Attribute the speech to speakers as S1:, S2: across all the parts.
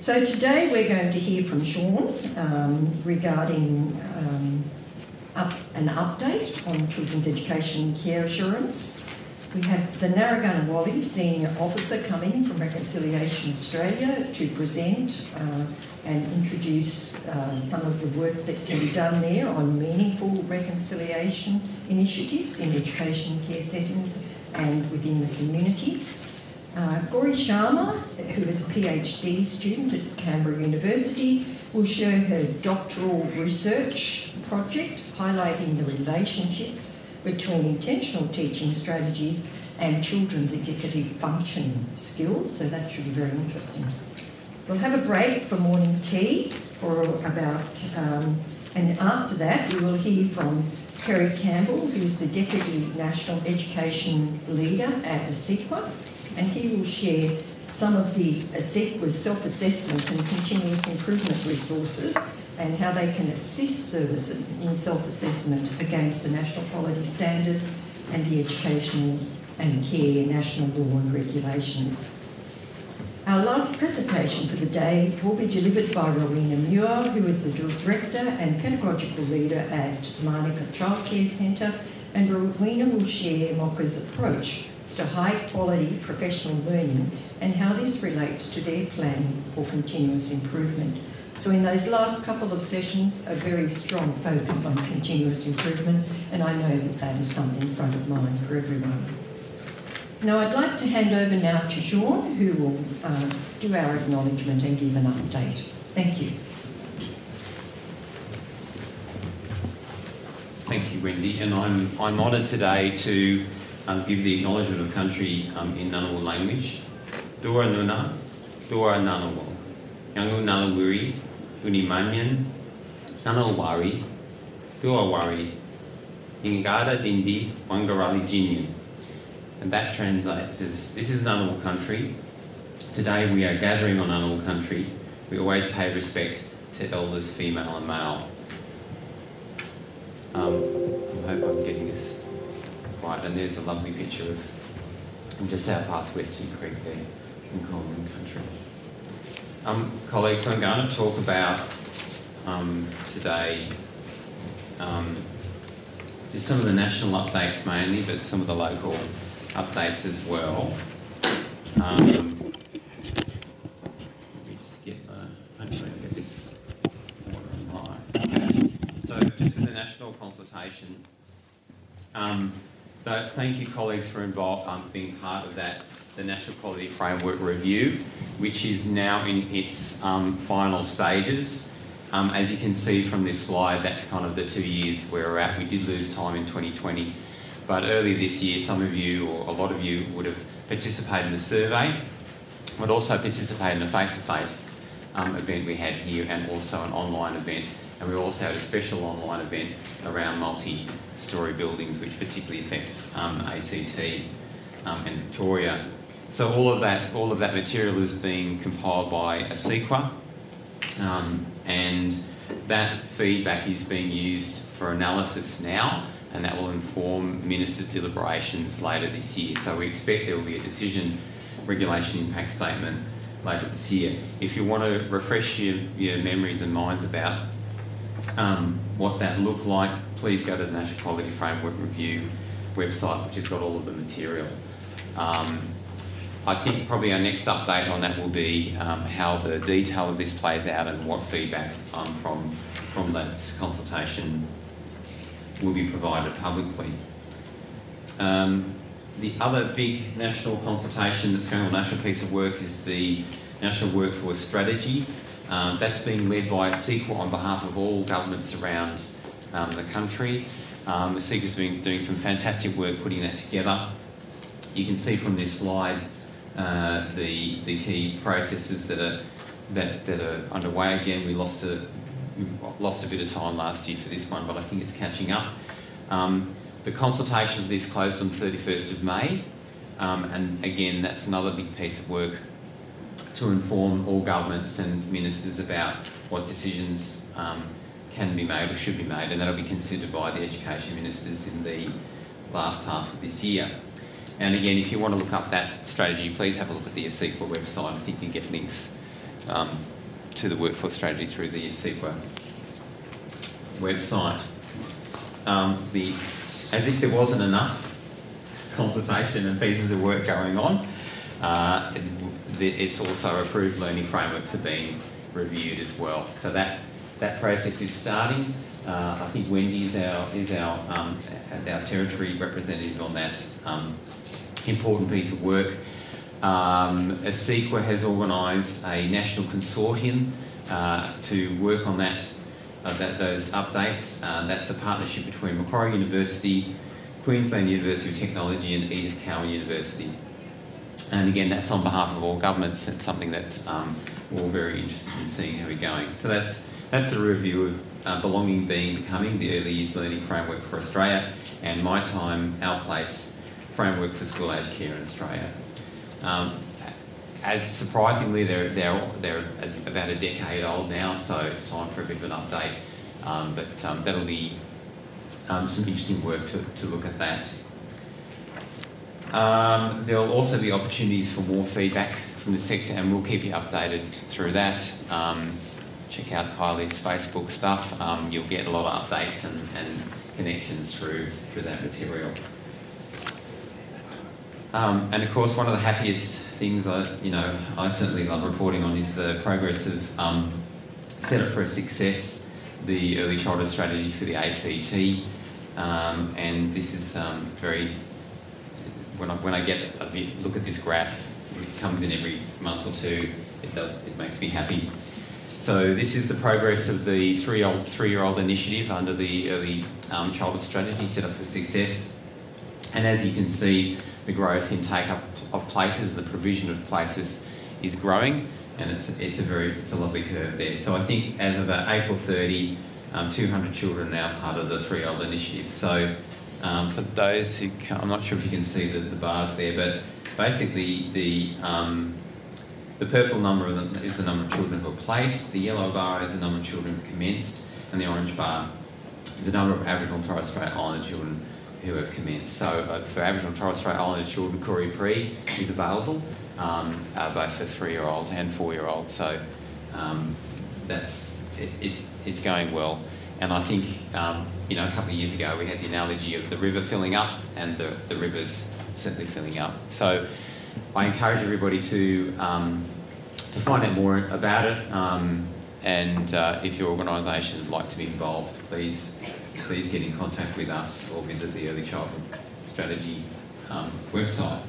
S1: So today we're going to hear from Sean um, regarding um, up, an update on children's education care assurance. We have the Narragunnawali Senior Officer coming from Reconciliation Australia to present uh, and introduce uh, some of the work that can be done there on meaningful reconciliation initiatives in education care settings and within the community. Uh, Gauri Sharma, who is a PhD student at Canberra University, will show her doctoral research project highlighting the relationships between intentional teaching strategies and children's executive function skills, so that should be very interesting. We'll have a break for morning tea for about, um, and after that we will hear from Kerry Campbell, who's the Deputy National Education Leader at ACECQA, and he will share some of the ACECQA's self-assessment and continuous improvement resources and how they can assist services in self-assessment against the National Quality Standard and the Educational and Care National Law and Regulations. Our last presentation for the day will be delivered by Rowena Muir, who is the Director and Pedagogical Leader at Manuka Childcare Centre, and Rowena will share MOCA's approach to high quality professional learning and how this relates to their plan for continuous improvement. So in those last couple of sessions, a very strong focus on continuous improvement, and I know that that is something front of mind for everyone. Now I'd like to hand over now to Sean, who will uh, do our acknowledgement and give an update. Thank you.
S2: Thank you, Wendy, and I'm, I'm honoured today to um, give the acknowledgement of country um, in Ngunnawal language. Dora Nuna, Dora Ngunnawal, Yangu Nalawiri, Unimanyan, Nanawari, Duawari, Ingada Dindi, Wangarali Jinyan. And that translates as this is Ngunnawal country. Today we are gathering on Ngunnawal country. We always pay respect to elders, female and male. Um, I hope I'm getting this right. And there's a lovely picture of just out past Weston Creek there in Coleman Country. Um, colleagues, I'm going to talk about um, today um, just some of the national updates mainly, but some of the local updates as well. Um. So just with the national consultation, um, thank you colleagues for involved, um, being part of that the National Quality Framework Review, which is now in its um, final stages. Um, as you can see from this slide, that's kind of the two years we're at. We did lose time in 2020, but earlier this year, some of you, or a lot of you, would have participated in the survey, but also participated in a face-to-face um, event we had here and also an online event. And we also had a special online event around multi-storey buildings, which particularly affects um, ACT um, and Victoria. So all of that, all of that material is being compiled by ACECQA, um, and that feedback is being used for analysis now, and that will inform ministers' deliberations later this year. So we expect there will be a decision regulation impact statement later this year. If you want to refresh your, your memories and minds about um, what that looked like, please go to the National Quality Framework Review website, which has got all of the material. Um, I think probably our next update on that will be um, how the detail of this plays out and what feedback um, from, from that consultation will be provided publicly. Um, the other big national consultation that's going on, national piece of work, is the National Workforce Strategy. Um, that's being led by ACECQA on behalf of all governments around um, the country. Um, ACECQA's been doing some fantastic work putting that together. You can see from this slide uh, the, the key processes that are, that, that are underway. Again, we lost a, lost a bit of time last year for this one, but I think it's catching up. Um, the consultation for this closed on 31st of May, um, and again, that's another big piece of work to inform all governments and ministers about what decisions um, can be made or should be made, and that'll be considered by the education ministers in the last half of this year. And again, if you want to look up that strategy, please have a look at the ACECQA website. I think you can get links um, to the workforce strategy through the ACECQA website. Um, the, as if there wasn't enough consultation and pieces of work going on, uh, it's also approved learning frameworks are being reviewed as well. So that, that process is starting. Uh, I think Wendy is our, is our, um, our territory representative on that um, important piece of work. Um, ACECQA has organised a national consortium uh, to work on that, uh, that those updates. Uh, that's a partnership between Macquarie University, Queensland University of Technology and Edith Cowan University. And again, that's on behalf of all governments. It's something that um, we're all very interested in seeing how we're going. So that's that's the review of uh, belonging, being, becoming the early years learning framework for Australia, and my time, our place framework for school aged care in Australia. Um, as surprisingly, they're, they're, they're about a decade old now, so it's time for a bit of an update. Um, but um, that'll be um, some interesting work to, to look at that. Um, there'll also be opportunities for more feedback from the sector, and we'll keep you updated through that. Um, check out Kylie's Facebook stuff. Um, you'll get a lot of updates and, and connections through through that material. Um, and of course, one of the happiest things I, you know, I certainly love reporting on is the progress of um, Set Up for a Success, the early childhood strategy for the ACT. Um, and this is very when I, when I get a look at this graph, it comes in every month or two. It does. It makes me happy. So this is the progress of the three-year-old initiative under the early um, childhood strategy set up for success. And as you can see, the growth in take-up of places, the provision of places, is growing, and it's it's a very it's a lovely curve there. So I think as of uh, April 30, um, 200 children are now part of the three-year-old initiative. So um, for those who, I'm not sure if you can see the, the bars there, but basically the um, the purple number is the number of children who are placed, the yellow bar is the number of children who commenced, and the orange bar is the number of Aboriginal and Torres Strait Islander children who have commenced. So uh, for Aboriginal and Torres Strait Islander children, Koori Pre is available, um, uh, both for three-year-old and four-year-old. So um, that's it, it, it's going well. And I think, um, you know, a couple of years ago we had the analogy of the river filling up and the, the river's simply filling up. So I encourage everybody to, um, to find out more about it. Um, and uh, if your organisation would like to be involved, please, please get in contact with us or visit the Early Childhood Strategy um, website.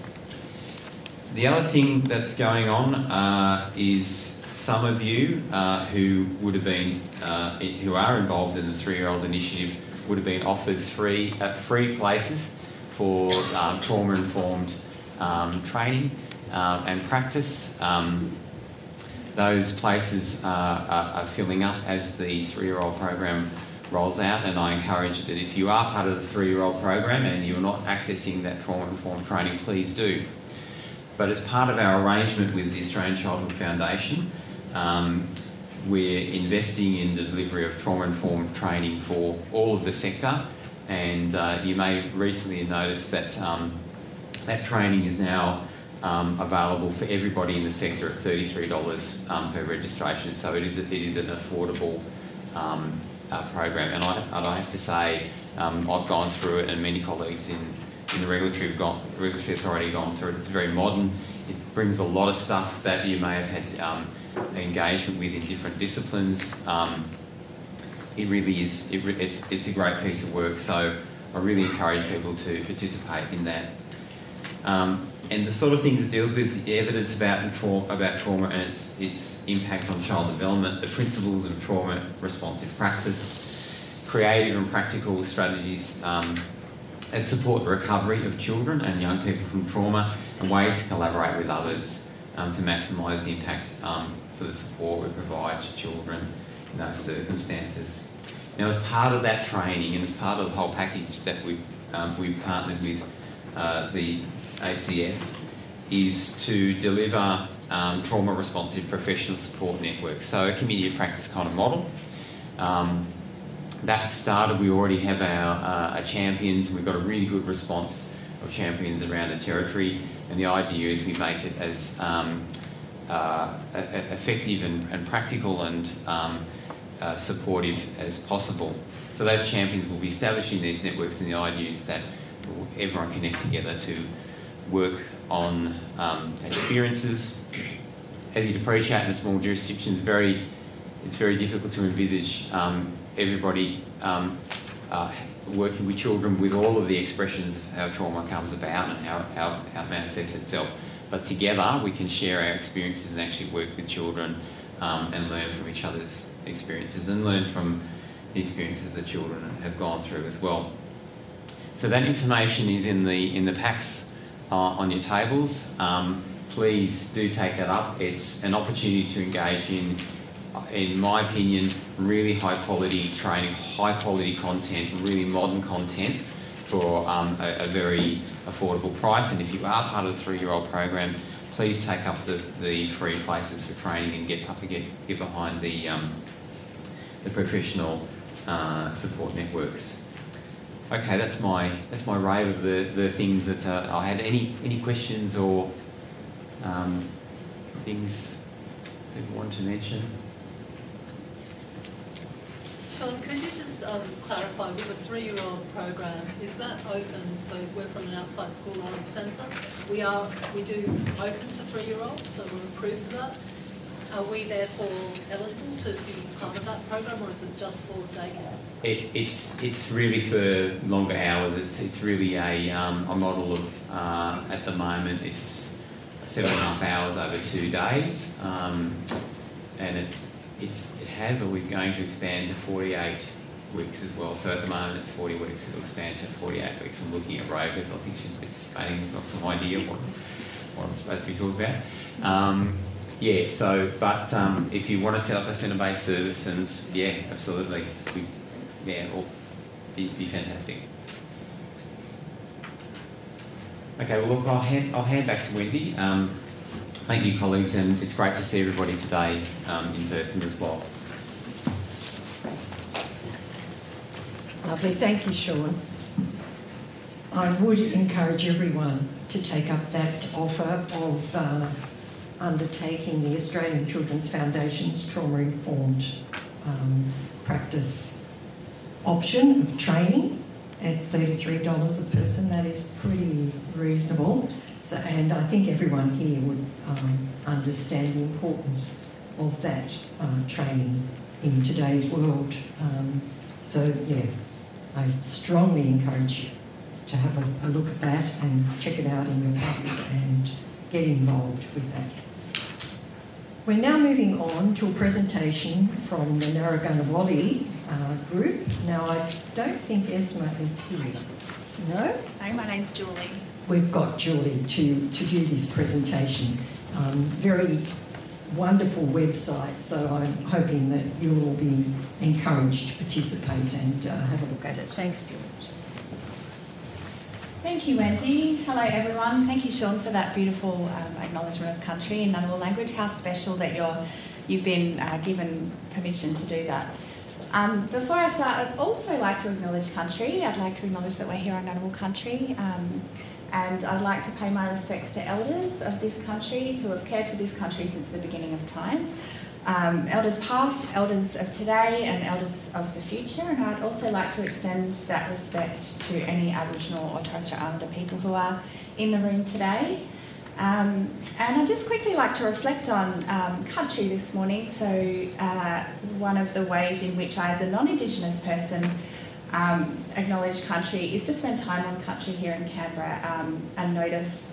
S2: The other thing that's going on uh, is some of you uh, who would have been, uh, who are involved in the three-year-old initiative would have been offered three uh, free places for um, trauma-informed um, training uh, and practice. Um, those places are, are, filling up as the three-year-old program rolls out, and I encourage that if you are part of the three-year-old program and you're not accessing that trauma-informed training, please do. But as part of our arrangement with the Australian Childhood Foundation, um, we're investing in the delivery of trauma-informed training for all of the sector, and uh, you may recently have noticed that um, that training is now um, available for everybody in the sector at $33 um, per registration. So it is a, it is an affordable um, uh, program, and I, and I have to say um, I've gone through it, and many colleagues in in the regulatory, have gone, regulatory authority gone through it. It's very modern. It brings a lot of stuff that you may have had um, engagement with in different disciplines. Um, it really is, it, it's, it's a great piece of work, so I really encourage people to participate in that. Um, and the sort of things it deals with, the evidence about, about trauma and its, its impact on child development, the principles of trauma responsive practice, creative and practical strategies um, that support the recovery of children and young people from trauma, and ways to collaborate with others um, to maximise the impact um, for the support we provide to children in those circumstances. Now, as part of that training and as part of the whole package that we've, um, we've partnered with uh, the ACF, is to deliver um, trauma responsive professional support networks. So, a community of practice kind of model. Um, that started, we already have our, uh, our champions, and we've got a really good response of champions around the territory, and the idea is we make it as um, uh, effective and, and, practical and um, uh, supportive as possible. So those champions will be establishing these networks and the idea is that everyone can connect together to work on um, experiences. As you'd appreciate in a small jurisdiction, it's very, it's very difficult to envisage um, everybody um, uh, working with children with all of the expressions of how trauma comes about and how, how, how it manifests itself. But together we can share our experiences and actually work with children um, and learn from each other's experiences and learn from the experiences that children have gone through as well. So that information is in the in the packs uh, on your tables. Um, please do take that up. It's an opportunity to engage in, in my opinion, really high quality training, high quality content, really modern content for um, a, a, very affordable price. And if you are part of the three-year-old program, please take up the, the free places for training and get get, get behind the um, the professional uh, support networks. Okay, that's my that's my rave of the, the things that uh, I had. Any any questions or um, things people want to mention?
S3: Sean, could you just um, clarify with the three-year-old program, is that open? So we're from an outside school knowledge centre. We are we do open to three-year-olds, so we're approved for that. Are we therefore eligible to be part of that program, or is it just for daycare?
S2: It, it's it's really for longer hours. It's it's really a um, a model of uh, at the moment it's seven and a half hours over two days, um, and it's it's it has always going to expand to 48 weeks as well. So at the moment it's 40 weeks. It'll expand to 48 weeks. I'm looking at Rovers. I think she's participating. I've Got some idea what what I'm supposed to be talking about. Um, yeah, so, but um, if you want to set up a centre-based service, and yeah, absolutely, we, yeah, it'll be, be fantastic. Okay, well, look, I'll hand, I'll hand back to Wendy. Um, thank you, colleagues, and it's great to see everybody today um, in person as well.
S1: Lovely, thank you, Sean. I would encourage everyone to take up that offer of uh, undertaking the Australian Children's Foundation's trauma informed um, practice option of training at $33 a person. That is pretty reasonable. So, and I think everyone here would um, understand the importance of that uh, training in today's world. Um, so, yeah, I strongly encourage you to have a, a, look at that and check it out in your pubs and get involved with that. We're now moving on to a presentation from the Narragunnawali uh, group. Now, I don't think Esma is here. No?
S4: No, my name's Julie.
S1: We've got Julie to, to do this presentation. Um, very wonderful website, so I'm hoping that you'll all be encouraged to participate and uh, have a look at it. Thanks, George.
S4: Thank you, Wendy. Hello, everyone. Thank you, Sean, for that beautiful um, acknowledgement of country in Ngunnawal language. How special that you're, you've been uh, given permission to do that. Um, before I start, I'd also like to acknowledge country. I'd like to acknowledge that we're here on Ngunnawal country. Um, and I'd like to pay my respects to elders of this country who have cared for this country since the beginning of time um, elders past, elders of today, and elders of the future. And I'd also like to extend that respect to any Aboriginal or Torres Strait Islander people who are in the room today. Um, and I'd just quickly like to reflect on um, country this morning. So, uh, one of the ways in which I, as a non Indigenous person, um, acknowledge country is to spend time on country here in Canberra um, and notice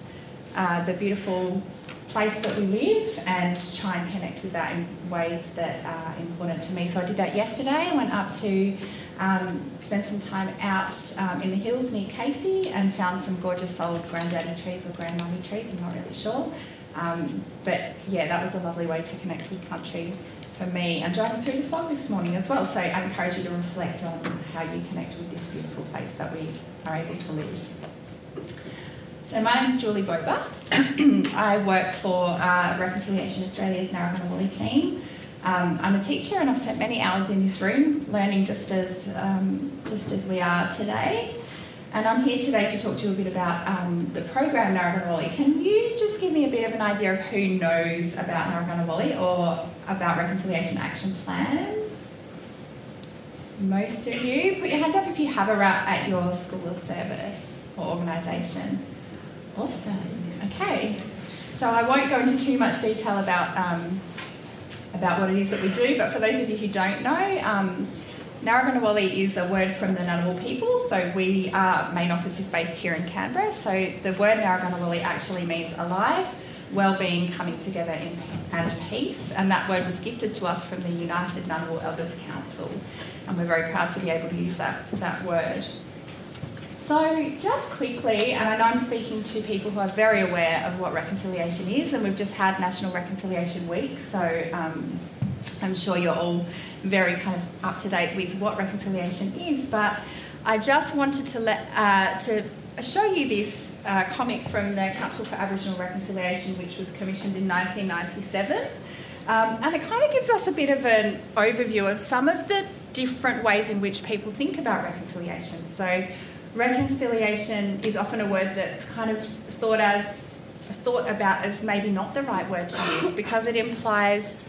S4: uh, the beautiful place that we live and try and connect with that in ways that are important to me. So I did that yesterday. I went up to um, spend some time out um, in the hills near Casey and found some gorgeous old granddaddy trees or grandmummy trees, I'm not really sure. Um, but yeah, that was a lovely way to connect with country for me and driving through the fog this morning as well. So I encourage you to reflect on how you connect with this beautiful place that we are able to live. So my name is Julie Boba. I work for uh, Reconciliation Australia's Narragunnawali team. Um, I'm a teacher and I've spent many hours in this room learning just as, um, just as we are today. And I'm here today to talk to you a bit about um, the program Narragunnawali Can you just give me a bit of an idea of who knows about Narragunnawali or about Reconciliation Action Plans? Most of you. Put your hand up if you have a RAP at your school or service or organisation. Awesome. Okay. So I won't go into too much detail about um, about what it is that we do, but for those of you who don't know, um, Narragunnawali is a word from the Ngunnawal people. So we, our main office is based here in Canberra. So the word Narragunnawali actually means alive, well-being, coming together in, and peace. And that word was gifted to us from the United Ngunnawal Elders Council. And we're very proud to be able to use that, that word. So just quickly, and I know I'm speaking to people who are very aware of what reconciliation is, and we've just had National Reconciliation Week, so um, I'm sure you're all very kind of up to date with what reconciliation is, but I just wanted to let uh, to show you this uh, comic from the Council for Aboriginal Reconciliation, which was commissioned in 1997. Um, and it kind of gives us a bit of an overview of some of the different ways in which people think about reconciliation. So, reconciliation is often a word that's kind of thought as thought about as maybe not the right word to use because it implies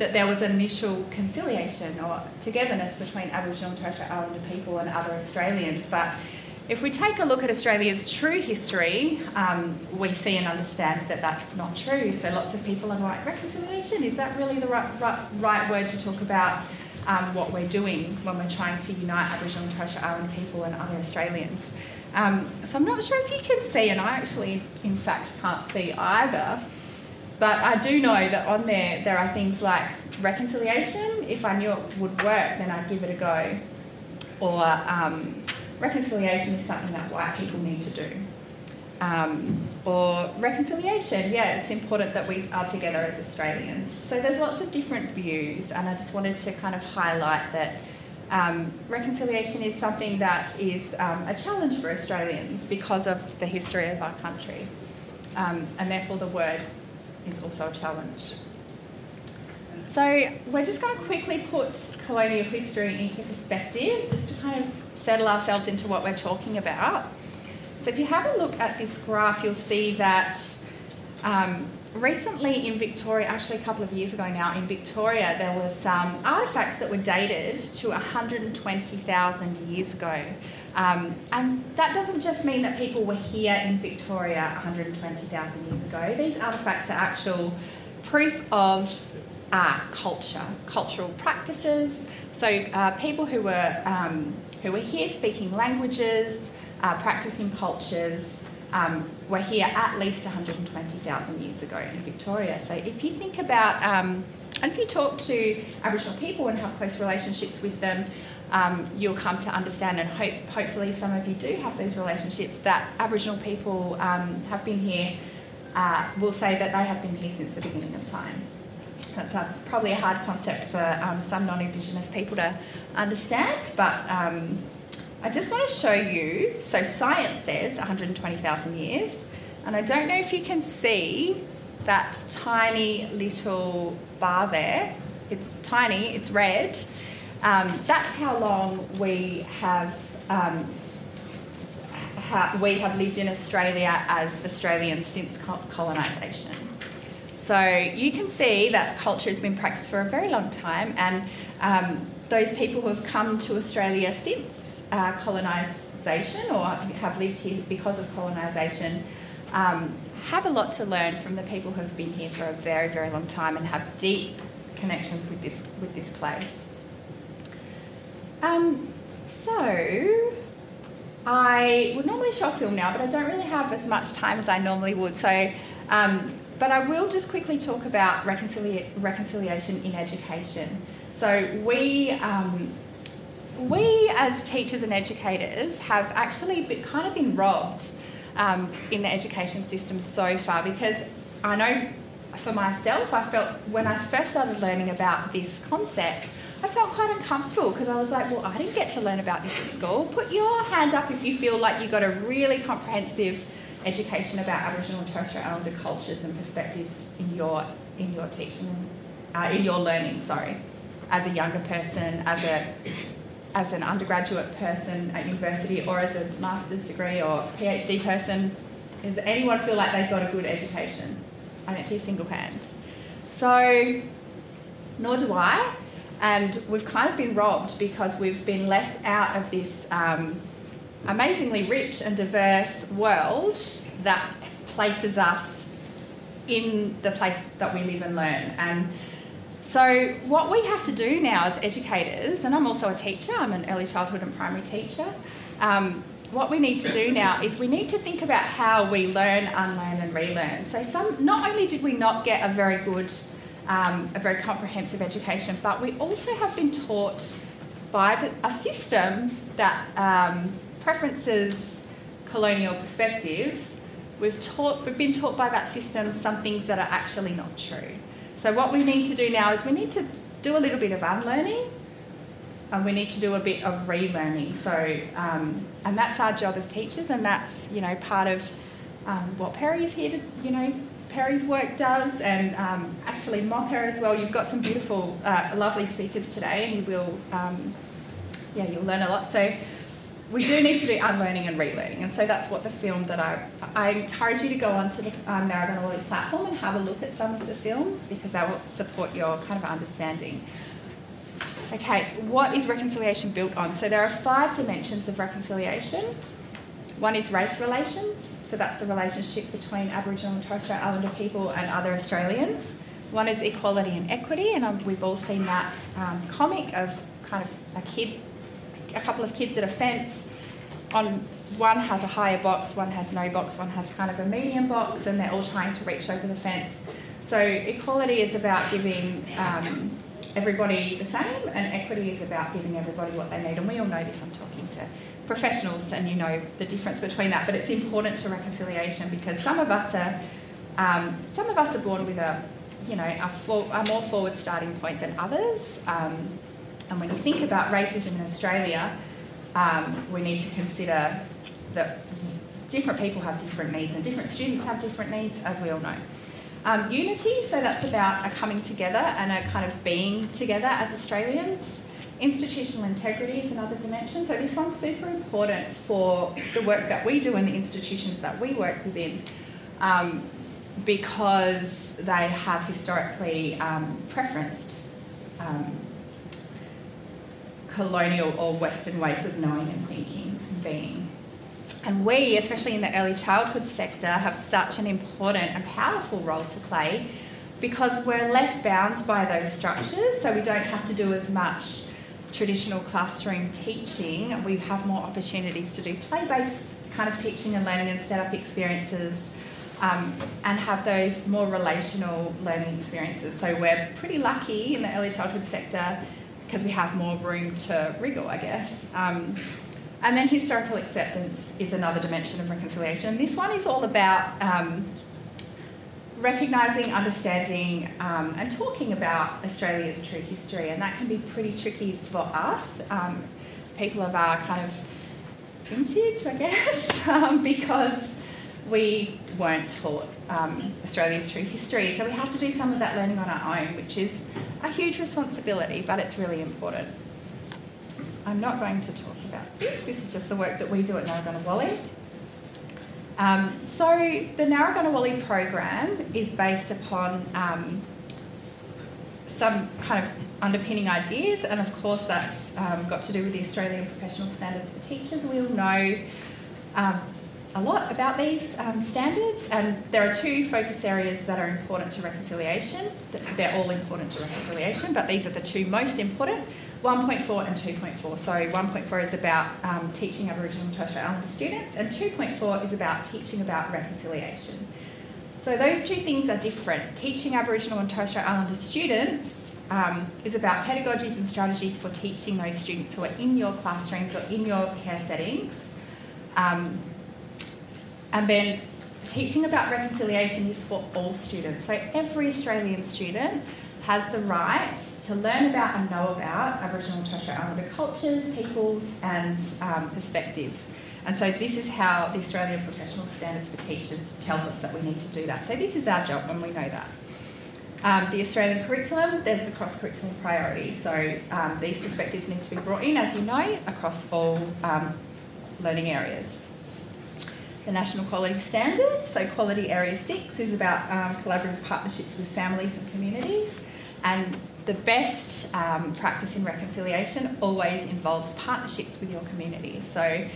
S4: that there was initial conciliation or togetherness between Aboriginal and Torres Strait Islander people and other Australians. But if we take a look at Australia's true history, um, we see and understand that that's not true. So lots of people are like, reconciliation, is that really the right, right, right word to talk about um, what we're doing when we're trying to unite Aboriginal and Torres Strait Islander people and other Australians? Um, so I'm not sure if you can see, and I actually, in fact, can't see either. But I do know that on there, there are things like reconciliation. If I knew it would work, then I'd give it a go. Or um, reconciliation is something that white people need to do. Um, or reconciliation, yeah, it's important that we are together as Australians. So there's lots of different views, and I just wanted to kind of highlight that um, reconciliation is something that is um, a challenge for Australians because of the history of our country, um, and therefore the word is also a challenge. So we're just going to quickly put colonial history into perspective, just to kind of settle ourselves into what we're talking about. So if you have a look at this graph, you'll see that um, recently in Victoria, actually a couple of years ago now, in Victoria, there were some artefacts that were dated to 120,000 years ago. Um, and that doesn't just mean that people were here in Victoria 120,000 years ago. These artefacts are actual proof of uh, culture, cultural practices. So uh, people who were um, who were here speaking languages, uh, practicing cultures, um, were here at least 120,000 years ago in Victoria. So if you think about, um, and if you talk to Aboriginal people and have close relationships with them, um, you'll come to understand, and hope, hopefully some of you do have those relationships, that Aboriginal people um, have been here, uh, will say that they have been here since the beginning of time. That's a, probably a hard concept for um, some non Indigenous people to understand, but um, I just want to show you. So, science says 120,000 years, and I don't know if you can see that tiny little bar there. It's tiny, it's red. Um, that's how long we have um, ha- we have lived in Australia as Australians since colonisation. So you can see that culture has been practiced for a very long time, and um, those people who have come to Australia since uh, colonisation or have lived here because of colonisation um, have a lot to learn from the people who have been here for a very, very long time and have deep connections with this, with this place. Um, so, I would normally show film now, but I don't really have as much time as I normally would. So, um, but I will just quickly talk about reconcilia- reconciliation in education. So we um, we as teachers and educators have actually been, kind of been robbed um, in the education system so far because I know for myself, I felt when I first started learning about this concept, I felt quite uncomfortable because I was like, well, I didn't get to learn about this at school. Put your hand up if you feel like you got a really comprehensive education about Aboriginal and Torres Strait Islander cultures and perspectives in your in your teaching, uh, in your learning. Sorry, as a younger person, as a as an undergraduate person at university or as a master's degree or PhD person, does anyone feel like they've got a good education? I don't see a single hand. So, nor do I. And we've kind of been robbed because we've been left out of this um, amazingly rich and diverse world that places us in the place that we live and learn. And so, what we have to do now as educators, and I'm also a teacher, I'm an early childhood and primary teacher. Um, what we need to do now is we need to think about how we learn, unlearn, and relearn. So, some not only did we not get a very good, um, a very comprehensive education, but we also have been taught by a system that um, preferences colonial perspectives. We've taught, we've been taught by that system some things that are actually not true. So what we need to do now is we need to do a little bit of unlearning and we need to do a bit of relearning. So, um, and that's our job as teachers, and that's you know part of um, what Perry is here to you know Perry's work does, and um, actually Mocha as well. You've got some beautiful, uh, lovely speakers today, and you will um, yeah you'll learn a lot. So we do need to do unlearning and relearning, and so that's what the film that I I encourage you to go onto the um, platform and have a look at some of the films because that will support your kind of understanding. Okay, what is reconciliation built on? So there are five dimensions of reconciliation. One is race relations, so that's the relationship between Aboriginal and Torres Strait Islander people and other Australians. One is equality and equity, and um, we've all seen that um, comic of kind of a kid a couple of kids at a fence. On one has a higher box, one has no box, one has kind of a medium box, and they're all trying to reach over the fence. So equality is about giving um, everybody the same, and equity is about giving everybody what they need. And we all know this. I'm talking to professionals, and you know the difference between that. But it's important to reconciliation because some of us are um, some of us are born with a you know a, for, a more forward starting point than others. Um, and when you think about racism in Australia, um, we need to consider that different people have different needs and different students have different needs, as we all know. Um, unity, so that's about a coming together and a kind of being together as Australians. Institutional integrity is another dimension. So this one's super important for the work that we do in the institutions that we work within um, because they have historically um, preferenced um, colonial or Western ways of knowing and thinking and being. And we, especially in the early childhood sector, have such an important and powerful role to play because we're less bound by those structures, so we don't have to do as much traditional classroom teaching. We have more opportunities to do play based kind of teaching and learning and set up experiences. Um, and have those more relational learning experiences. So we're pretty lucky in the early childhood sector because we have more room to wriggle, I guess. Um, and then historical acceptance is another dimension of reconciliation. This one is all about um, recognising, understanding, um, and talking about Australia's true history, and that can be pretty tricky for us, um, people of our kind of vintage, I guess, um, because we weren't taught um, Australia's true history. So we have to do some of that learning on our own, which is a huge responsibility, but it's really important. I'm not going to talk about this. This is just the work that we do at Narragunnawali Um, so the Narragunnawali program is based upon um, some kind of underpinning ideas, and of course that's um, got to do with the Australian Professional Standards for Teachers. We all know um, a lot about these um, standards, and there are two focus areas that are important to reconciliation. They're all important to reconciliation, but these are the two most important 1.4 and 2.4. So, 1.4 is about um, teaching Aboriginal and Torres Strait Islander students, and 2.4 is about teaching about reconciliation. So, those two things are different. Teaching Aboriginal and Torres Strait Islander students um, is about pedagogies and strategies for teaching those students who are in your classrooms or in your care settings. Um, and then teaching about reconciliation is for all students. So every Australian student has the right to learn about and know about Aboriginal and Torres Strait Islander cultures, peoples, and um, perspectives. And so this is how the Australian Professional Standards for Teachers tells us that we need to do that. So this is our job and we know that. Um, the Australian curriculum, there's the cross curriculum priority. So um, these perspectives need to be brought in, as you know, across all um, learning areas. The National Quality Standard, so Quality Area 6 is about um, collaborative partnerships with families and communities. And the best um, practice in reconciliation always involves partnerships with your community. So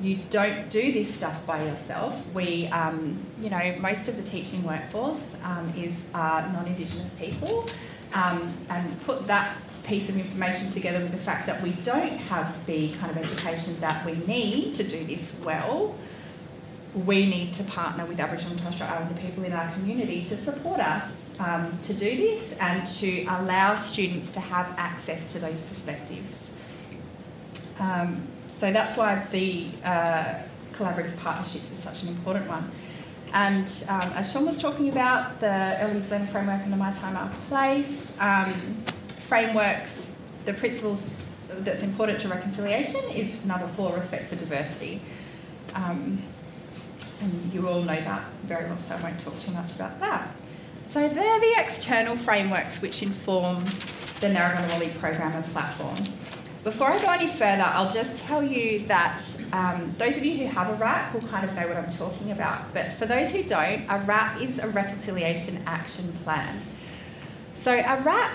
S4: you don't do this stuff by yourself. We, um, you know, most of the teaching workforce um, is uh, non-Indigenous people, um, and put that piece of information together with the fact that we don't have the kind of education that we need to do this well. We need to partner with Aboriginal and Torres Strait Islander people in our community to support us um, to do this and to allow students to have access to those perspectives. Um, so that's why the uh, collaborative partnerships is such an important one. And um, as Sean was talking about, the Early Learning Framework and the My Time Our Place um, frameworks, the principles that's important to reconciliation is number four, respect for diversity. Um, and you all know that very well, so I won't talk too much about that. So they're the external frameworks which inform the Narragunnawali program and platform. Before I go any further, I'll just tell you that um, those of you who have a RAP will kind of know what I'm talking about. But for those who don't, a RAP is a Reconciliation Action Plan. So a RAP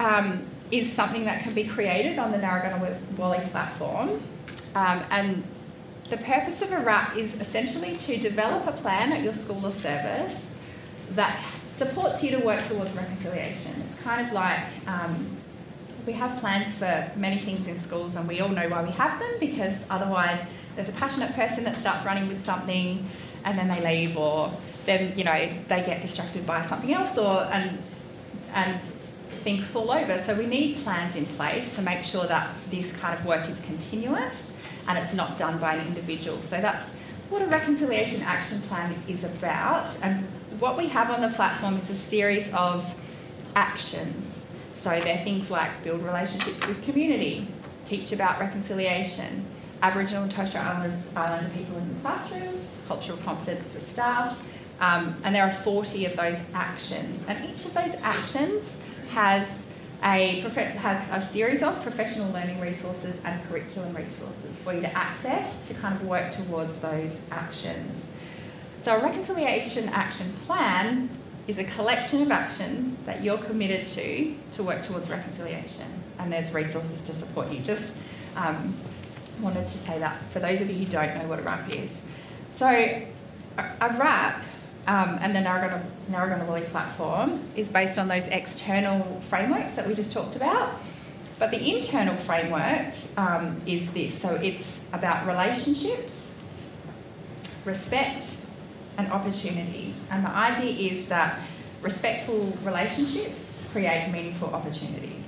S4: um, is something that can be created on the Narragansett Wally platform. Um, and the purpose of a RAP is essentially to develop a plan at your school of service that supports you to work towards reconciliation. It's kind of like um, we have plans for many things in schools, and we all know why we have them because otherwise, there's a passionate person that starts running with something and then they leave, or then you know they get distracted by something else, or and and things fall over. So we need plans in place to make sure that this kind of work is continuous and it's not done by an individual. So that's what a reconciliation action plan is about. And what we have on the platform is a series of actions so they're things like build relationships with community, teach about reconciliation, Aboriginal and Torres Strait Islander, people in the classroom, cultural competence for staff, um, and there are 40 of those actions. And each of those actions has a, has a series of professional learning resources and curriculum resources for you to access to kind of work towards those actions. So a reconciliation action plan is a collection of actions that you're committed to to work towards reconciliation, and there's resources to support you. Just um, wanted to say that for those of you who don't know what a RAP is. So, a, a RAP um, and the Narragunnawali, Narragunnawali platform is based on those external frameworks that we just talked about. But the internal framework um, is this so it's about relationships, respect, and opportunities. And the idea is that respectful relationships create meaningful opportunities.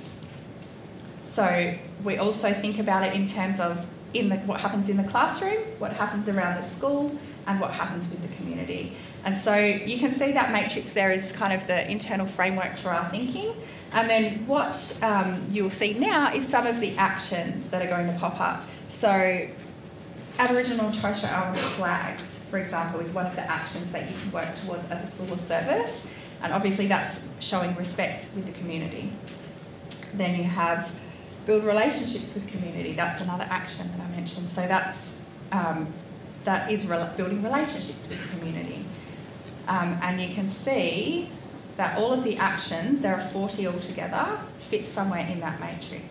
S4: So we also think about it in terms of in the, what happens in the classroom, what happens around the school, and what happens with the community. And so you can see that matrix there is kind of the internal framework for our thinking. And then what um, you'll see now is some of the actions that are going to pop up. So Aboriginal and Torres Strait Islander flags for example, is one of the actions that you can work towards as a school of service. And obviously, that's showing respect with the community. Then you have build relationships with community. That's another action that I mentioned. So that's um, that is re- building relationships with the community. Um, and you can see that all of the actions, there are 40 altogether, fit somewhere in that matrix.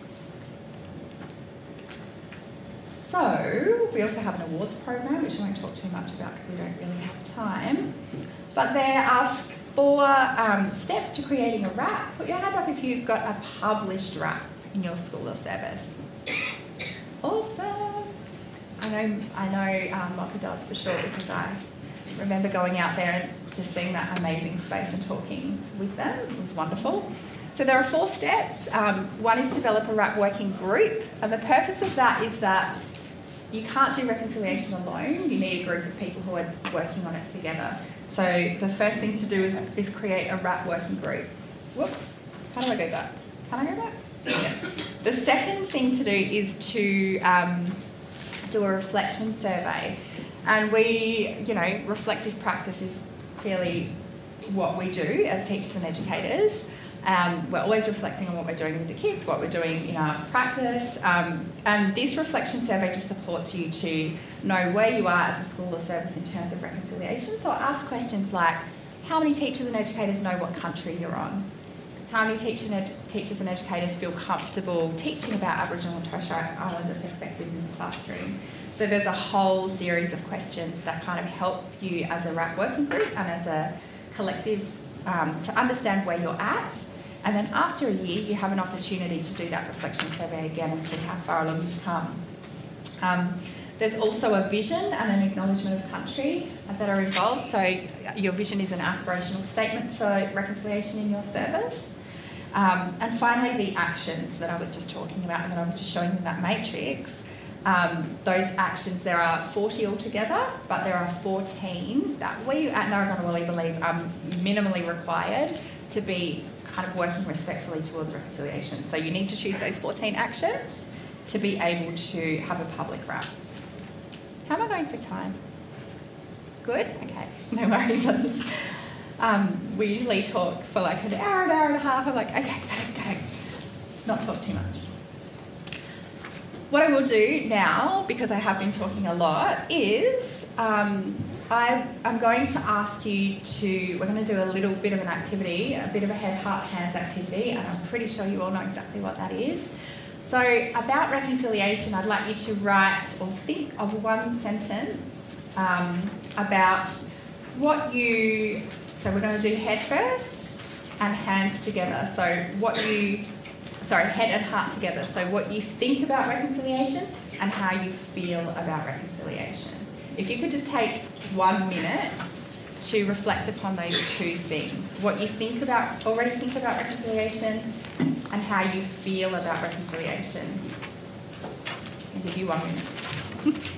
S4: So, we also have an awards program, which I won't talk too much about because we don't really have time. But there are four um, steps to creating a RAP. Put your hand up if you've got a published RAP in your school or service. Awesome. I know, I know um, Mocha does for sure because I remember going out there and just seeing that amazing space and talking with them. It was wonderful. So there are four steps. Um, one is develop a RAP working group, and the purpose of that is that you can't do reconciliation alone. You need a group of people who are working on it together. So the first thing to do is, is create a RAP working group. Whoops, how do I go back? Can I go back? Yeah. The second thing to do is to um, do a reflection survey. And we, you know, reflective practice is clearly what we do as teachers and educators. Um, we're always reflecting on what we're doing with the kids, what we're doing in our practice, um, and this reflection survey just supports you to know where you are as a school or service in terms of reconciliation. So I ask questions like, how many teachers and educators know what country you're on? How many teachers and, teachers and educators feel comfortable teaching about Aboriginal and Torres Strait Islander perspectives in the classroom? So there's a whole series of questions that kind of help you as a RAP working group and as a collective um, to understand where you're at and then after a year, you have an opportunity to do that reflection survey again and see how far along you've come. Um, there's also a vision and an acknowledgement of country that are involved. So your vision is an aspirational statement for reconciliation in your service. Um, and finally, the actions that I was just talking about and that I was just showing in that matrix. Um, those actions, there are 40 altogether, but there are 14 that we at Narragunnawali believe are minimally required to be kind of working respectfully towards reconciliation. So you need to choose those 14 actions to be able to have a public RAP. How am I going for time? Good? Okay, no worries. um, we usually talk for like an hour, an hour and a half. I'm like, okay, go, go. Not talk too much. What I will do now, because I have been talking a lot, is um, I, am going to ask you to, we're going to do a little bit of an activity, a bit of a head, heart, hands activity, and I'm pretty sure you all know exactly what that is. So, about reconciliation, I'd like you to write or think of one sentence um, about what you, so we're going to do head first and hands together. So, what you, sorry, head and heart together. So, what you think about reconciliation and how you feel about reconciliation. If you could just take one minute to reflect upon those two things what you think about, already think about reconciliation, and how you feel about reconciliation. I'll give you one minute.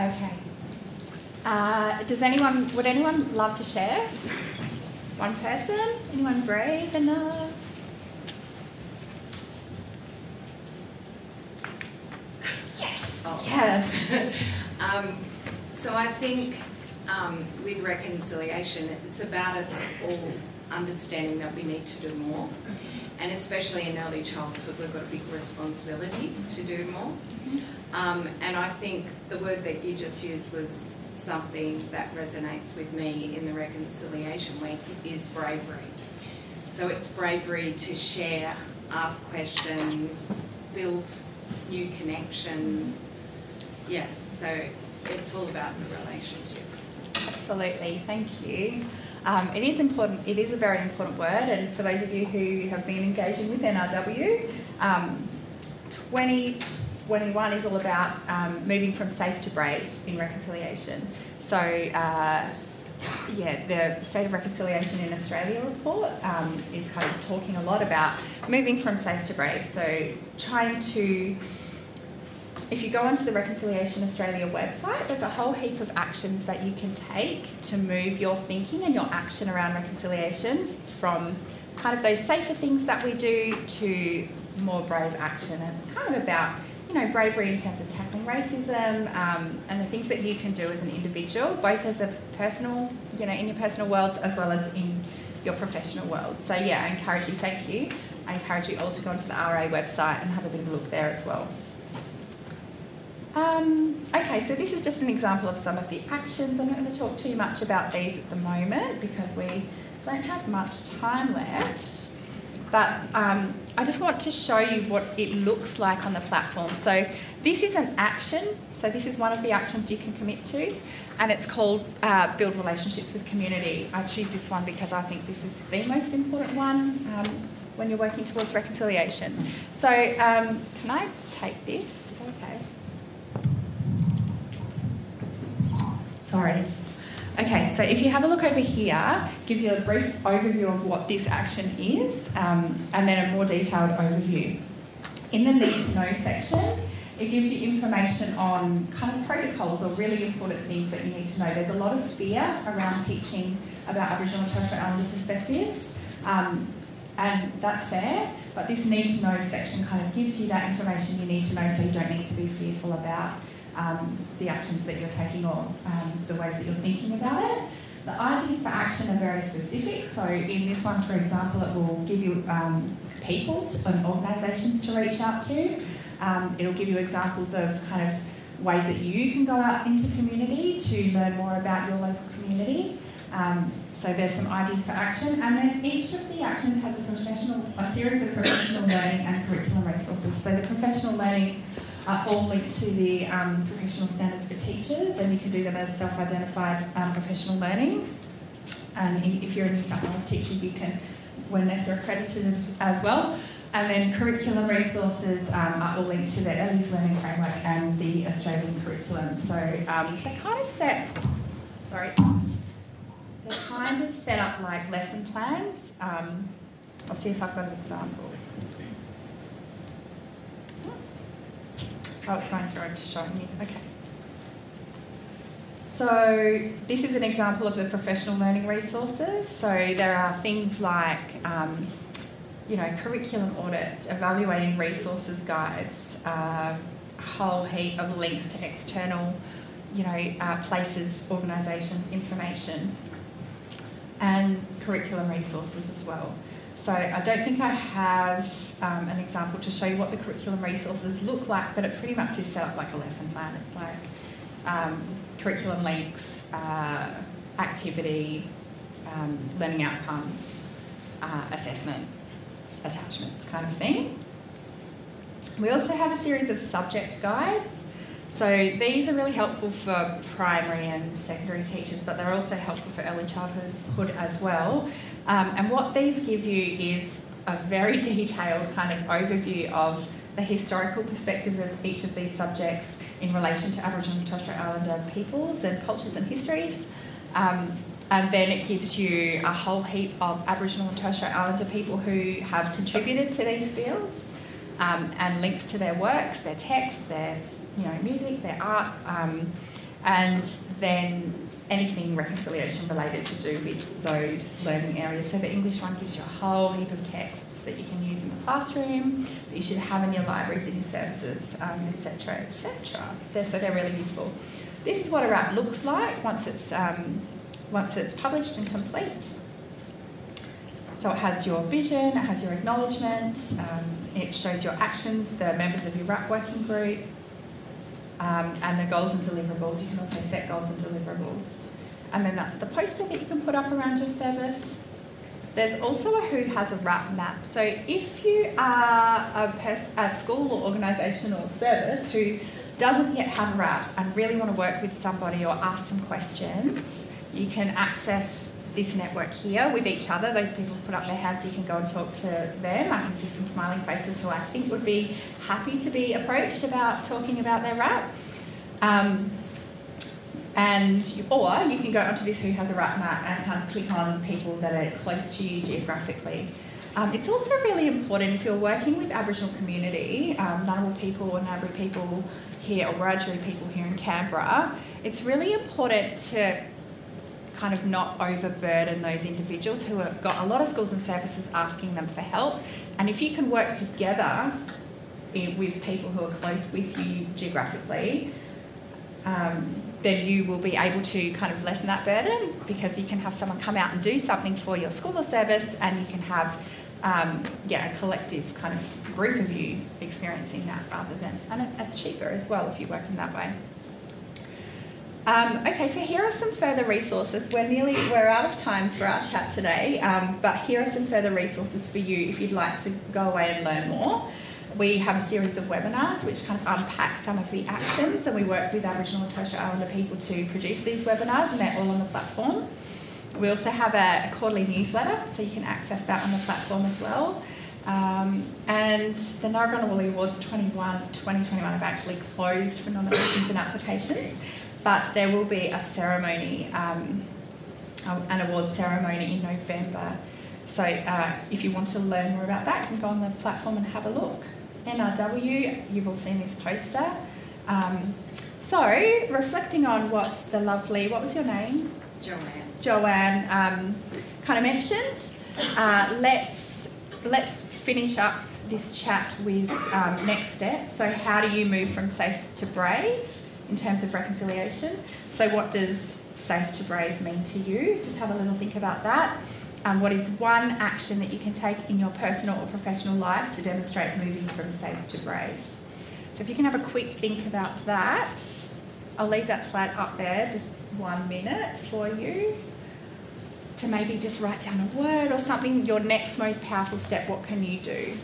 S4: Okay. Uh, does anyone, would anyone love to share? One person? Anyone brave enough? Yes. Oh. Yes.
S5: um, so I think um, with reconciliation, it's about us all understanding that we need to do more. And especially in early childhood, we've got a big responsibility to do more. Um, and I think the word that you just used was something that resonates with me in the Reconciliation Week is bravery. So it's bravery to share, ask questions, build new connections. Yeah, so it's all about the relationships.
S4: Absolutely, thank you. Um, it is important, it is a very important word, and for those of you who have been engaging with NRW, um, 2021 is all about um, moving from safe to brave in reconciliation. So, uh, yeah, the State of Reconciliation in Australia report um, is kind of talking a lot about moving from safe to brave. So, trying to if you go onto the Reconciliation Australia website, there's a whole heap of actions that you can take to move your thinking and your action around reconciliation from kind of those safer things that we do to more brave action. And it's kind of about you know, bravery in terms of tackling racism um, and the things that you can do as an individual, both as a personal, you know, in your personal worlds as well as in your professional world. So yeah, I encourage you, thank you. I encourage you all to go onto the RA website and have a bit of a look there as well. Um, okay, so this is just an example of some of the actions. I'm not going to talk too much about these at the moment because we don't have much time left. But um, I just want to show you what it looks like on the platform. So this is an action. So this is one of the actions you can commit to, and it's called uh, Build Relationships with Community. I choose this one because I think this is the most important one um, when you're working towards reconciliation. So um, can I take this? Is that okay? Sorry. Okay, so if you have a look over here, gives you a brief overview of what this action is, um, and then a more detailed overview. In the need to know section, it gives you information on kind of protocols or really important things that you need to know. There's a lot of fear around teaching about Aboriginal and Torres Strait Islander perspectives, um, and that's fair, but this need to know section kind of gives you that information you need to know so you don't need to be fearful about um, the actions that you're taking or um, the ways that you're thinking about it. The ideas for action are very specific. So in this one, for example, it will give you um, people and organisations to reach out to. Um, it'll give you examples of kind of ways that you can go out into community to learn more about your local community. Um, so there's some ideas for action, and then each of the actions has a professional, a series of professional learning and curriculum resources. So the professional learning are all linked to the um, professional standards for teachers, and you can do them as self-identified um, professional learning. And if you're a New South Wales teacher, you can, when they're accredited as well. And then curriculum resources um, are all linked to the Early Years Learning Framework and the Australian curriculum. So um, they kind of set, sorry, they're kind of set up like lesson plans. Um, I'll see if I've got an example. Oh, it's going through and showing me. Okay. So this is an example of the professional learning resources. So there are things like, um, you know, curriculum audits, evaluating resources guides, uh, a whole heap of links to external, you know, uh, places, organisations, information, and curriculum resources as well. So I don't think I have um, an example to show you what the curriculum resources look like, but it pretty much is set up like a lesson plan. It's like um, curriculum links, uh, activity, um, learning outcomes, uh, assessment, attachments kind of thing. We also have a series of subject guides. So these are really helpful for primary and secondary teachers, but they're also helpful for early childhood as well. Um, and what these give you is a very detailed kind of overview of the historical perspective of each of these subjects in relation to Aboriginal and Torres Strait Islander peoples and cultures and histories. Um, and then it gives you a whole heap of Aboriginal and Torres Strait Islander people who have contributed to these fields um, and links to their works, their texts, their you know, music, their art, um, and then anything reconciliation related to do with those learning areas. So the English one gives you a whole heap of texts that you can use in the classroom, that you should have in your libraries, in your services, etc., um, etc. Et so they're really useful. This is what a RAP looks like once it's um, once it's published and complete. So it has your vision, it has your acknowledgement, um, it shows your actions, the members of your RAP working group, um, and the goals and deliverables. You can also set goals and deliverables. And then that's the poster that you can put up around your service. There's also a Who Has a RAP map. So if you are a, pers- a school or organisation or service who doesn't yet have a RAP and really want to work with somebody or ask some questions, you can access this network here with each other. Those people put up their hands, you can go and talk to them. I can see some smiling faces who I think would be happy to be approached about talking about their RAP. Um, and or you can go onto this Who Has a RAP map and kind of click on people that are close to you geographically. Um, it's also really important if you're working with Aboriginal community, um, Ngunnawal people or Ngambri people here or Wiradjuri people here in Canberra, it's really important to kind of not overburden those individuals who have got a lot of schools and services asking them for help. And if you can work together i- with people who are close with you geographically, um, then you will be able to kind of lessen that burden because you can have someone come out and do something for your school or service, and you can have um, yeah a collective kind of group of you experiencing that rather than and it's cheaper as well if you work in that way. Um, okay, so here are some further resources. We're nearly we're out of time for our chat today, um, but here are some further resources for you if you'd like to go away and learn more. We have a series of webinars which kind of unpack some of the actions, and we work with Aboriginal and Torres Strait Islander people to produce these webinars, and they're all on the platform. We also have a, quarterly newsletter, so you can access that on the platform as well. Um, and the Narragunnawali Awards 21, 2021 have actually closed for nominations and applications, but there will be a ceremony, um, an awards ceremony in November. So uh, if you want to learn more about that, you can go on the platform and have a look. NRW, you've all seen this poster. Um, so reflecting on what the lovely, what was your name?
S5: Joanne.
S4: Joanne um, kind of mentioned. Uh, let's let's finish up this chat with um, next steps. So, how do you move from safe to brave in terms of reconciliation? So, what does safe to brave mean to you? Just have a little think about that. Um, what is one action that you can take in your personal or professional life to demonstrate moving from safe to brave? So, if you can have a quick think about that, I'll leave that slide up there, just one minute for you to maybe just write down a word or something. Your next most powerful step, what can you do?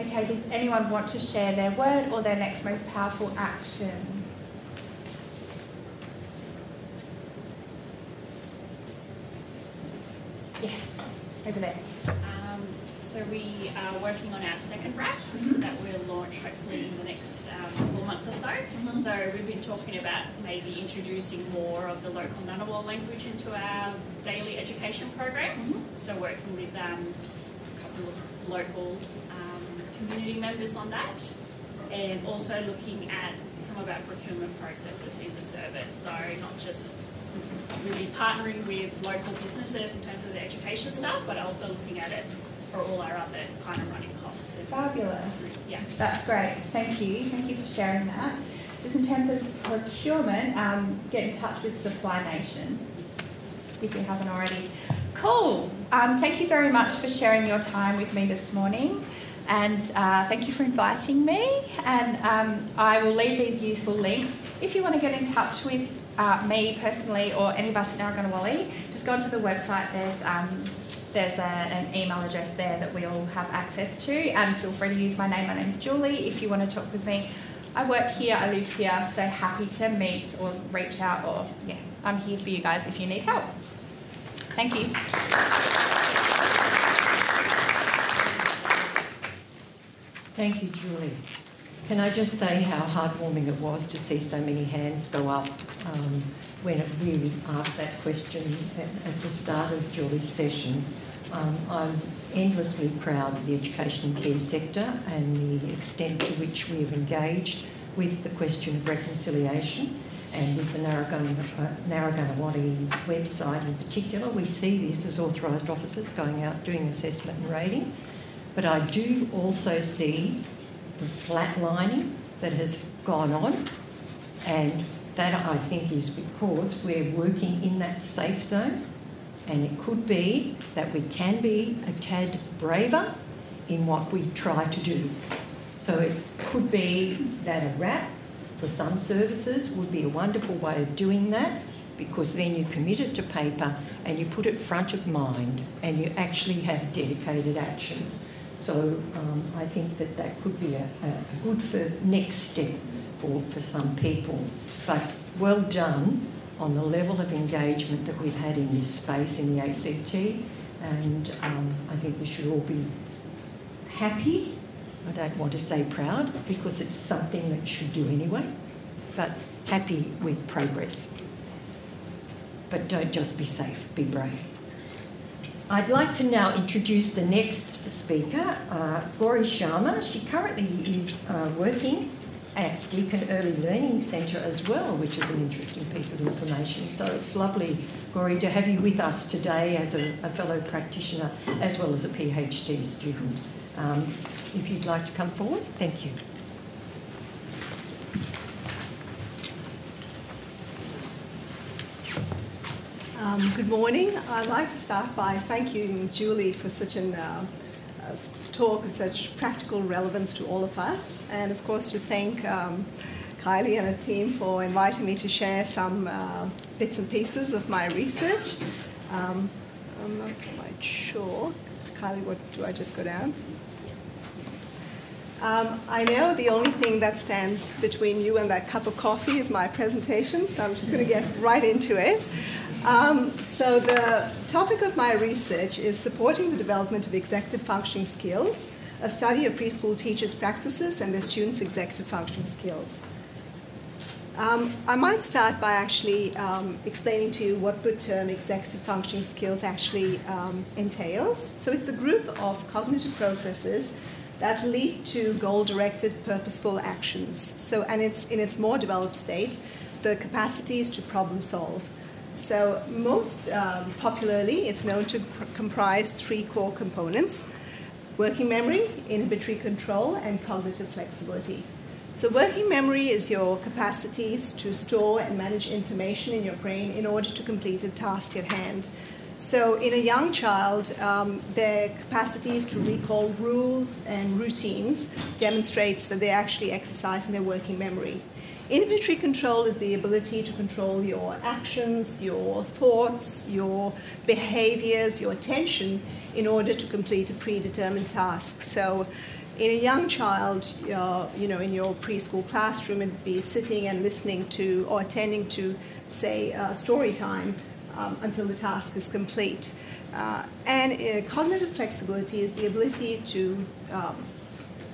S4: Okay, does anyone want to share their word or their next most powerful action? Yes, over there.
S6: Um, so we are working on our second RAP
S4: Mhm.
S6: that we'll launch hopefully in the next um, four months or so.
S4: Mhm.
S6: So we've been talking about maybe introducing more of the local Ngunnawal language into our daily education program.
S4: Mhm.
S6: So working with um, of local um, community members on that. And also looking at some of our procurement processes in the service. So not just really partnering with local businesses in terms of the education stuff, but also looking at it for all our other kind of running costs.
S4: Fabulous.
S6: Yeah.
S4: That's great. Thank you. Thank you for sharing that. Just in terms of procurement, um, get in touch with Supply Nation if you haven't already. Cool. Um, thank you very much for sharing your time with me this morning. And uh, thank you for inviting me. And um, I will leave these useful links. If you want to get in touch with uh, me personally or any of us at Narragunnawali just go onto the website. There's um, there's a, an email address there that we all have access to, and feel free to use my name. My name's Julie. If you want to talk with me, I work here, I live here, so happy to meet or reach out, or yeah, I'm here for you guys if you need help. Thank you.
S1: Thank you, Julie. Can I just say how heartwarming it was to see so many hands go up um, when really asked that question at, at the start of Julie's session. Um, I'm endlessly proud of the education and care sector and the extent to which we have engaged with the question of reconciliation and with the Narragana, Narragunnawali website in particular. We see this as authorised officers going out doing assessment and rating. But I do also see the flatlining that has gone on, and that I think is because we're working in that safe zone, and it could be that we can be a tad braver in what we try to do. So it could be that a RAP for some services would be a wonderful way of doing that because then you commit it to paper and you put it front of mind and you actually have dedicated actions. So um, I think that that could be a, a good for next step for, for some people. But well done on the level of engagement that we've had in this space in the ACT, and um, I think we should all be happy. I don't want to say proud because it's something that should do anyway, but happy with progress. But don't just be safe, be brave. I'd like to now introduce the next speaker, uh, Gauri Sharma. She currently is uh, working at Deakin Early Learning Centre as well, which is an interesting piece of information. So it's lovely, Gauri, to have you with us today as a, a fellow practitioner as well as a PhD student. Um, if you'd like to come forward, thank you.
S7: Um, good morning. I'd like to start by thanking Julie for such a uh, talk of such practical relevance to all of us, and of course to thank um, Kylie and her team for inviting me to share some uh, bits and pieces of my research. Um, I'm not quite sure. Kylie, what do I just go down? Um, I know the only thing that stands between you and that cup of coffee is my presentation, so I'm just going to get right into it. Um, so the topic of my research is supporting the development of executive functioning skills, a study of preschool teachers' practices and their students' executive functioning skills. Um, I might start by actually um, explaining to you what the term executive functioning skills actually um, entails. So it's a group of cognitive processes that lead to goal-directed, purposeful actions. So, and it's in its more developed state, the capacities to problem solve. So, most um, popularly, it's known to pr- comprise three core components working memory, inhibitory control, and cognitive flexibility. So, working memory is your capacities to store and manage information in your brain in order to complete a task at hand. So, in a young child, um, their capacities to recall rules and routines demonstrates that they're actually exercising their working memory. Inhibitory control is the ability to control your actions, your thoughts, your behaviors, your attention in order to complete a predetermined task. So, in a young child, uh, you know, in your preschool classroom, it'd be sitting and listening to or attending to, say, uh, story time um, until the task is complete. Uh, and uh, cognitive flexibility is the ability to um,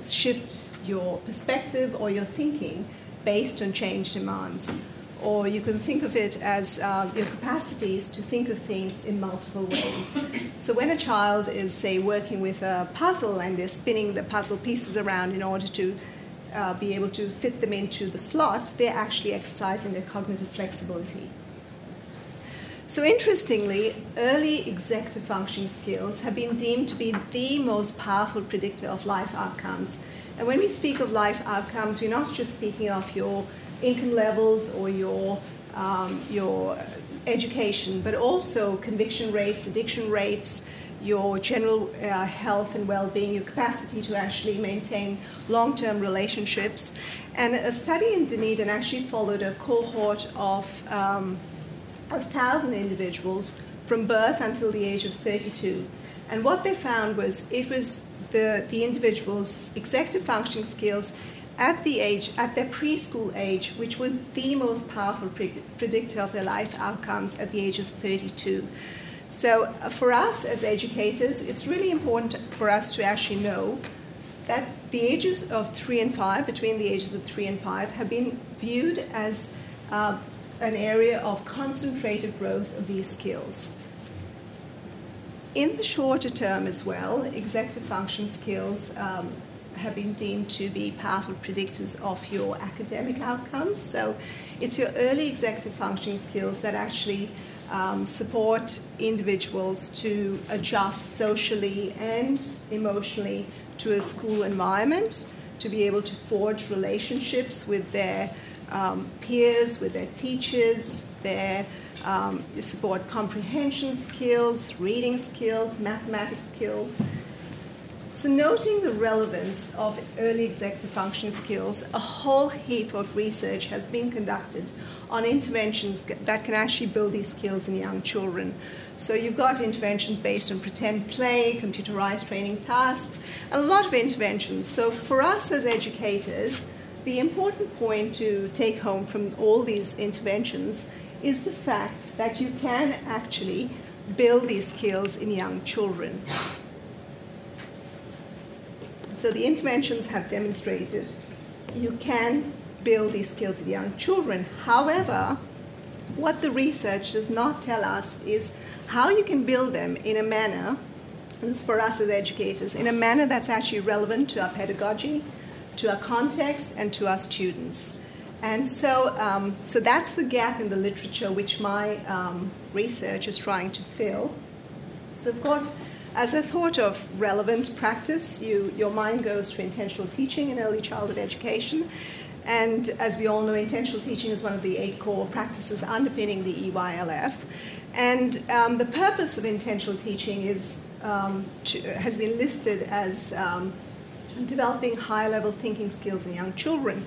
S7: shift your perspective or your thinking based on change demands. Or you can think of it as uh, your capacities to think of things in multiple ways. So, when a child is, say, working with a puzzle and they're spinning the puzzle pieces around in order to uh, be able to fit them into the slot, they're actually exercising their cognitive flexibility. So, interestingly, early executive functioning skills have been deemed to be the most powerful predictor of life outcomes and when we speak of life outcomes, we're not just speaking of your income levels or your, um, your education, but also conviction rates, addiction rates, your general uh, health and well being, your capacity to actually maintain long term relationships. And a study in Dunedin actually followed a cohort of um, a thousand individuals from birth until the age of 32. And what they found was it was the, the individual's executive functioning skills at the age, at their preschool age, which was the most powerful pre- predictor of their life outcomes at the age of 32. So, uh, for us as educators, it's really important for us to actually know that the ages of three and five, between the ages of three and five, have been viewed as uh, an area of concentrated growth of these skills. In the shorter term as well, executive function skills um, have been deemed to be powerful predictors of your academic outcomes. So it's your early executive functioning skills that actually um, support individuals to adjust socially and emotionally to a school environment, to be able to forge relationships with their um, peers, with their teachers, their um, you support comprehension skills, reading skills, mathematics skills. So, noting the relevance of early executive function skills, a whole heap of research has been conducted on interventions that can actually build these skills in young children. So, you've got interventions based on pretend play, computerized training tasks, a lot of interventions. So, for us as educators, the important point to take home from all these interventions is the fact that you can actually build these skills in young children. So the interventions have demonstrated you can build these skills in young children. However, what the research does not tell us is how you can build them in a manner, and this is for us as educators, in a manner that's actually relevant to our pedagogy, to our context, and to our students. And so, um, so that's the gap in the literature which my um, research is trying to fill. So, of course, as a thought of relevant practice, you, your mind goes to intentional teaching in early childhood education. And as we all know, intentional teaching is one of the eight core practices underpinning the EYLF. And um, the purpose of intentional teaching is, um, to, has been listed as um, developing high level thinking skills in young children.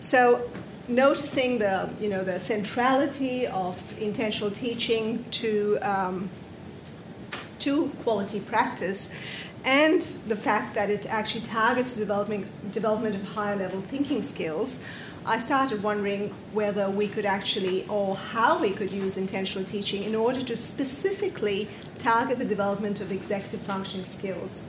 S7: So, noticing the, you know, the centrality of intentional teaching to, um, to quality practice and the fact that it actually targets development, development of higher level thinking skills, I started wondering whether we could actually, or how we could use intentional teaching in order to specifically target the development of executive functioning skills.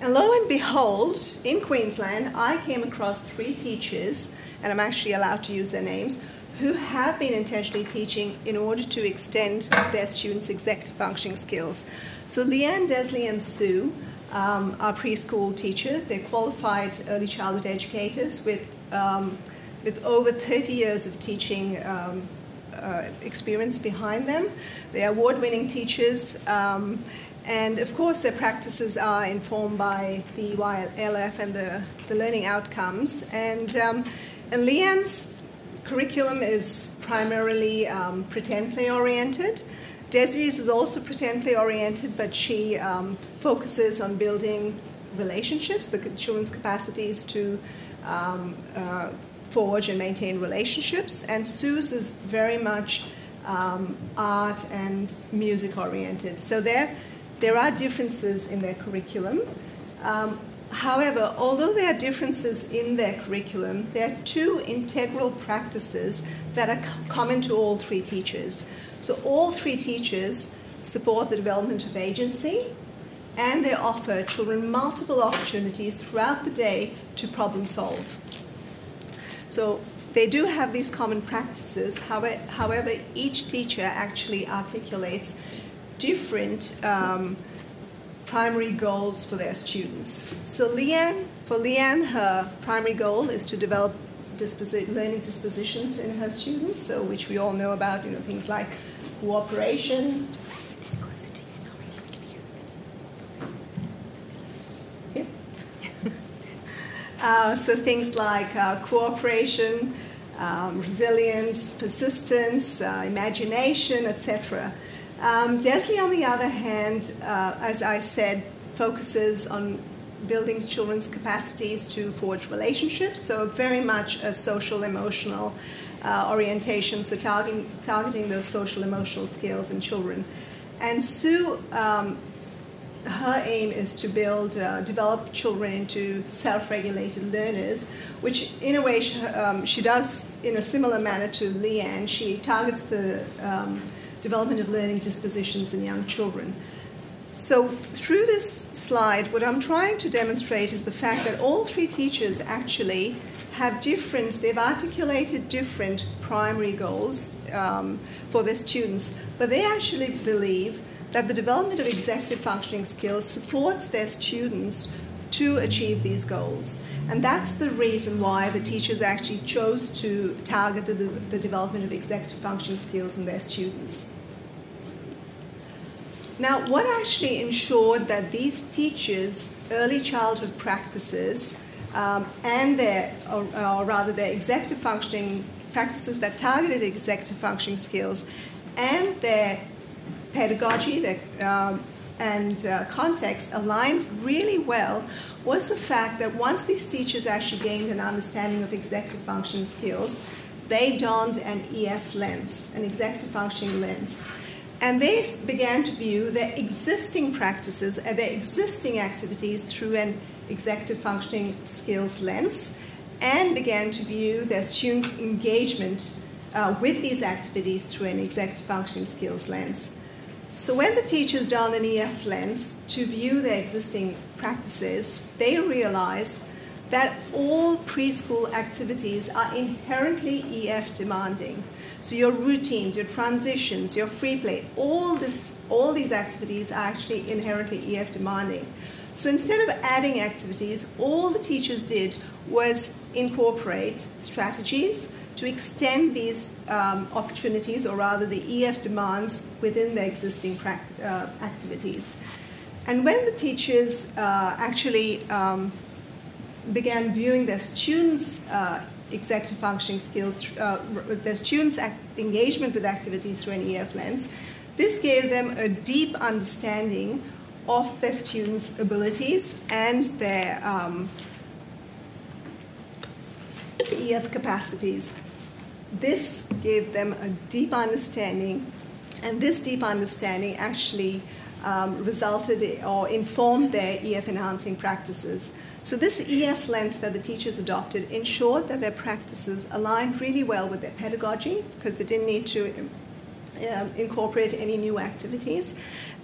S7: And lo and behold, in Queensland, I came across three teachers, and I'm actually allowed to use their names, who have been intentionally teaching in order to extend their students' executive functioning skills. So Leanne, Desley, and Sue um, are preschool teachers. They're qualified early childhood educators with, um, with over 30 years of teaching um, uh, experience behind them. They're award winning teachers. And of course, their practices are informed by the EYLF and the, the learning outcomes. And, um, and Leanne's curriculum is primarily um, pretend play oriented. Desi's is also pretend play oriented, but she um, focuses on building relationships, the children's capacities to um, uh, forge and maintain relationships. And Sue's is very much um, art and music oriented. So there, there are differences in their curriculum. Um, However, although there are differences in their curriculum, there are two integral practices that are common to all three teachers. So, all three teachers support the development of agency and they offer children multiple opportunities throughout the day to problem solve. So, they do have these common practices, however, each teacher actually articulates different. Um, primary goals for their students. So Leanne, for Leanne, her primary goal is to develop disposi- learning dispositions in her students, so which we all know about, you know, things like cooperation. Uh, so things like uh, cooperation, um, resilience, persistence, uh, imagination, etc. Um, Desley, on the other hand, uh, as I said, focuses on building children's capacities to forge relationships, so very much a social emotional uh, orientation, so targeting, targeting those social emotional skills in children. And Sue, um, her aim is to build, uh, develop children into self regulated learners, which in a way she, um, she, does in a similar manner to Leanne. She targets the um, development of learning dispositions in young children. So, through this slide, what I'm trying to demonstrate is the fact that all three teachers actually have different, they've articulated different primary goals um, for their students, but they actually believe that the development of executive functioning skills supports their students to achieve these goals. And that's the reason why the teachers actually chose to target the, the development of executive functioning skills in their students. Now, what actually ensured that these teachers' early childhood practices um, and their, or, or, rather, their executive functioning practices that targeted executive functioning skills and their pedagogy their, um, and uh, context aligned really well was the fact that once these teachers actually gained an understanding of executive functioning skills, they donned an EF lens, an executive functioning lens. And they began to view their existing practices and their existing activities through an executive functioning skills lens and began to view their students' engagement uh, with these activities through an executive functioning skills lens. So when the teachers done an EF lens to view their existing practices, they realize that all preschool activities are inherently EF demanding. So your routines, your transitions, your free play, all this, all these activities are actually inherently EF demanding. So instead of adding activities, all the teachers did was incorporate strategies to extend these um, opportunities, or rather the EF demands, within their existing pract- uh, activities. And when the teachers uh, actually um, began viewing their students' uh, executive functioning skills, uh, their students' engagement with activities through an EF lens, this gave them a deep understanding of their students' abilities and their um, EF capacities. This gave them a deep understanding, and this deep understanding actually um, resulted or informed their EF enhancing practices. So, this EF lens that the teachers adopted ensured that their practices aligned really well with their pedagogy because they didn't need to um, incorporate any new activities.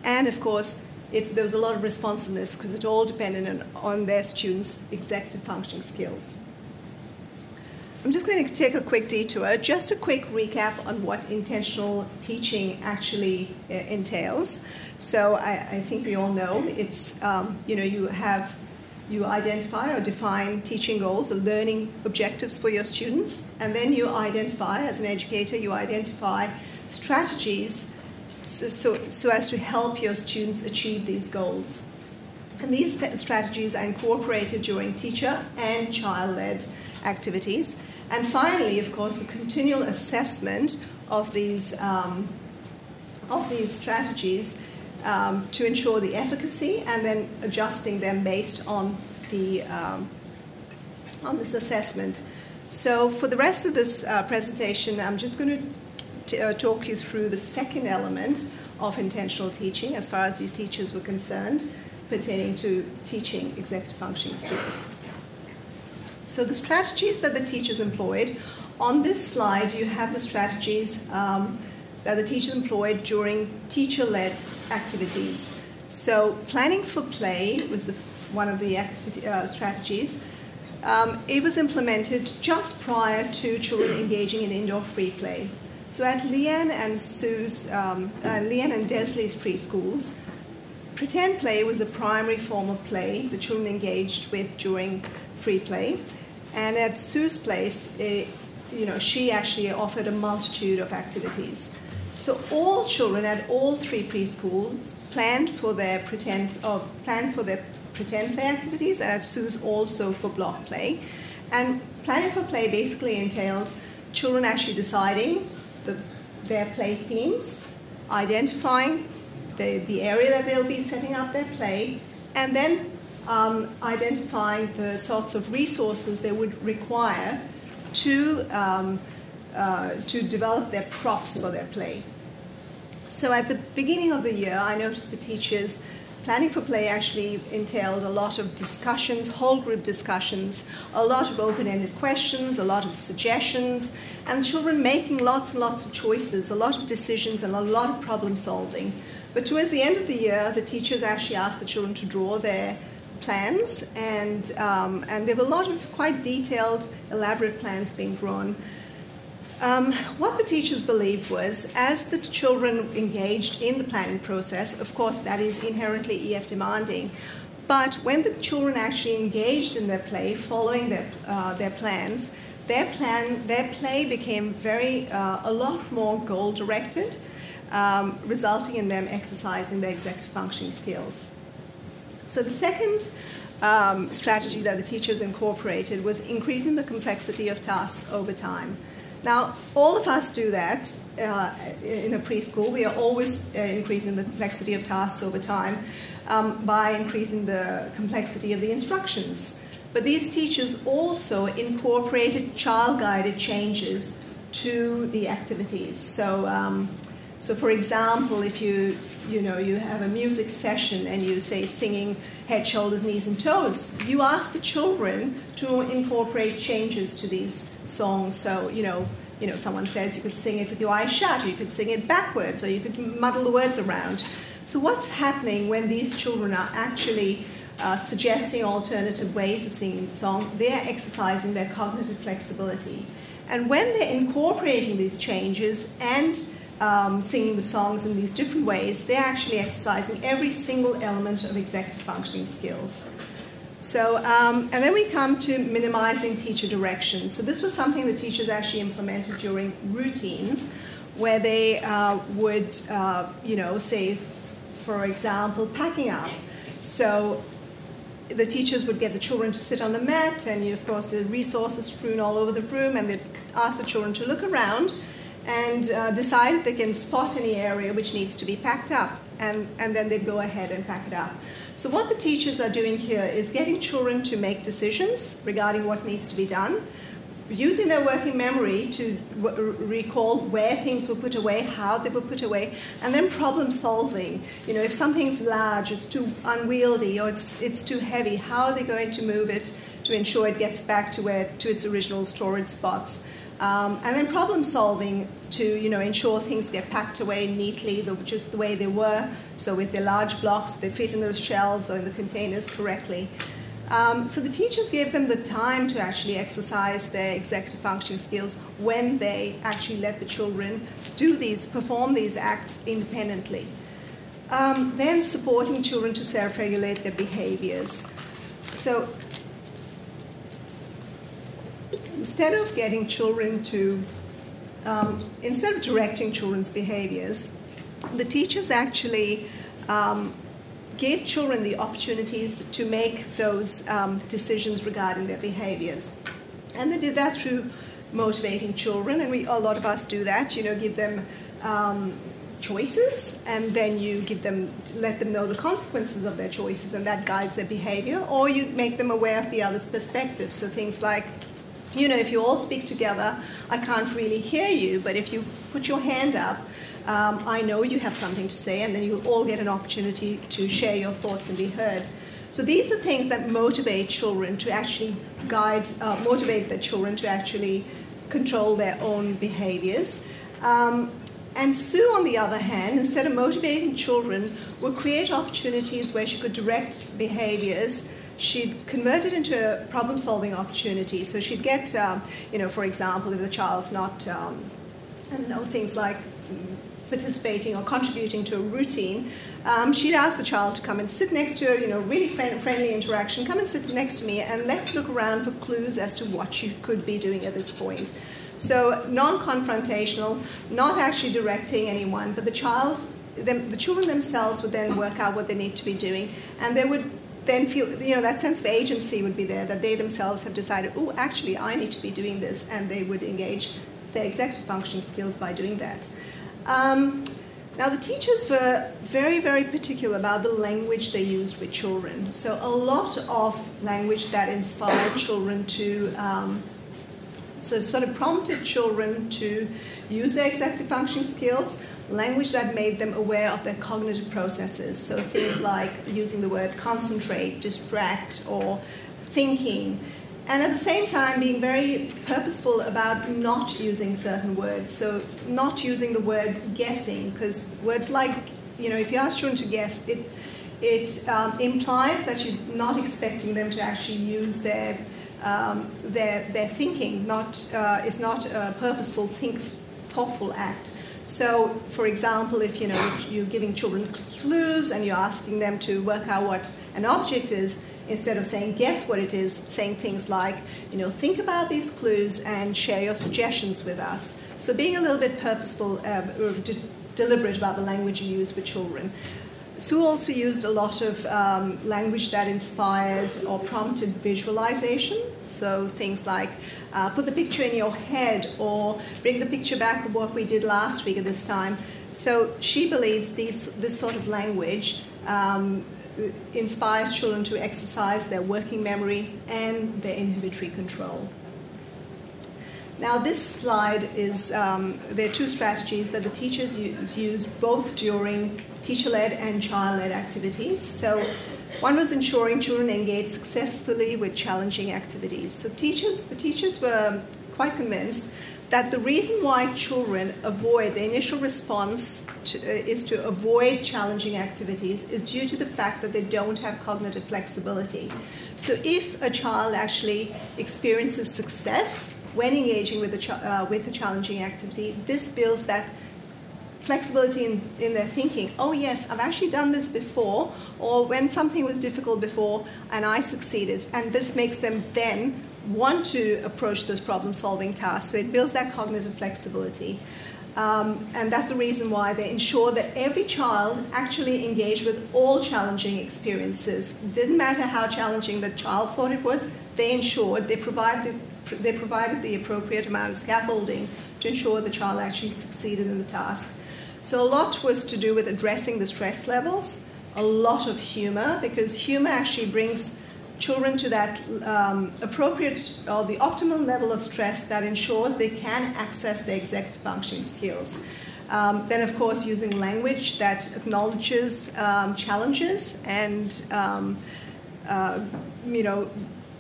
S7: And of course, it, there was a lot of responsiveness because it all depended on, on their students' executive functioning skills. I'm just going to take a quick detour, just a quick recap on what intentional teaching actually uh, entails. So I, I, think we all know it's um, you know you have you identify or define teaching goals or learning objectives for your students, and then you identify as an educator you identify strategies so, so, so as to help your students achieve these goals. And these t- strategies are incorporated during teacher and child led activities. And finally, of course, the continual assessment of these, um, of these strategies um, to ensure the efficacy and then adjusting them based on, the, um, on this assessment. So, for the rest of this uh, presentation, I'm just going to uh, talk you through the second element of intentional teaching as far as these teachers were concerned, pertaining to teaching executive functioning skills. So, the strategies that the teachers employed on this slide, you have the strategies um, that the teachers employed during teacher led activities. So, planning for play was the, one of the activity, uh, strategies. Um, it was implemented just prior to children engaging in indoor free play. So at Leanne and Sue's, um, uh, Leanne and Desley's preschools, pretend play was the primary form of play the children engaged with during free play. And at Sue's place, it, you know, she actually offered a multitude of activities. So all children at all three preschools planned for their pretend of planned for their pretend play activities, and at Sue's also for block play. And planning for play basically entailed children actually deciding the, their play themes, identifying the, the area that they'll be setting up their play, and then um, identifying the sorts of resources they would require to, um, uh, to develop their props for their play. So at the beginning of the year, I noticed the teachers planning for play actually entailed a lot of discussions, whole group discussions, a lot of open ended questions, a lot of suggestions, and children making lots and lots of choices, a lot of decisions, and a lot of problem solving. But towards the end of the year, the teachers actually asked the children to draw their plans, and, um, and there were a lot of quite detailed, elaborate plans being drawn. Um, what the teachers believed was as the children engaged in the planning process, of course, that is inherently EF demanding. But when the children actually engaged in their play, following their, uh, their plans, their plan, their play became very, uh, a lot more goal directed, um, resulting in them exercising their executive functioning skills. So the second um, strategy that the teachers incorporated was increasing the complexity of tasks over time. Now, all of us do that uh, in a preschool. We are always uh, increasing the complexity of tasks over time um, by increasing the complexity of the instructions. But these teachers also incorporated child guided changes to the activities. So, um, so for example, if you you know you have a music session and you say singing head, shoulders, knees, and toes, you ask the children to incorporate changes to these songs. So you know you know, someone says you could sing it with your eyes shut, or you could sing it backwards, or you could muddle the words around. So, what's happening when these children are actually uh, suggesting alternative ways of singing the song? They're exercising their cognitive flexibility. And when they're incorporating these changes and um, singing the songs in these different ways, they're actually exercising every single element of executive functioning skills. So, um, and then we come to minimizing teacher direction. So, this was something the teachers actually implemented during routines, where they uh, would, uh, you know, say, for example, packing up. So, the teachers would get the children to sit on the mat, and you, of course, the resources strewn all over the room, and they'd ask the children to look around and uh, decide if they can spot any area which needs to be packed up, and, and then they'd go ahead and pack it up. So, what the teachers are doing here is getting children to make decisions regarding what needs to be done, using their working memory to recall where things were put away, how they were put away, and then problem solving. You know, if something's large, it's too unwieldy, or it's, it's too heavy, how are they going to move it to ensure it gets back to where to its original storage spots? Um, and then problem solving to you know ensure things get packed away neatly, just the way they were. So with the large blocks, they fit in those shelves or in the containers correctly. Um, so the teachers gave them the time to actually exercise their executive functioning skills when they actually let the children do these, perform these acts independently. Um, then supporting children to self-regulate their behaviors. So instead of getting children to, um, instead of directing children's behaviors, the teachers actually um, gave children the opportunities to make those um, decisions regarding their behaviors. And they did that through motivating children, and we, a lot of us do that, you know, give them um, choices, and then you give them, let them know the consequences of their choices, and that guides their behavior, or you make them aware of the other's perspective. So things like, you know, if you all speak together, I can't really hear you, but if you put your hand up, um, I know you have something to say, and then you'll all get an opportunity to share your thoughts and be heard. So these are things that motivate children to actually guide, uh, motivate the children to actually control their own behaviors. Um, and Sue, on the other hand, instead of motivating children, would create opportunities where she could direct behaviors she'd convert it into a problem solving opportunity. So she'd get, um, you know, for example, if the child's not, um, I don't know, things like participating or contributing to a routine, um, she'd ask the child to come and sit next to her, you know, really friend- friendly interaction, come and sit next to me and let's look around for clues as to what you could be doing at this point. So non confrontational, not actually directing anyone, but the child, the children themselves would then work out what they need to be doing and they would then feel, you know, that sense of agency would be there that they themselves have decided, oh, actually, I need to be doing this, and they would engage their executive functioning skills by doing that. Um, now, the teachers were very, very particular about the language they used with children. So, a lot of language that inspired children to, um, so sort of prompted children to use their executive functioning skills, language that made them aware of their cognitive processes. So things like using the word concentrate, distract, or thinking. And at the same time, being very purposeful about not using certain words. So, not using the word guessing, because words like, you know, if you ask children to guess, it, it um, implies that you're not expecting them to actually use their, um, their, their thinking. Not, uh, it's not a purposeful, think, thoughtful act. So, for example, if you know you're giving children clues and you're asking them to work out what an object is, instead of saying guess what it is, saying things like, you know, think about these clues and share your suggestions with us. So, being a little bit purposeful, um, or de- deliberate about the language you use with children. Sue also used a lot of um, language that inspired or prompted visualization. So things like uh, put the picture in your head or bring the picture back of what we did last week at this time. So she believes these, this sort of language um, inspires children to exercise their working memory and their inhibitory control. Now, this slide is um, there are two strategies that the teachers use, used both during teacher led and child led activities. So, one was ensuring children engage successfully with challenging activities. So, teachers, the teachers were quite convinced that the reason why children avoid the initial response to, uh, is to avoid challenging activities is due to the fact that they don't have cognitive flexibility. So if a child actually experiences success when engaging with a, ch- uh, with a challenging activity, this builds that flexibility in, in their thinking. Oh, yes, I've actually done this before, or when something was difficult before and I succeeded. And this makes them then want to approach those problem solving tasks. So it builds that cognitive flexibility. Um, and that's the reason why they ensure that every child actually engaged with all challenging experiences. Didn't matter how challenging the child thought it was, they ensured they, provide the, they provided the appropriate amount of scaffolding to ensure the child actually succeeded in the task. So a lot was to do with addressing the stress levels, a lot of humor, because humor actually brings children to that um, appropriate or the optimal level of stress that ensures they can access their executive functioning skills. Um, then, of course, using language that acknowledges um, challenges and, um, uh, you know,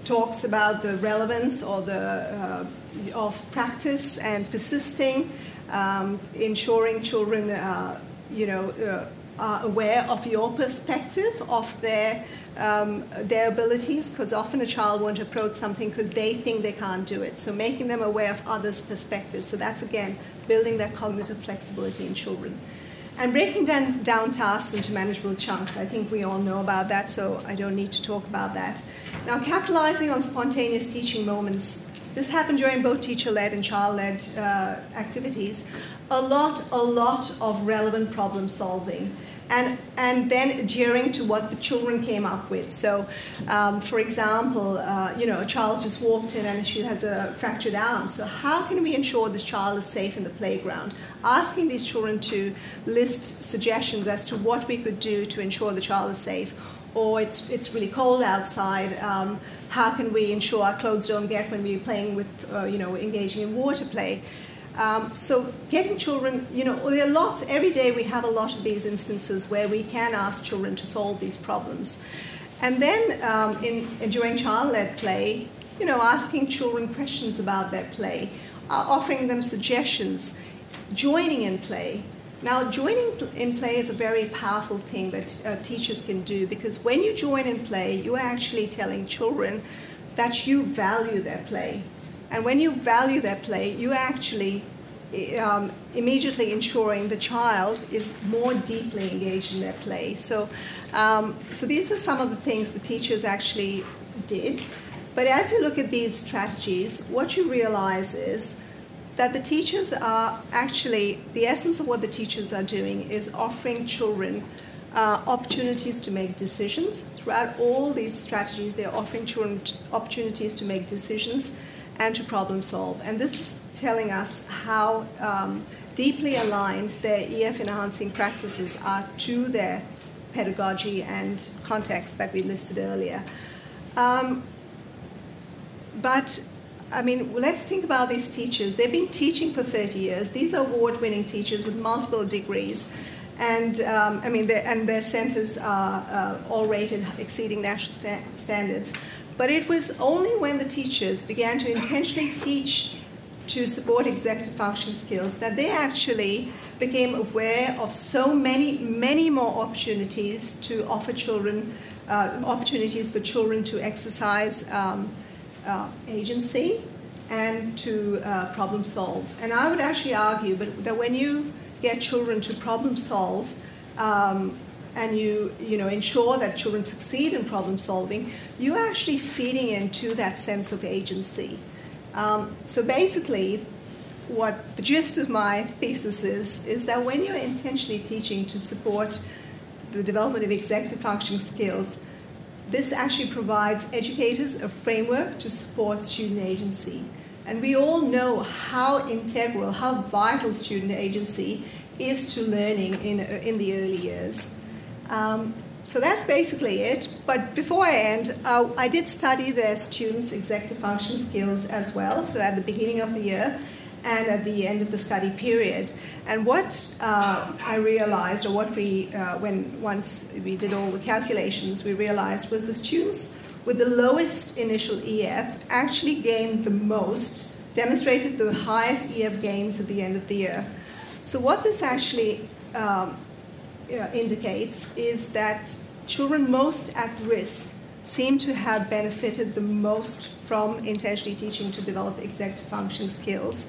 S7: talks about the relevance or the uh, of practice and persisting um, ensuring children, uh, you know, uh, are aware of your perspective of their um, their abilities, because often a child won't approach something because they think they can't do it. So making them aware of others' perspectives. So that's again building that cognitive flexibility in children. And breaking down, down tasks into manageable chunks. I think we all know about that, so I don't need to talk about that. Now, capitalizing on spontaneous teaching moments this happened during both teacher-led and child-led uh, activities. A lot, a lot of relevant problem solving. And, and then adhering to what the children came up with. So, um, for example, uh, you know, a child just walked in and she has a fractured arm. So, how can we ensure this child is safe in the playground? Asking these children to list suggestions as to what we could do to ensure the child is safe. Or it's, it's really cold outside. Um, how can we ensure our clothes don't get when we're playing with, uh, you know, engaging in water play. Um, so getting children, you know, there are lots, every day we have a lot of these instances where we can ask children to solve these problems. And then um, in, in, during child-led play, you know, asking children questions about their play, uh, offering them suggestions, joining in play, now, joining in play is a very powerful thing that uh, teachers can do because when you join in play, you are actually telling children that you value their play. And when you value their play, you actually um, immediately ensuring the child is more deeply engaged in their play. So, um, so these were some of the things the teachers actually did. But as you look at these strategies, what you realize is that the teachers are actually, the essence of what the teachers are doing is offering children uh, opportunities to make decisions. Throughout all these strategies, they're offering children opportunities to make decisions and to problem solve. And this is telling us how um, deeply aligned their EF enhancing practices are to their pedagogy and context that we listed earlier. Um, but I mean, let's think about these teachers. They've been teaching for 30 years. These are award winning teachers with multiple degrees. And um, I mean, and their centers are uh, all rated exceeding national sta- standards. But it was only when the teachers began to intentionally teach to support executive function skills that they actually became aware of so many, many more opportunities to offer children, uh, opportunities for children to exercise. Um, uh, agency and to uh, problem solve. And I would actually argue that when you get children to problem solve um, and you, you know, ensure that children succeed in problem solving, you're actually feeding into that sense of agency. Um, so basically, what the gist of my thesis is, is that when you're intentionally teaching to support the development of executive functioning skills, this actually provides educators a framework to support student agency. And we all know how integral, how vital student agency is to learning in, in the early years. Um, so that's basically it. But before I end, uh, I did study the students' executive function skills as well. So at the beginning of the year, and at the end of the study period. And what uh, I realized, or what we, uh, when once we did all the calculations, we realized was the students with the lowest initial EF actually gained the most demonstrated the highest EF gains at the end of the year. So, what this actually um, indicates is that children most at risk seem to have benefited the most from intentionally teaching to develop executive function skills.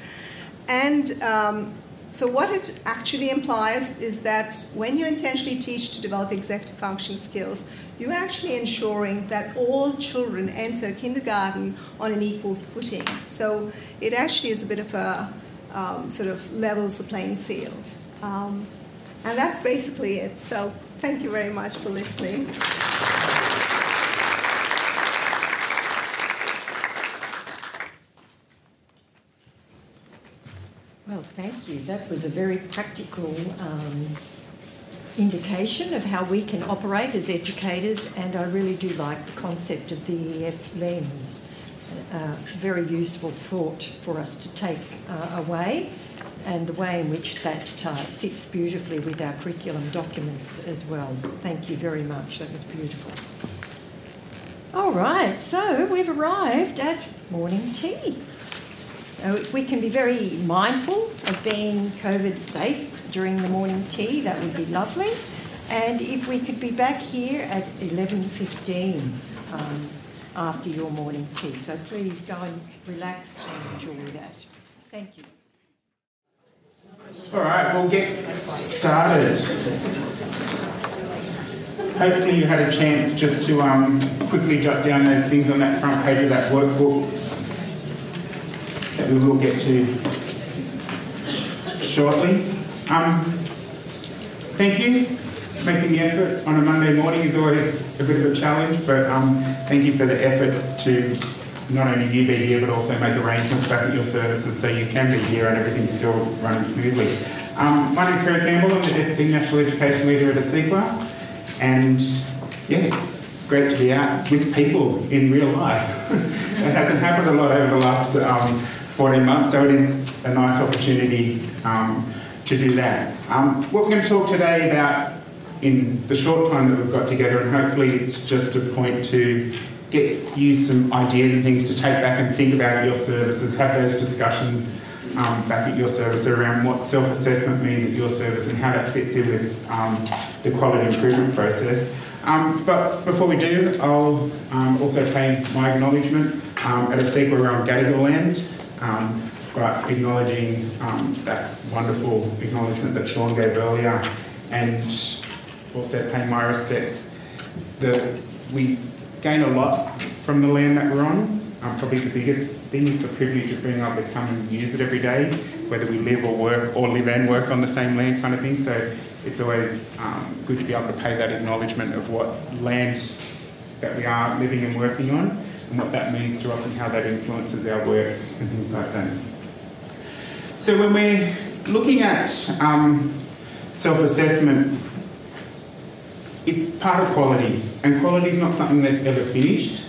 S7: And um, so, what it actually implies is that when you intentionally teach to develop executive function skills, you're actually ensuring that all children enter kindergarten on an equal footing. So, it actually is a bit of a um, sort of levels the playing field. Um, and that's basically it. So, thank you very much for listening.
S1: Well, thank you. That was a very practical um, indication of how we can operate as educators, and I really do like the concept of the EF lens. Uh, very useful thought for us to take uh, away, and the way in which that uh, sits beautifully with our curriculum documents as well. Thank you very much. That was beautiful. All right, so we've arrived at morning tea. Uh, we can be very mindful of being COVID safe during the morning tea. That would be lovely. And if we could be back here at 11.15 um, after your morning tea. So please go and relax and enjoy that. Thank you.
S8: All right, we'll get started. Hopefully you had a chance just to um, quickly jot down those things on that front page of that workbook that we will get to shortly. Um, thank you. Making the effort on a Monday morning is always a bit of a challenge, but um, thank you for the effort to not only you be here, but also make arrangements back at your services so you can be here and everything's still running smoothly. Um, my name is Kerry Campbell, I'm the Deputy National Education Leader at ACECQA, and yeah, it's great to be out with people in real life. it hasn't happened a lot over the last um, 14 months, so it is a nice opportunity um, to do that. Um, what we're going to talk today about in the short time that we've got together, and hopefully it's just a point to get you some ideas and things to take back and think about at your services, have those discussions um, back at your service around what self-assessment means at your service and how that fits in with um, the quality improvement process. Um, but before we do, I'll um, also pay my acknowledgement um, at ACECQA around Gadigal land, um, but acknowledging that wonderful acknowledgement that Sean gave earlier and also paying my respects. The, we gain a lot from the land that we're on. Um, probably the biggest thing is the privilege of being able to come and use it every day, whether we live or work or live and work on the same land kind of thing. So it's always um, good to be able to pay that acknowledgement of what land that we are living and working on and what that means to us and how that influences our work and things like that. So when we're looking at um, self-assessment, it's part of quality, and quality is not something that's ever finished.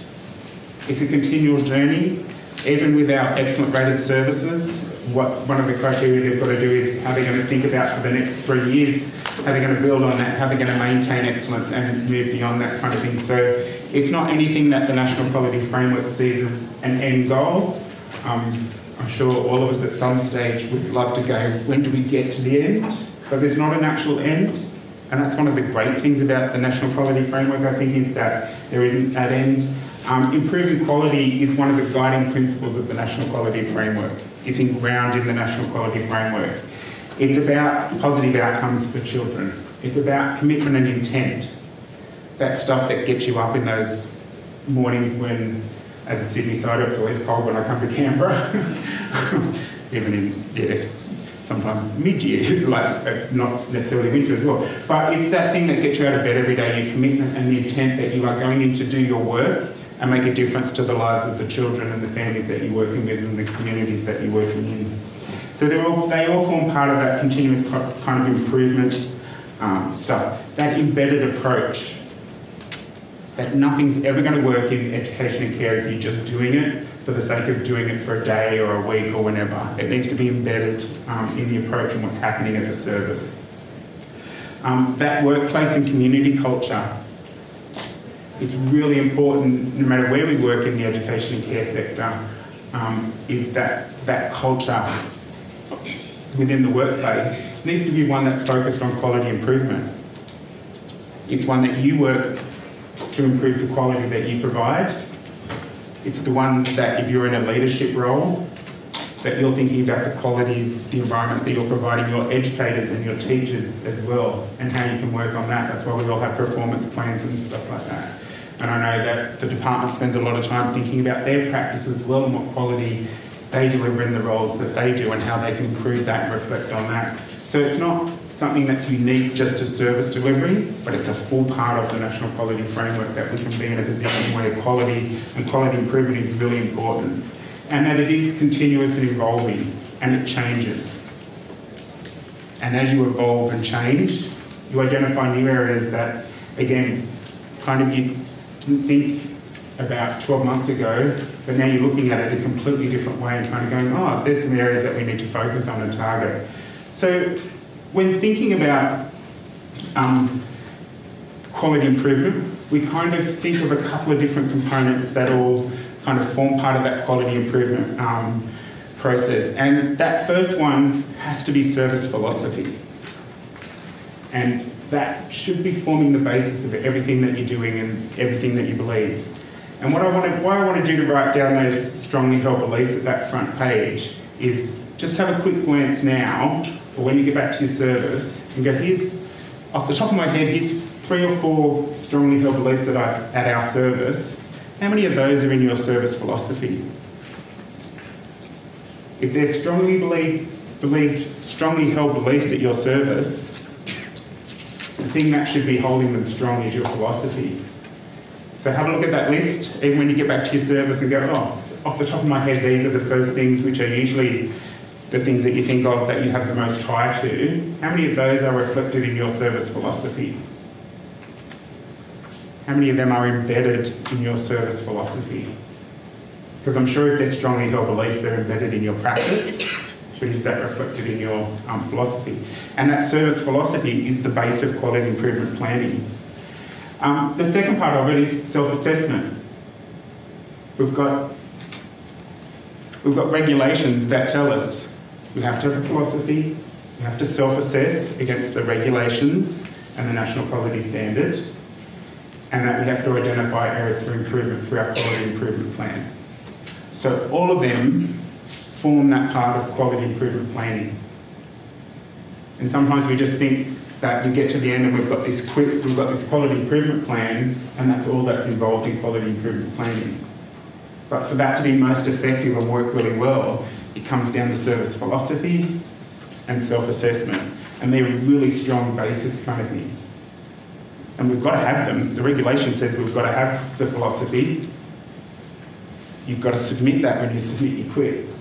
S8: It's a continual journey. Even with our excellent rated services, what one of the criteria they've got to do is how they're going to think about for the next three years, how they're going to build on that, how they're going to maintain excellence and move beyond that kind of thing. So it's not anything that the National Quality Framework sees as an end goal. Um, I'm sure all of us at some stage would love to go, when do we get to the end? But there's not an actual end. And that's one of the great things about the National Quality Framework, I think, is that there isn't that end. Um, improving quality is one of the guiding principles of the National Quality Framework. It's ground in the National Quality Framework. It's about positive outcomes for children. It's about commitment and intent. That stuff that gets you up in those mornings when, as a Sydney sider, it's always cold when I come to Canberra. Even in, yeah, sometimes mid-year, like uh, not necessarily winter as well. But it's that thing that gets you out of bed every day, your commitment and the intent that you are going in to do your work and make a difference to the lives of the children and the families that you're working with and the communities that you're working in. So all, they all form part of that continuous kind of improvement um, stuff, that embedded approach that nothing's ever going to work in education and care if you're just doing it for the sake of doing it for a day or a week or whenever. It needs to be embedded um, in the approach and what's happening at the service. Um, that workplace and community culture it's really important, no matter where we work in the education and care sector, um, is that that culture within the workplace needs to be one that's focused on quality improvement. It's one that you work to improve the quality that you provide. It's the one that if you're in a leadership role, that you're thinking about the quality of the environment that you're providing your educators and your teachers as well, and how you can work on that. That's why we all have performance plans and stuff like that. And I know that the department spends a lot of time thinking about their practice as well and what quality they deliver in the roles that they do and how they can improve that and reflect on that. So it's not something that's unique just to service delivery, but it's a full part of the National Quality Framework that we can be in a position where quality and quality improvement is really important. And that it is continuous and evolving and it changes. And as you evolve and change, you identify new areas that, again, kind of you didn't think about 12 months ago, but now you're looking at it a completely different way and kind of going, oh, there's some areas that we need to focus on and target. So when thinking about um, quality improvement, we kind of think of a couple of different components that all kind of form part of that quality improvement um, process. And that first one has to be service philosophy. And that should be forming the basis of everything that you're doing and everything that you believe. And what I wanted, why I wanted you to write down those strongly held beliefs at that front page is just have a quick glance now, or when you get back to your service, and go, here's, off the top of my head, here's three or four strongly held beliefs that I at our service. How many of those are in your service philosophy? If they're strongly believed, believed, strongly held beliefs at your service, the thing that should be holding them strong is your philosophy. So have a look at that list, even when you get back to your service and go, oh, off the top of my head, these are the first things which are usually the things that you think of that you have the most tie to. How many of those are reflected in your service philosophy? How many of them are embedded in your service philosophy? Because I'm sure if they're strongly held beliefs, they're embedded in your practice, but is that reflected in your um, philosophy? And that service philosophy is the base of quality improvement planning. Um, the second part of it is self-assessment. We've got we've got regulations that tell us we have to have a philosophy, we have to self-assess against the regulations and the national quality standard, and that we have to identify areas for improvement through our quality improvement plan. So all of them form that part of quality improvement planning. And sometimes we just think that we get to the end and we've got this quick, we've got this quality improvement plan, and that's all that's involved in quality improvement planning. But for that to be most effective and work really well, it comes down to service philosophy and self-assessment, and they're a really strong basis kind of thing. And we've got to have them. The regulation says we've got to have the philosophy. You've got to submit that when you submit your QIP.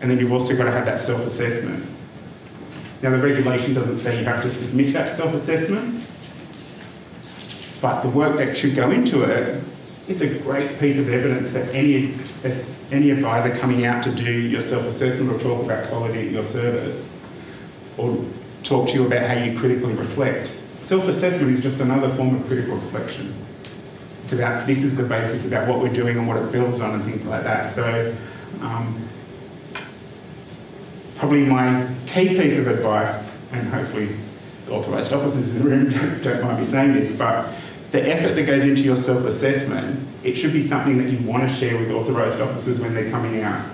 S8: And then you've also got to have that self-assessment. Now, the regulation doesn't say you have to submit that self assessment, but the work that should go into it, it's a great piece of evidence that any, any advisor coming out to do your self assessment or talk about quality at your service or talk to you about how you critically reflect. Self assessment is just another form of critical reflection. It's about this is the basis about what we're doing and what it builds on and things like that. So, um, probably my key piece of advice, and hopefully the authorised officers in the room don't, don't mind me saying this, but the effort that goes into your self-assessment, it should be something that you want to share with authorised officers when they're coming out.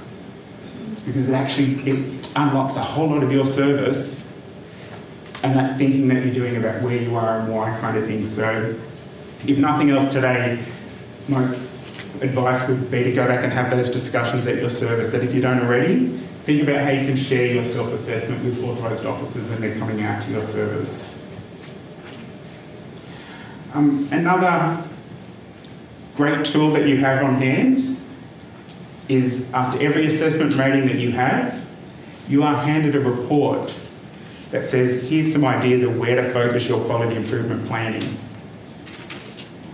S8: Because it actually it unlocks a whole lot of your service and that thinking that you're doing about where you are and why kind of thing. So if nothing else today, my advice would be to go back and have those discussions at your service that if you don't already, Think about how you can share your self-assessment with authorised officers when they're coming out to your service. Um, another great tool that you have on hand is after every assessment rating that you have, you are handed a report that says, here's some ideas of where to focus your quality improvement planning.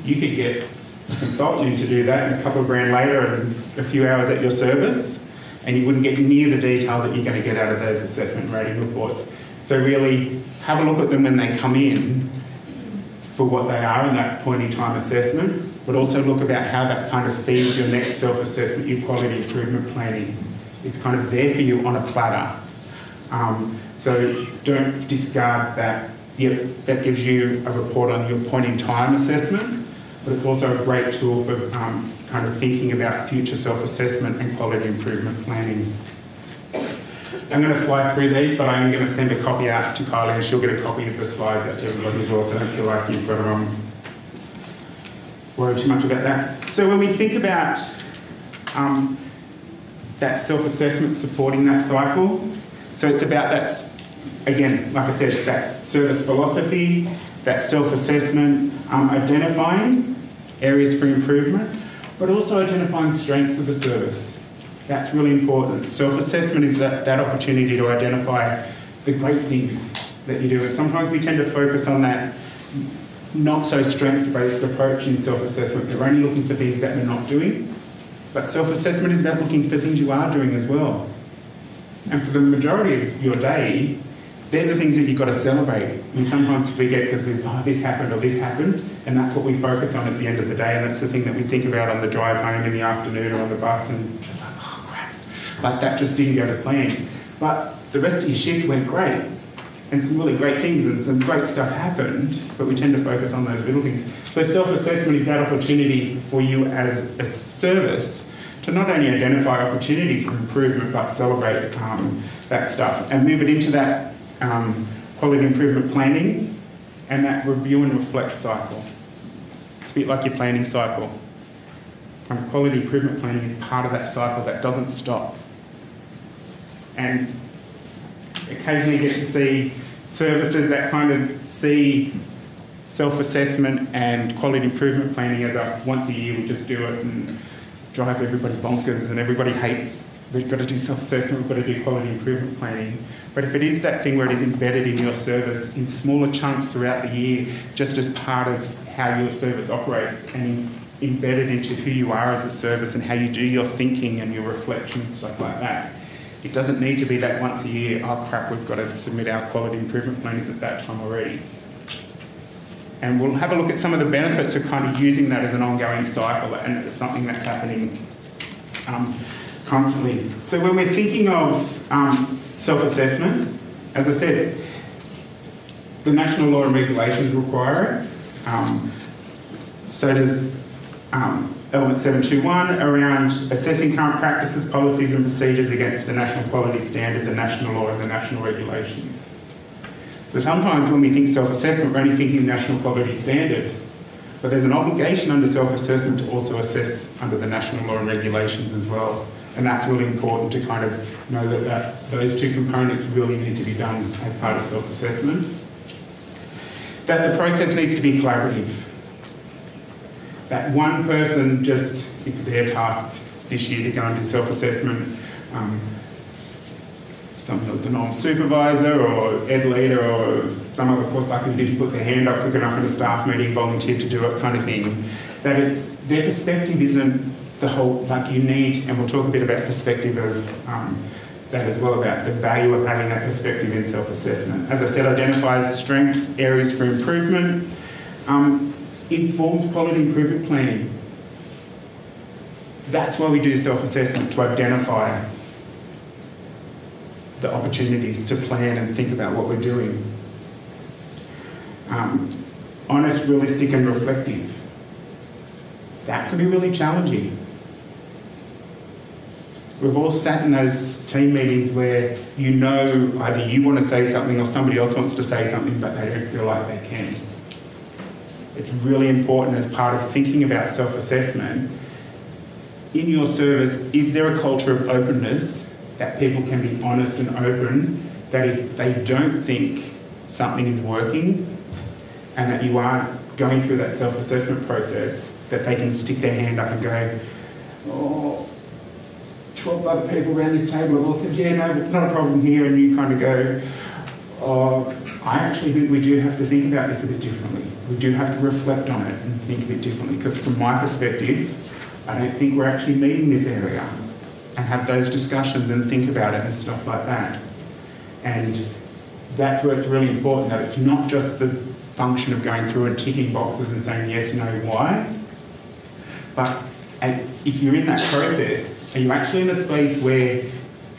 S8: You could get a consultant to do that and a couple of grand later and a few hours at your service and you wouldn't get near the detail that you're going to get out of those assessment rating reports. So really have a look at them when they come in for what they are in that point in time assessment but also look about how that kind of feeds your next self-assessment, your quality improvement planning. It's kind of there for you on a platter. Um, so don't discard that. Yep, that gives you a report on your point in time assessment, but it's also a great tool for um, kind of thinking about future self-assessment and quality improvement planning. I'm going to fly through these, but I'm going to send a copy out to Kylie and she'll get a copy of the slides out to everybody as well, so don't feel like you've got to um, worry too much about that. So when we think about um, that self-assessment supporting that cycle, so it's about that, again, like I said, that service philosophy, that self-assessment, um, identifying areas for improvement, but also identifying strengths of the service. That's really important. Self-assessment is that, that opportunity to identify the great things that you do. And sometimes we tend to focus on that not so strength-based approach in self-assessment. We're only looking for things that we're not doing. But self-assessment is about looking for things you are doing as well. And for the majority of your day, they're the things that you've got to celebrate. We sometimes forget because we oh, this happened or this happened, and that's what we focus on at the end of the day, and that's the thing that we think about on the drive home in the afternoon or on the bus, and just like, oh crap, like that just didn't go to plan. But the rest of your shift went great, and some really great things and some great stuff happened, but we tend to focus on those little things. So self-assessment is that opportunity for you as a service to not only identify opportunities for improvement, but celebrate um, that stuff and move it into that um, quality improvement planning and that review and reflect cycle. It's a bit like your planning cycle. And quality improvement planning is part of that cycle that doesn't stop. And occasionally get to see services that kind of see self-assessment and quality improvement planning as a once a year we just do it and drive everybody bonkers and everybody hates we've got to do self-assessment, we've got to do quality improvement planning. But if it is that thing where it is embedded in your service in smaller chunks throughout the year, just as part of how your service operates and embedded into who you are as a service and how you do your thinking and your reflection and stuff like that. It doesn't need to be that once a year, oh crap, we've got to submit our quality improvement plannings at that time already. And we'll have a look at some of the benefits of kind of using that as an ongoing cycle and it's something that's happening um, constantly. So when we're thinking of um, self-assessment, as I said, the national law and regulations require it. Um, so does um, element 721 around assessing current practices, policies and procedures against the national quality standard, the national law and the national regulations. So sometimes when we think self-assessment, we're only thinking national quality standard. But there's an obligation under self-assessment to also assess under the national law and regulations as well. And that's really important to kind of know that, that those two components really need to be done as part of self-assessment. That the process needs to be collaborative. That one person just, it's their task this year to go and do self-assessment. Um, some of the norm supervisor or ed leader or some other course like who didn't put their hand up quick enough in a staff meeting, volunteer to do it kind of thing. That it's, their perspective isn't the whole, like you need, and we'll talk a bit about perspective of um, that as well, about the value of having that perspective in self-assessment. As I said, identifies strengths, areas for improvement, um, informs quality improvement planning. That's why we do self-assessment, to identify the opportunities to plan and think about what we're doing. Um, honest, realistic and reflective. That can be really challenging. We've all sat in those team meetings where you know either you want to say something or somebody else wants to say something, but they don't feel like they can. It's really important as part of thinking about self assessment. In your service, is there a culture of openness that people can be honest and open that if they don't think something is working and that you are going through that self assessment process, that they can stick their hand up and go, oh, 12 other people around this table have all said, yeah, no, not a problem here, and you kind of go, oh, I actually think we do have to think about this a bit differently. We do have to reflect on it and think a bit differently, because from my perspective, I don't think we're actually meeting this area and have those discussions and think about it and stuff like that. And that's where it's really important that it's not just the function of going through and ticking boxes and saying yes, no, why, But if you're in that process, are you actually in a space where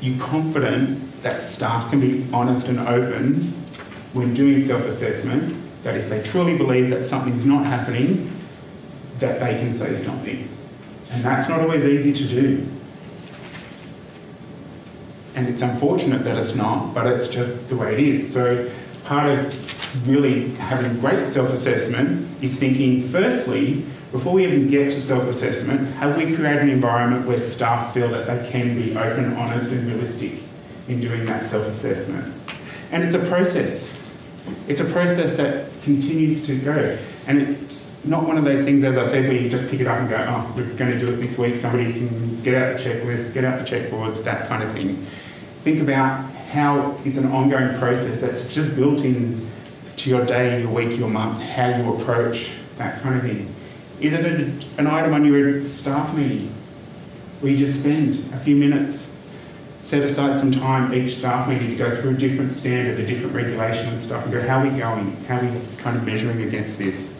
S8: you're confident that staff can be honest and open when doing self-assessment, that if they truly believe that something's not happening, that they can say something. And that's not always easy to do. And it's unfortunate that it's not, but it's just the way it is. So part of really having great self-assessment is thinking, firstly, before we even get to self-assessment, have we created an environment where staff feel that they can be open, honest and realistic in doing that self-assessment? And it's a process. It's a process that continues to go. And it's not one of those things, as I said, where you just pick it up and go, oh, we're going to do it this week. Somebody can get out the checklist, get out the checkboards, that kind of thing. Think about how it's an ongoing process that's just built in to your day, your week, your month, how you approach that kind of thing. Is it a, an item on your staff meeting where you just spend a few minutes, set aside some time each staff meeting to go through a different standard, a different regulation and stuff, and go, how are we going? How are we kind of measuring against this?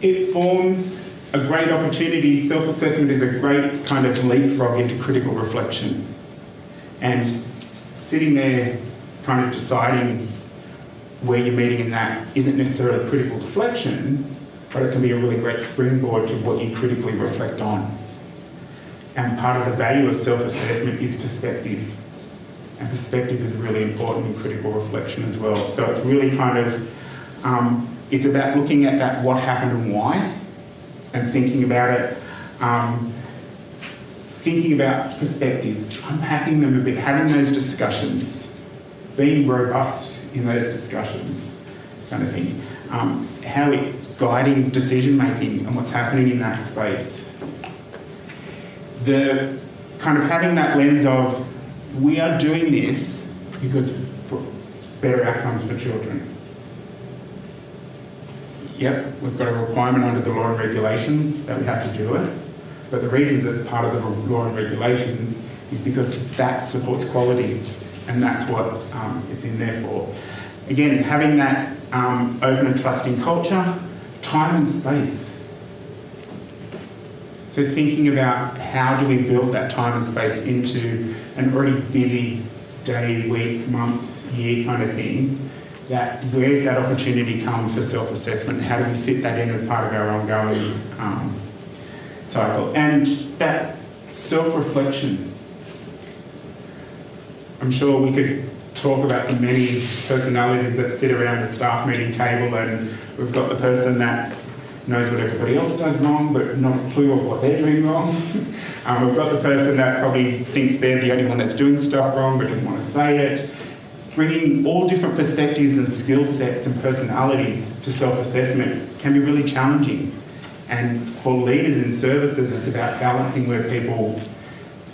S8: It forms a great opportunity. Self assessment is a great kind of leapfrog into critical reflection. And sitting there, kind of deciding where you're meeting in that isn't necessarily critical reflection, but it can be a really great springboard to what you critically reflect on. And part of the value of self assessment is perspective. And perspective is really important in critical reflection as well. So it's really kind of, um, it's about looking at that what happened and why, and thinking about it. Um, thinking about perspectives, unpacking them a bit, having those discussions, being robust in those discussions, kind of thing. Um, how it's guiding decision making and what's happening in that space. The kind of having that lens of we are doing this because for better outcomes for children. Yep, we've got a requirement under the law and regulations that we have to do it, but the reason that it's part of the law and regulations is because that supports quality, and that's what um, it's in there for. Again, having that um, open and trusting culture, time and space. So thinking about how do we build that time and space into an already busy day, week, month, year kind of thing, that where's that opportunity come for self-assessment? How do we fit that in as part of our ongoing um, cycle? And that self-reflection. I'm sure we could talk about the many personalities that sit around a staff meeting table and we've got the person that knows what everybody else does wrong but not a clue of what they're doing wrong. um, we've got the person that probably thinks they're the only one that's doing stuff wrong but doesn't want to say it. Bringing all different perspectives and skill sets and personalities to self-assessment can be really challenging. And for leaders in services, it's about balancing where people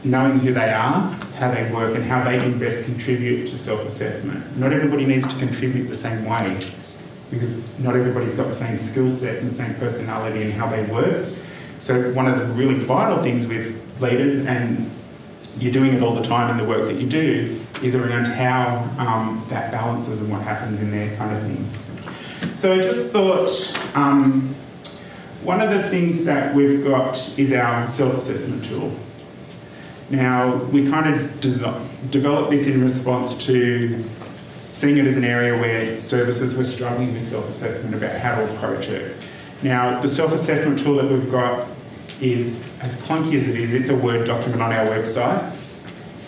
S8: knowing who they are, how they work, and how they can best contribute to self assessment. Not everybody needs to contribute the same way because not everybody's got the same skill set and the same personality and how they work. So, one of the really vital things with leaders, and you're doing it all the time in the work that you do, is around how um, that balances and what happens in there, kind of thing. So, I just thought um, one of the things that we've got is our self assessment tool. Now, we kind of developed this in response to seeing it as an area where services were struggling with self assessment about how to approach it. Now, the self assessment tool that we've got is, as clunky as it is, it's a Word document on our website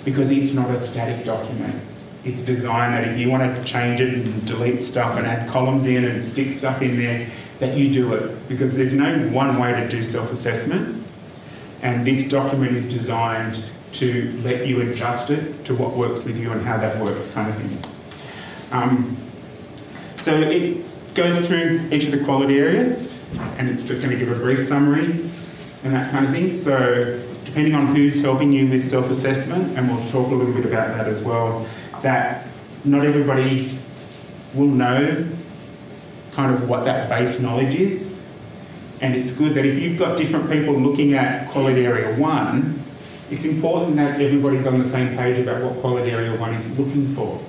S8: because it's not a static document. It's designed that if you want to change it and delete stuff and add columns in and stick stuff in there, that you do it because there's no one way to do self assessment. And this document is designed to let you adjust it to what works with you and how that works, kind of thing. Um, so it goes through each of the quality areas, and it's just going to give a brief summary and that kind of thing. So depending on who's helping you with self-assessment, and we'll talk a little bit about that as well, that not everybody will know kind of what that base knowledge is. And it's good that if you've got different people looking at quality area one, it's important that everybody's on the same page about what quality area one is looking for.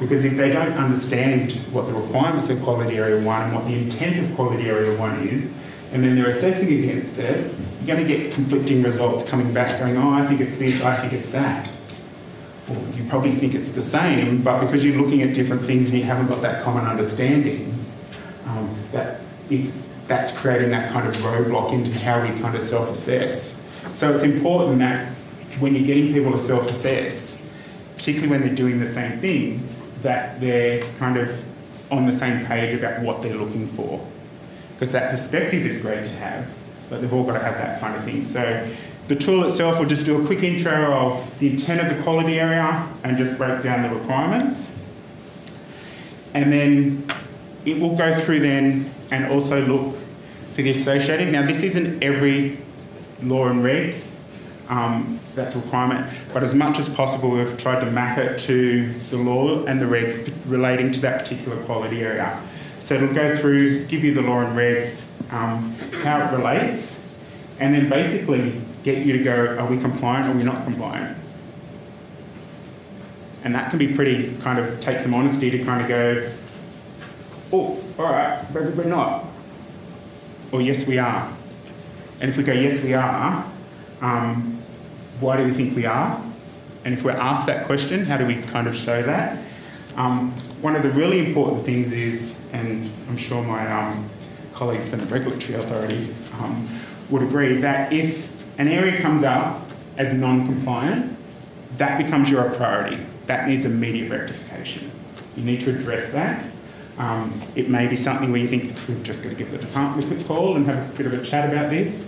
S8: Because if they don't understand what the requirements of quality area one and what the intent of quality area one is, and then they're assessing against it, you're going to get conflicting results coming back going, oh, I think it's this, I think it's that. You probably think it's the same, but because you're looking at different things and you haven't got that common understanding, um, that it's, that's creating that kind of roadblock into how we kind of self-assess. So it's important that when you're getting people to self-assess, particularly when they're doing the same things, that they're kind of on the same page about what they're looking for. Because that perspective is great to have, but they've all got to have that kind of thing. So the tool itself will just do a quick intro of the intent of the quality area and just break down the requirements. And then it will go through then and also look for the associated. Now this isn't every law and reg, um, that's a requirement, but as much as possible we've tried to map it to the law and the regs relating to that particular quality area. So it'll go through, give you the law and regs, um, how it relates, and then basically get you to go, are we compliant or are we not compliant? And that can be pretty kind of take some honesty to kind of go, oh, all right, but we're not. Or yes, we are. And if we go, yes, we are, um, why do we think we are? And if we're asked that question, how do we kind of show that? Um, one of the really important things is, and I'm sure my um, colleagues from the Regulatory Authority um, would agree, that if an area comes up as non-compliant, that becomes your priority. That needs immediate rectification. You need to address that. Um, it may be something where you think we've just got to give the department a quick call and have a bit of a chat about this.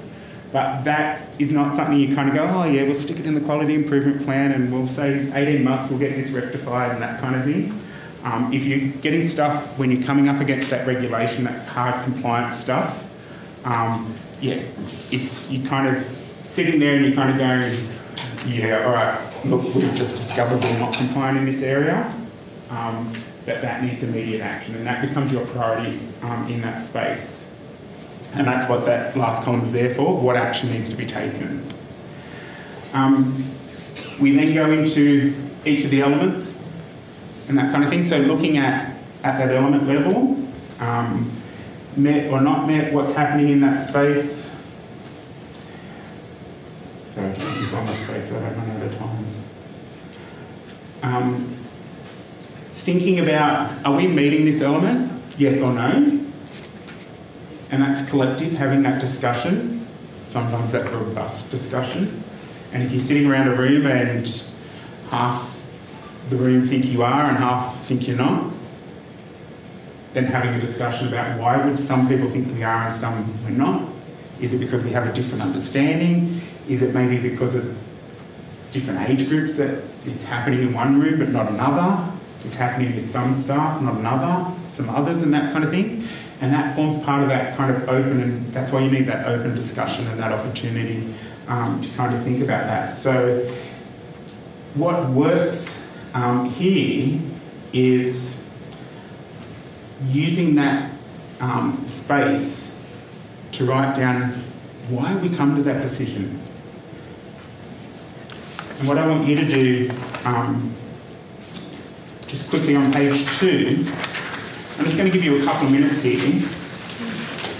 S8: But that is not something you kind of go, oh yeah, we'll stick it in the quality improvement plan and we'll say 18 months we'll get this rectified and that kind of thing. Um, if you're getting stuff when you're coming up against that regulation, that hard compliance stuff, um, yeah, if you're kind of sitting there and you're kind of going, yeah, all right, look, we've just discovered we're not compliant in this area, um, that that needs immediate action and that becomes your priority um, in that space. And that's what that last column is there for, what action needs to be taken. Um, we then go into each of the elements and that kind of thing. So looking at, at that element level, um, met or not met, what's happening in that space. Sorry, my space so I don't run out of time. Um, thinking about, are we meeting this element? Yes or no? And that's collective, having that discussion, sometimes that robust discussion. And if you're sitting around a room and half the room think you are and half think you're not, then having a discussion about why would some people think we are and some we're not. Is it because we have a different understanding? Is it maybe because of different age groups that it's happening in one room but not another? It's happening with some staff, not another, some others, and that kind of thing. And that forms part of that kind of open, and that's why you need that open discussion and that opportunity um, to kind of think about that. So, what works um, here is using that um, space to write down why we come to that decision. And what I want you to do, um, just quickly on page two, I'm just going to give you a couple of minutes here.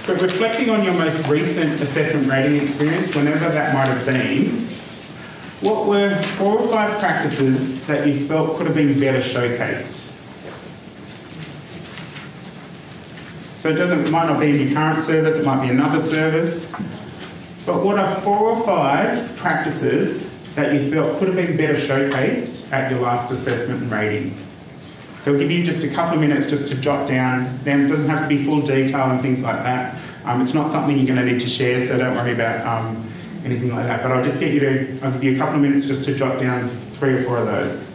S8: But reflecting on your most recent assessment rating experience, whenever that might have been, what were four or five practices that you felt could have been better showcased? So it doesn't, might not be in your current service, it might be another service. But what are four or five practices that you felt could have been better showcased at your last assessment and rating? So we'll give you just a couple of minutes just to jot down. Then it doesn't have to be full detail and things like that. Um, it's not something you're going to need to share, so don't worry about um, anything like that. But I'll just get you to, I'll give you a couple of minutes just to jot down three or four of those.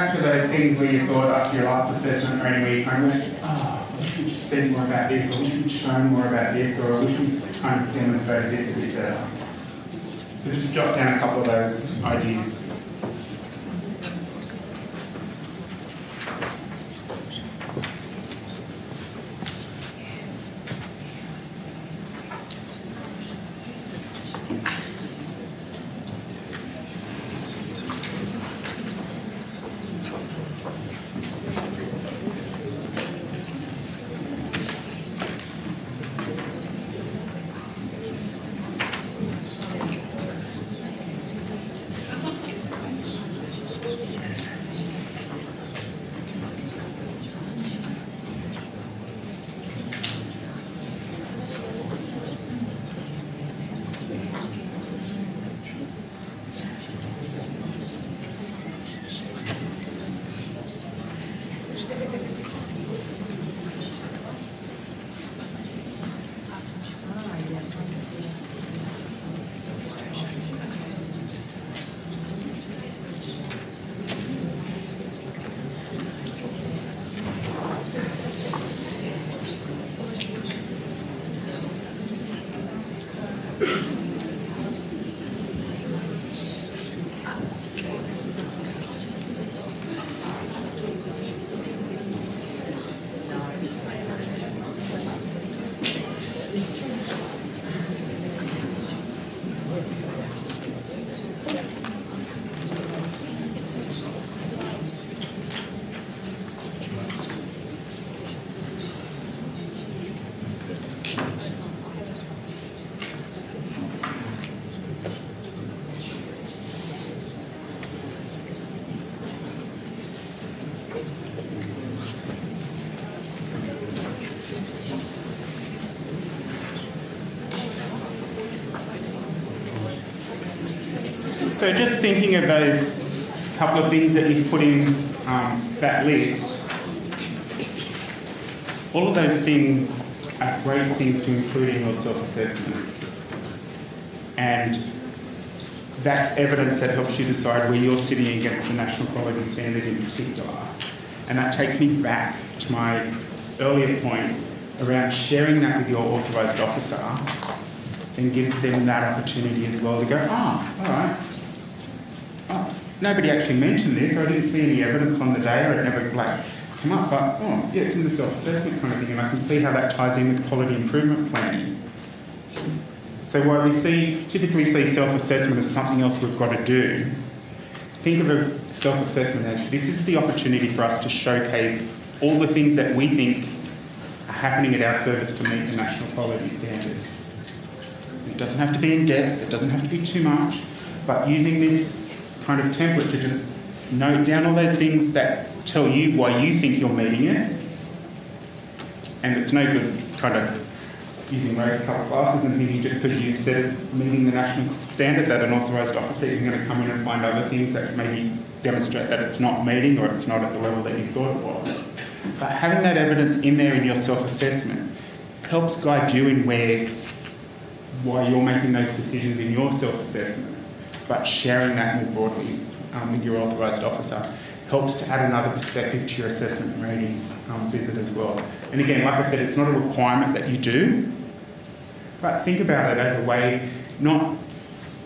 S8: Back to those things where you thought after your last assessment or you kind of went, oh, ah, I wish we'd said more about this, or I wish we'd shown more about this, or wish we'd kind of demonstrated this a bit better. So just jot down a couple of those ideas. So just thinking of those couple of things that you've put in um, that list, all of those things are great things to include in your self-assessment. And that's evidence that helps you decide where you're sitting against the national quality standard in particular. And that takes me back to my earlier point around sharing that with your authorised officer and gives them that opportunity as well to go, ah, oh, all right, nobody actually mentioned this, I didn't see any evidence on the day, or it never like come up, but oh, yeah, it's in the self-assessment kind of thing, and I can see how that ties in with quality improvement planning. So while we see typically see self-assessment as something else we've got to do, think of a self-assessment as this is the opportunity for us to showcase all the things that we think are happening at our service to meet the national quality standards. It doesn't have to be in depth, it doesn't have to be too much, but using this kind of template to just note down all those things that tell you why you think you're meeting it. And it's no good kind of using rose colour glasses and thinking just because you've said it's meeting the national standard that an authorised officer is going to come in and find other things that maybe demonstrate that it's not meeting or it's not at the level that you thought it was. But having that evidence in there in your self-assessment helps guide you in where why you're making those decisions in your self-assessment, but sharing that more broadly um, with your authorised officer helps to add another perspective to your assessment and rating um, visit as well. And again, like I said, it's not a requirement that you do, but think about it as a way not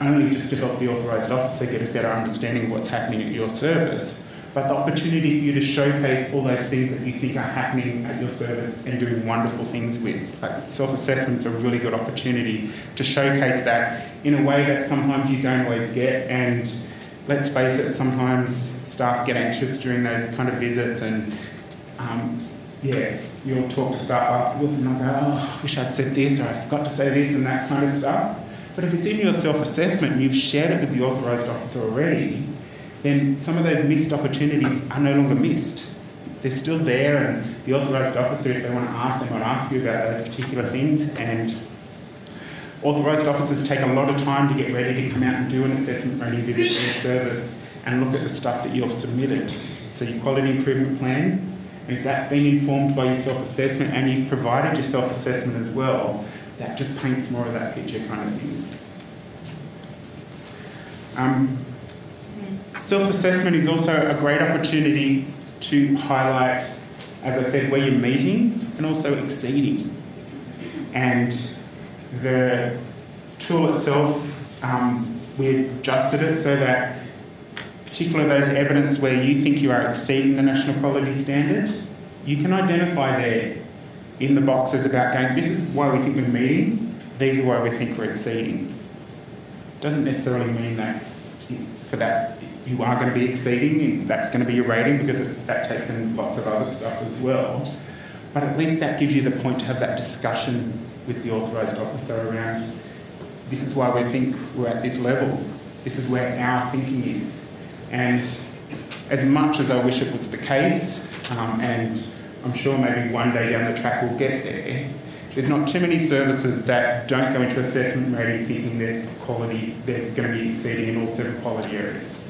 S8: only just to help the authorised officer get a better understanding of what's happening at your service, but the opportunity for you to showcase all those things that you think are happening at your service and doing wonderful things with. Like self-assessment's a really good opportunity to showcase that in a way that sometimes you don't always get. And let's face it, sometimes staff get anxious during those kind of visits and um, yeah, you'll talk to staff afterwards and they'll go, oh, I wish I'd said this or I forgot to say this and that kind of stuff. But if it's in your self-assessment and you've shared it with the authorised officer already, then some of those missed opportunities are no longer missed. They're still there, and the authorised officer, if they want to ask, they might ask you about those particular things. And authorised officers take a lot of time to get ready to come out and do an assessment or any visit to service and look at the stuff that you've submitted. So your quality improvement plan, and if that's been informed by your self-assessment and you've provided your self-assessment as well, that just paints more of that picture kind of thing. Um, Self-assessment is also a great opportunity to highlight, as I said, where you're meeting and also exceeding. And the tool itself, um, we adjusted it so that particularly those evidence where you think you are exceeding the national quality standard, you can identify there in the boxes about going, this is why we think we're meeting, these are why we think we're exceeding. Doesn't necessarily mean that for that you are going to be exceeding, that's going to be your rating because it, that takes in lots of other stuff as well. But at least that gives you the point to have that discussion with the authorised officer around this is why we think we're at this level, this is where our thinking is. And as much as I wish it was the case, um, and I'm sure maybe one day down the track we'll get there, there's not too many services that don't go into assessment rating thinking they're quality, they're going to be exceeding in all seven quality areas.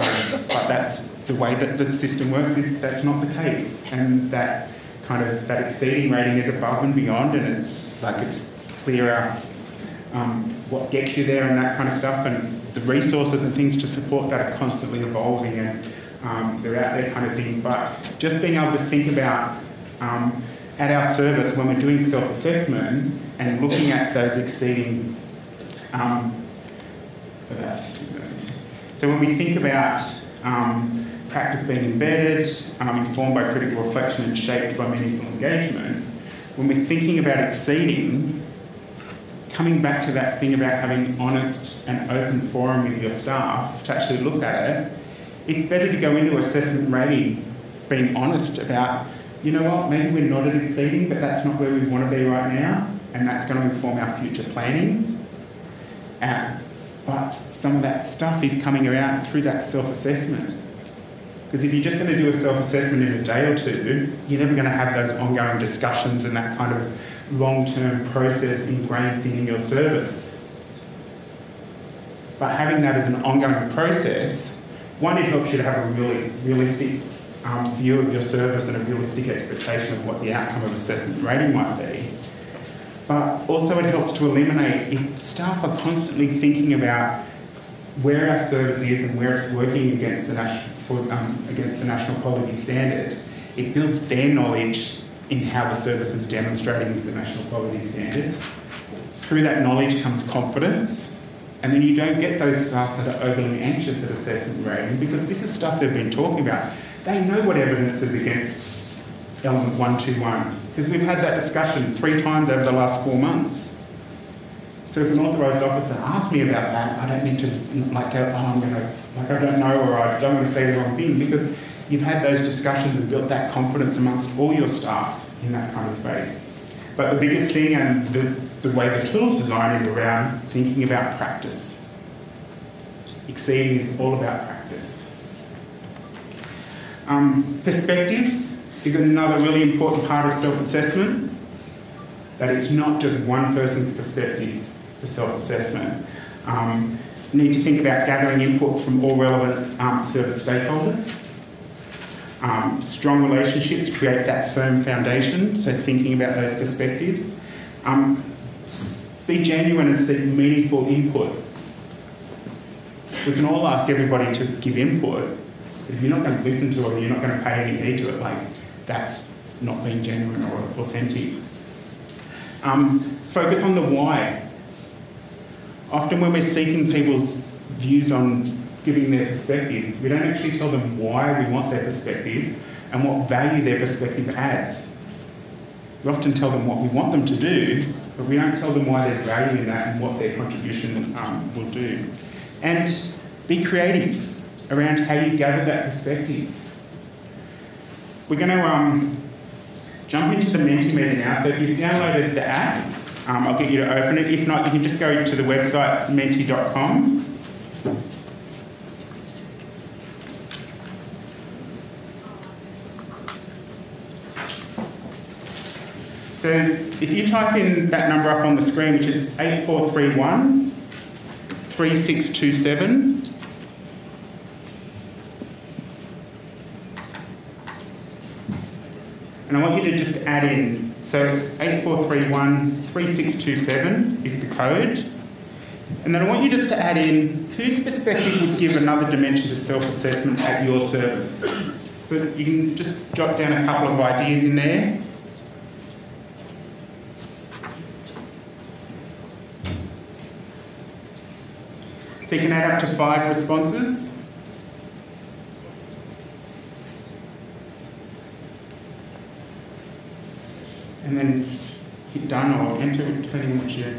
S8: Um, but that's the way that the system works. Is that's not the case, and that kind of that exceeding rating is above and beyond, and it's like it's clearer um, what gets you there and that kind of stuff, and the resources and things to support that are constantly evolving and um, they're out there kind of thing. But just being able to think about um, at our service when we're doing self-assessment and looking at those exceeding. Um, so when we think about um, practice being embedded, um, informed by critical reflection and shaped by meaningful engagement, when we're thinking about exceeding, coming back to that thing about having honest and open forum with your staff to actually look at it, it's better to go into assessment rating being honest about you know what, maybe we're not at exceeding, but that's not where we want to be right now, and that's going to inform our future planning. Uh, but some of that stuff is coming around through that self assessment. Because if you're just going to do a self assessment in a day or two, you're never going to have those ongoing discussions and that kind of long term process ingrained thing in your service. But having that as an ongoing process, one, it helps you to have a really realistic um, view of your service and a realistic expectation of what the outcome of assessment rating might be. But also it helps to eliminate if staff are constantly thinking about where our service is and where it's working against the, national, for, um, against the national quality standard, it builds their knowledge in how the service is demonstrating the national quality standard. Through that knowledge comes confidence, and then you don't get those staff that are overly anxious at assessment rating because this is stuff they've been talking about. They know what evidence is against element 121 because we've had that discussion three times over the last four months. So if an authorised officer asks me about that, I don't need to like go, oh, I'm going to, like I don't know or I don't want to say the wrong thing because you've had those discussions and built that confidence amongst all your staff in that kind of space. But the biggest thing and the, the way the tool's design is around thinking about practice. Exceeding is all about practice. Um, perspectives is another really important part of self-assessment. That it's not just one person's perspective for self-assessment. Um, need to think about gathering input from all relevant um, service stakeholders. Um, strong relationships create that firm foundation, so thinking about those perspectives. Um, be genuine and seek meaningful input. We can all ask everybody to give input, but if you're not going to listen to it you're not going to pay any heed to it, like that's not being genuine or authentic. Um, focus on the why. Often when we're seeking people's views on giving their perspective, we don't actually tell them why we want their perspective and what value their perspective adds. We often tell them what we want them to do, but we don't tell them why there's value in that and what their contribution um, will do. And be creative around how you gather that perspective. We're going to um, jump into the Mentimeter now. So if you've downloaded the app, um, I'll get you to open it. If not, you can just go to the website menti.com. So if you type in that number up on the screen, which is 8431 3627, And I want you to just add in, so it's 8431 3627 is the code. And then I want you just to add in whose perspective would give another dimension to self assessment at your service. So you can just jot down a couple of ideas in there. So you can add up to five responses. And then hit done or enter, depending on what you.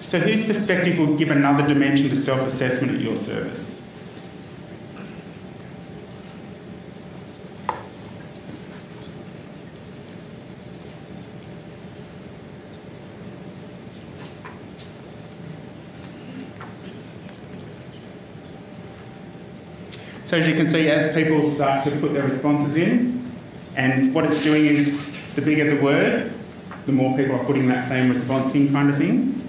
S8: So, whose perspective will give another dimension to self assessment at your service? So as you can see, as people start to put their responses in, and what it's doing is the bigger the word, the more people are putting that same response in kind of thing.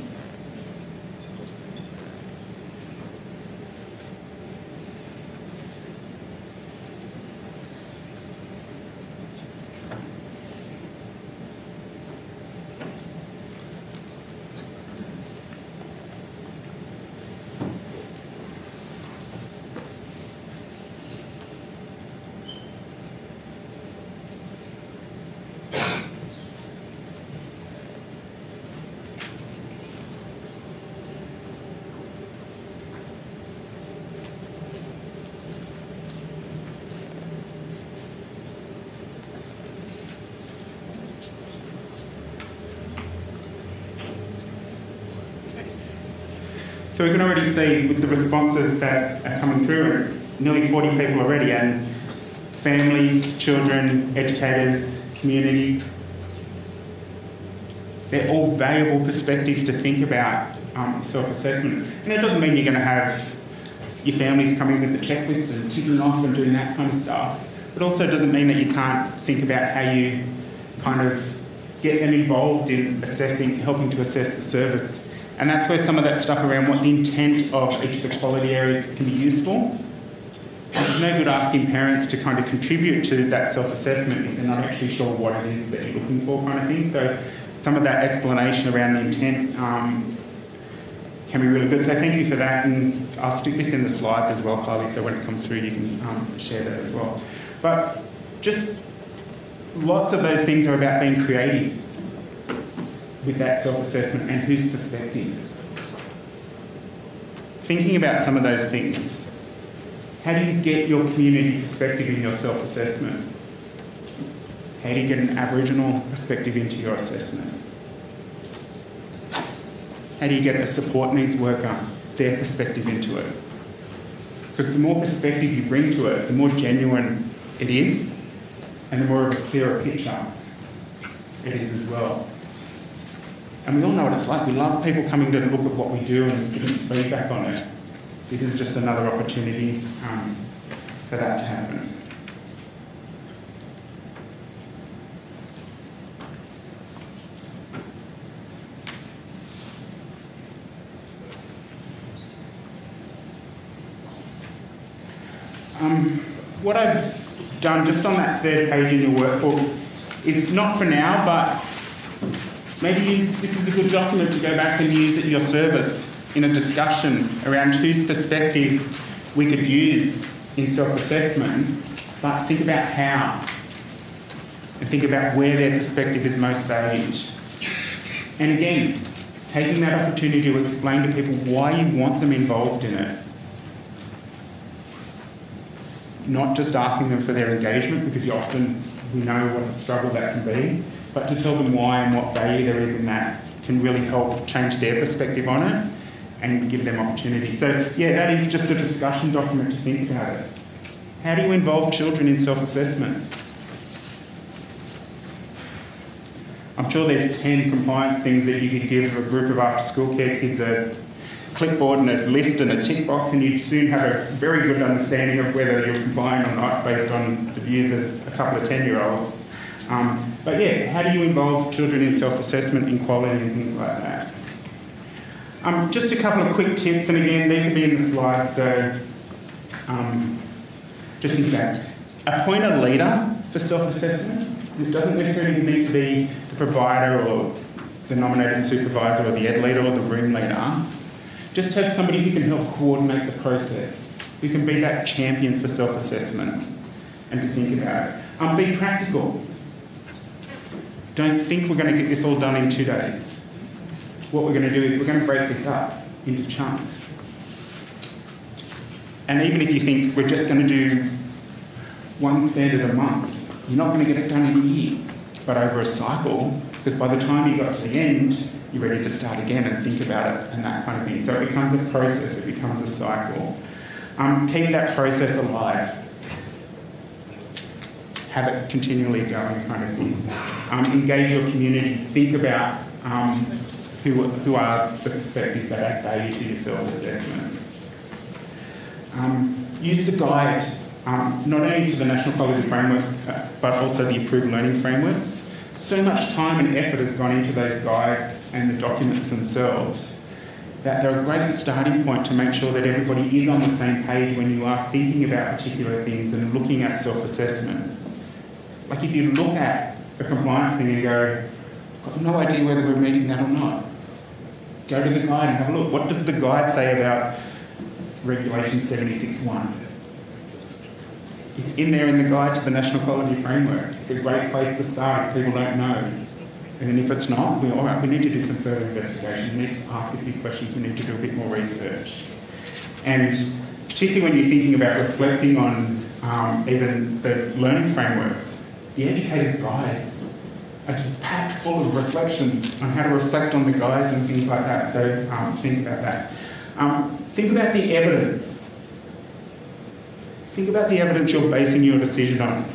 S8: So we can already see with the responses that are coming through, nearly 40 people already, and families, children, educators, communities. They're all valuable perspectives to think about um, self assessment. And it doesn't mean you're going to have your families coming with the checklist and ticking off and doing that kind of stuff. It also doesn't mean that you can't think about how you kind of get them involved in assessing, helping to assess the service and that's where some of that stuff around what the intent of each of the quality areas can be useful. It's no good asking parents to kind of contribute to that self assessment if they're not actually sure what it is that you're looking for, kind of thing. So, some of that explanation around the intent um, can be really good. So, thank you for that. And I'll stick this in the slides as well, Kylie, so when it comes through, you can um, share that as well. But just lots of those things are about being creative with that self assessment and whose perspective. Thinking about some of those things. How do you get your community perspective in your self assessment? How do you get an Aboriginal perspective into your assessment? How do you get a support needs worker, their perspective into it? Because the more perspective you bring to it, the more genuine it is, and the more of a clearer picture it is as well. And we all know what it's like. We love people coming to look at what we do and giving feedback on it. This is just another opportunity um, for that to happen. Um, what I've done just on that third page in your workbook is not for now, but Maybe this is a good document to go back and use at your service in a discussion around whose perspective we could use in self assessment, but think about how and think about where their perspective is most valued. And again, taking that opportunity to explain to people why you want them involved in it. Not just asking them for their engagement, because you often we know what a struggle that can be, but to tell them why and what value there is in that can really help change their perspective on it and give them opportunity. So, yeah, that is just a discussion document to think about it. How do you involve children in self assessment? I'm sure there's 10 compliance things that you could give a group of after school care kids a clipboard and a list and a tick box, and you'd soon have a very good understanding of whether you're complying or not based on the views of a couple of 10 year olds. Um, but yeah, how do you involve children in self-assessment, in quality and things like that? Um, just a couple of quick tips, and again, these will be in the slides, so um, just about it. Appoint a leader for self-assessment. It doesn't necessarily need to be the provider or the nominated supervisor or the ed leader or the room leader. Just have somebody who can help coordinate the process, who can be that champion for self assessment and to think about it. Um, be practical. Don't think we're going to get this all done in two days. What we're going to do is we're going to break this up into chunks. And even if you think we're just going to do one standard a month, you're not going to get it done in a year, but over a cycle, because by the time you got to the end, you're ready to start again and think about it and that kind of thing. So it becomes a process, it becomes a cycle. Um, keep that process alive. Have it continually going, kind of thing. Um, engage your community. Think about um, who, who are the perspectives that add value to your self assessment. Um, use the guide um, not only to the National Quality Framework uh, but also the Approved Learning Frameworks. So much time and effort has gone into those guides and the documents themselves that they're a great starting point to make sure that everybody is on the same page when you are thinking about particular things and looking at self assessment. Like if you look at a compliance thing and go, I've got no idea whether we're meeting that or not, go to the guide and have a look. What does the guide say about Regulation 76.1? It's in there in the guide to the National Quality Framework. It's a great place to start if people don't know. And then if it's not, we, all right, we need to do some further investigation. We need to ask a few questions. We need to do a bit more research. And particularly when you're thinking about reflecting on um, even the learning frameworks, the educator's guides are just packed full of reflection on how to reflect on the guides and things like that. So um, think about that. Um, think about the evidence Think about the evidence you're basing your decision on.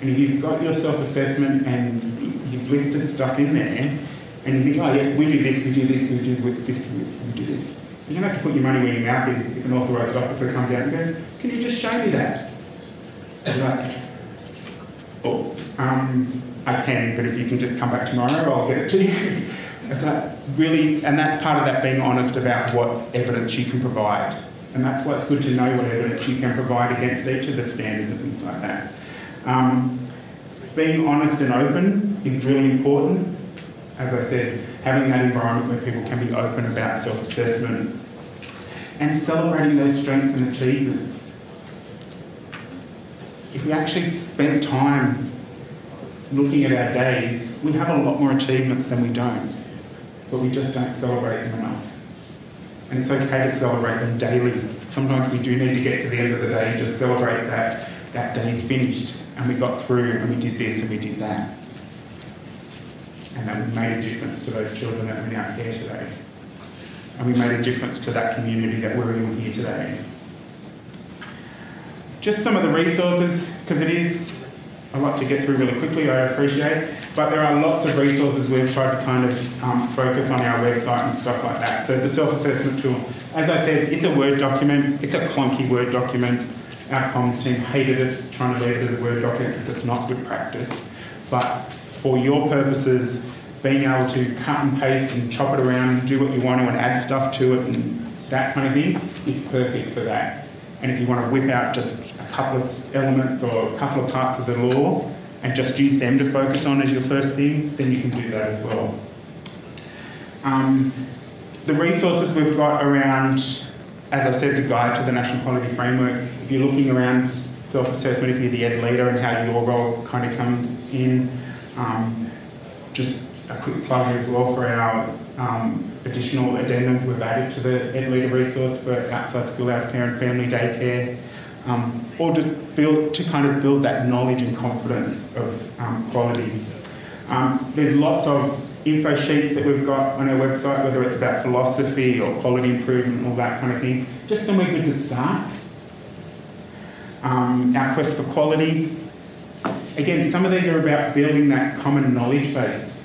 S8: And if you've got your self assessment and you've listed stuff in there, and you think, oh, yeah, we do this, we do this, we do this, we do this, you're going to have to put your money where your mouth is if an authorised officer comes out and goes, can you just show me that? Oh, um, I can, but if you can just come back tomorrow, I'll get it to you. it's really, and that's part of that being honest about what evidence you can provide. And that's why it's good to know what evidence you can provide against each of the standards and things like that. Um, being honest and open is really important. As I said, having that environment where people can be open about self assessment and celebrating those strengths and achievements. If we actually spent time looking at our days, we have a lot more achievements than we don't, but we just don't celebrate them enough. And it's okay to celebrate them daily. Sometimes we do need to get to the end of the day and just celebrate that that day's finished and we got through and we did this and we did that. And that we made a difference to those children that went out here today. And we made a difference to that community that we're in here today. Just some of the resources, because it is a lot to get through really quickly, I appreciate. But there are lots of resources we've tried to kind of um, focus on our website and stuff like that. So the self-assessment tool, as I said, it's a Word document. It's a clunky Word document. Our comms team hated us trying to leave it as a Word document because it's not good practice. But for your purposes, being able to cut and paste and chop it around and do what you want to and add stuff to it and that kind of thing, it's perfect for that. And if you want to whip out just couple of elements or a couple of parts of the law, and just use them to focus on as your first thing, then you can do that as well. Um, the resources we've got around, as I said, the guide to the National Quality Framework, if you're looking around self-assessment, if you're the ed leader and how your role kind of comes in, um, just a quick plug as well for our um, additional addendums we've added to the ed leader resource for outside school hours care and family daycare um, or just build to kind of build that knowledge and confidence of um, quality. Um, there's lots of info sheets that we've got on our website, whether it's about philosophy or quality improvement, all that kind of thing. Just somewhere good to start. Um, our quest for quality. Again, some of these are about building that common knowledge base,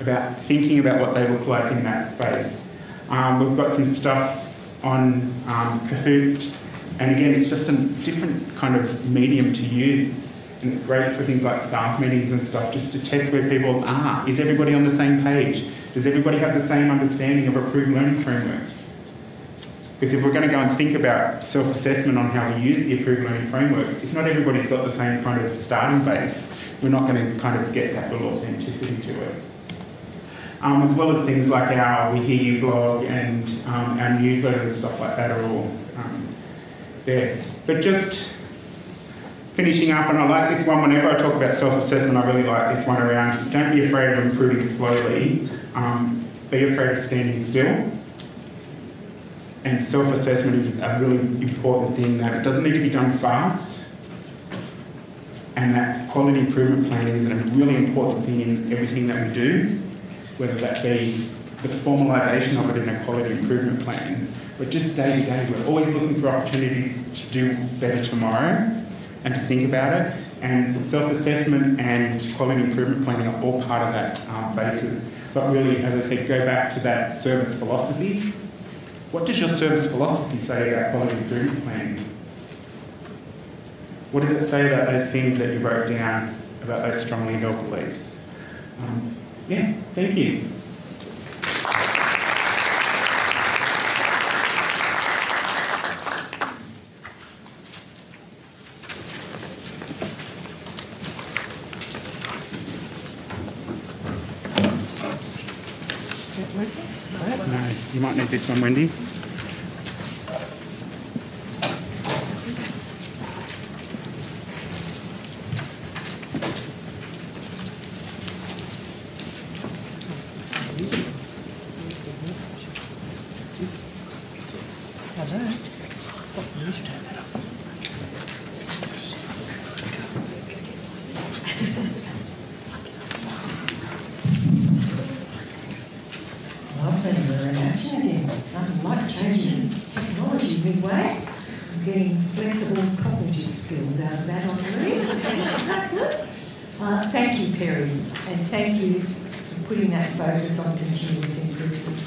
S8: about thinking about what they look like in that space. Um, we've got some stuff on um, Kahoot and again, it's just a different kind of medium to use. And it's great for things like staff meetings and stuff, just to test where people are. Is everybody on the same page? Does everybody have the same understanding of approved learning frameworks? Because if we're going to go and think about self assessment on how we use the approved learning frameworks, if not everybody's got the same kind of starting base, we're not going to kind of get that little authenticity to it. Um, as well as things like our We Hear You blog and um, our newsletter and stuff like that are all um, there. But just finishing up, and I like this one whenever I talk about self assessment, I really like this one around don't be afraid of improving slowly, um, be afraid of standing still. And self assessment is a really important thing that it doesn't need to be done fast. And that quality improvement planning is a really important thing in everything that we do whether that be the formalisation of it in a quality improvement plan, but just day to day, we're always looking for opportunities to do better tomorrow and to think about it. And self assessment and quality improvement planning are all part of that um, basis. But really, as I said, go back to that service philosophy. What does your service philosophy say about quality improvement planning? What does it say about those things that you wrote down about those strongly held beliefs? Um, yeah, thank you. No, this one, Wendy.
S1: Lovely, we're in action again. Nothing like changing technology midway. I'm getting flexible cognitive skills out of that, I believe. uh, thank you, Perry, and thank you for putting that focus on continuous improvement.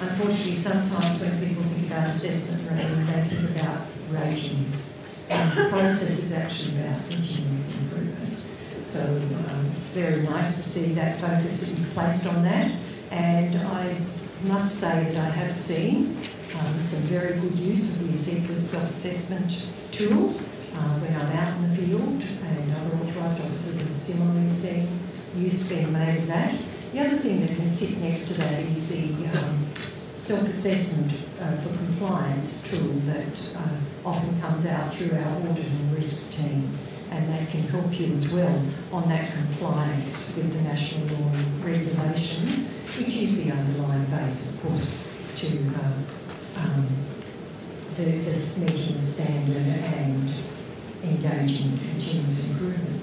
S1: Unfortunately, sometimes when people think about assessment rating, they think about ratings. And the process is actually about continuous improvement. So um, it's very nice to see that focus that you've placed on that. And I must say that I have seen um, some very good use of the ACECQA self-assessment tool uh, when I'm out in the field, and other authorised officers have similarly seen use being made of that. The other thing to that is the um, self-assessment uh, for compliance tool that uh, often comes out through our audit and risk team and that can help you as well on that compliance with the national law and regulations, which is the underlying base, of course, to um, um, the, this meeting standard and engaging in continuous improvement.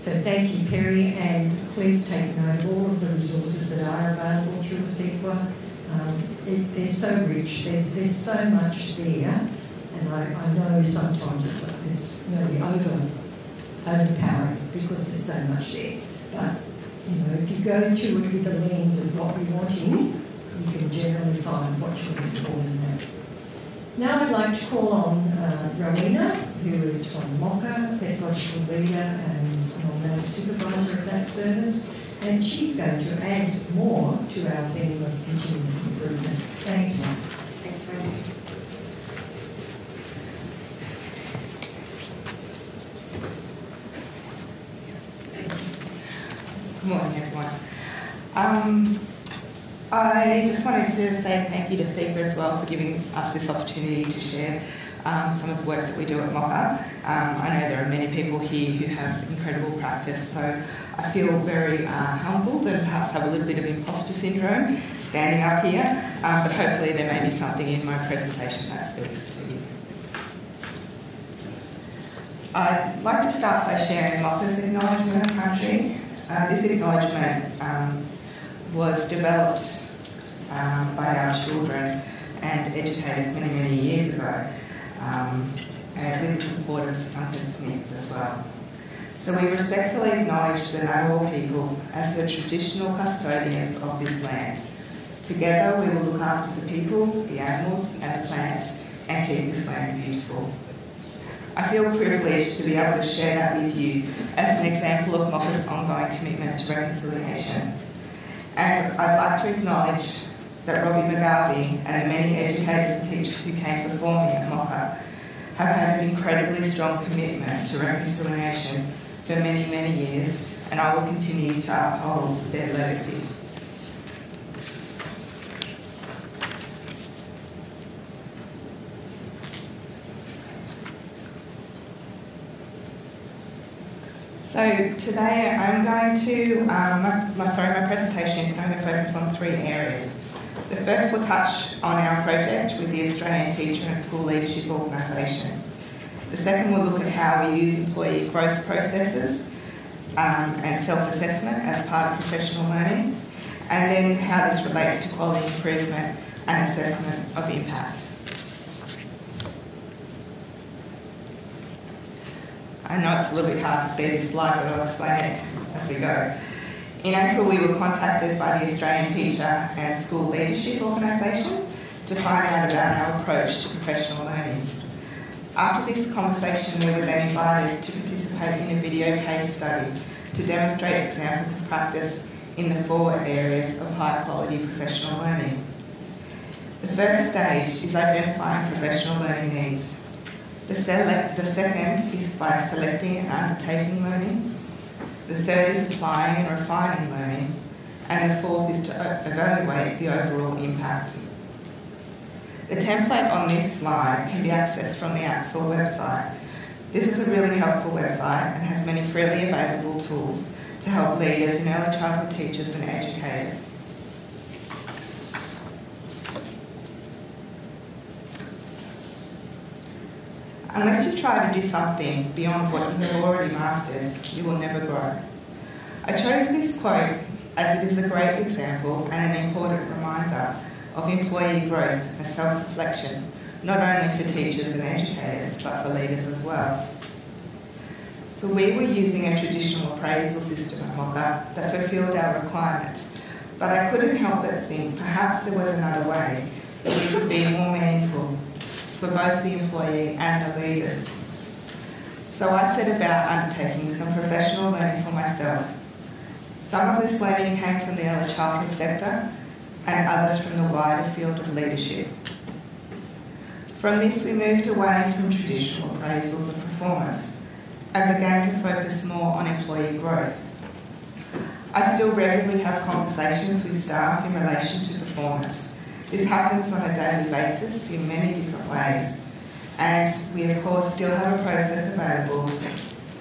S1: So thank you, Perry, and please take note of all of the resources that are available through ACECQA. Um, it, they're so rich, there's, there's so much there, and I, I know sometimes it's, it's nearly over overpowering because there's so much there. But you know, if you go to it with the lens of what we want in, you can generally find what you're looking for in that. Now I'd like to call on uh, Rowena, who is from MOCA, pedagogical leader and non supervisor of that service, and she's going to add more to our theme of continuous improvement. Thanks, Mark.
S9: Thanks, Wendy. Good morning, everyone. Um, I just wanted to say thank you to ACECQA as well for giving us this opportunity to share um, some of the work that we do at MOCA. Um, I know there are many people here who have incredible practice, so I feel very uh, humbled and perhaps have a little bit of imposter syndrome standing up here, um, but hopefully there may be something in my presentation that speaks to you. I'd like to start by sharing MOCA's acknowledgement of country. Uh, this acknowledgement um, was developed um, by our children and educators many, many years ago, um, and with the support of Duncan Smith as well. So we respectfully acknowledge the Ngunnawal people as the traditional custodians of this land. Together we will look after the people, the animals and the plants and keep this land beautiful. I feel privileged to be able to share that with you as an example of MOCA's ongoing commitment to reconciliation. And I'd like to acknowledge that Robbie McGarvey and the many educators and teachers who came before me at MOCA have had an incredibly strong commitment to reconciliation for many, many years, and I will continue to uphold their legacy. So today I'm going to, um, my, sorry, my presentation is going to focus on three areas. The first will touch on our project with the Australian Teacher and School Leadership Organisation. The second will look at how we use employee growth processes um, and self-assessment as part of professional learning, and then how this relates to quality improvement and assessment of impact. I know it's a little bit hard to see this slide, but I'll explain it as we go. In April, we were contacted by the Australian Teacher and School Leadership Organisation to find out about our approach to professional learning. After this conversation, we were then invited to participate in a video case study to demonstrate examples of practice in the four areas of high quality professional learning. The first stage is identifying professional learning needs. The, select, the second is by selecting and undertaking learning. The third is applying and refining learning. And the fourth is to evaluate the overall impact. The template on this slide can be accessed from the AITSL website. This is a really helpful website and has many freely available tools to help leaders and early childhood teachers and educators. Unless you try to do something beyond what you have already mastered, you will never grow. I chose this quote as it is a great example and an important reminder of employee growth and self-reflection, not only for teachers and educators, but for leaders as well. So we were using a traditional appraisal system at Mocka that fulfilled our requirements, but I couldn't help but think perhaps there was another way that we could be more meaningful for both the employee and the leaders. So I set about undertaking some professional learning for myself. Some of this learning came from the early childhood sector and others from the wider field of leadership. From this, we moved away from traditional appraisals of performance and began to focus more on employee growth. I still regularly have conversations with staff in relation to performance this happens on a daily basis in many different ways, and we of course still have a process available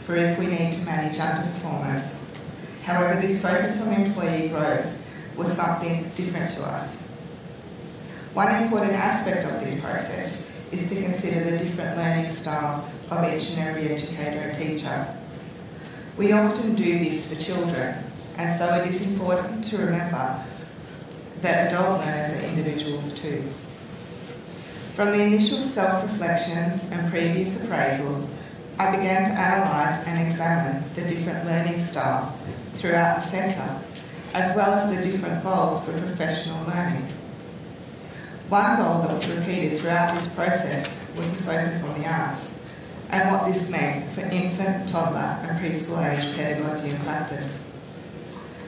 S9: for if we need to manage underperformance. However, this focus on employee growth was something different to us. One important aspect of this process is to consider the different learning styles of each and every educator and teacher. We often do this for children, and so it is important to remember that adult learners are individuals too. From the initial self-reflections and previous appraisals, I began to analyse and examine the different learning styles throughout the centre, as well as the different goals for professional learning. One goal that was repeated throughout this process was to focus on the arts and what this meant for infant, toddler and preschool age pedagogy and practice.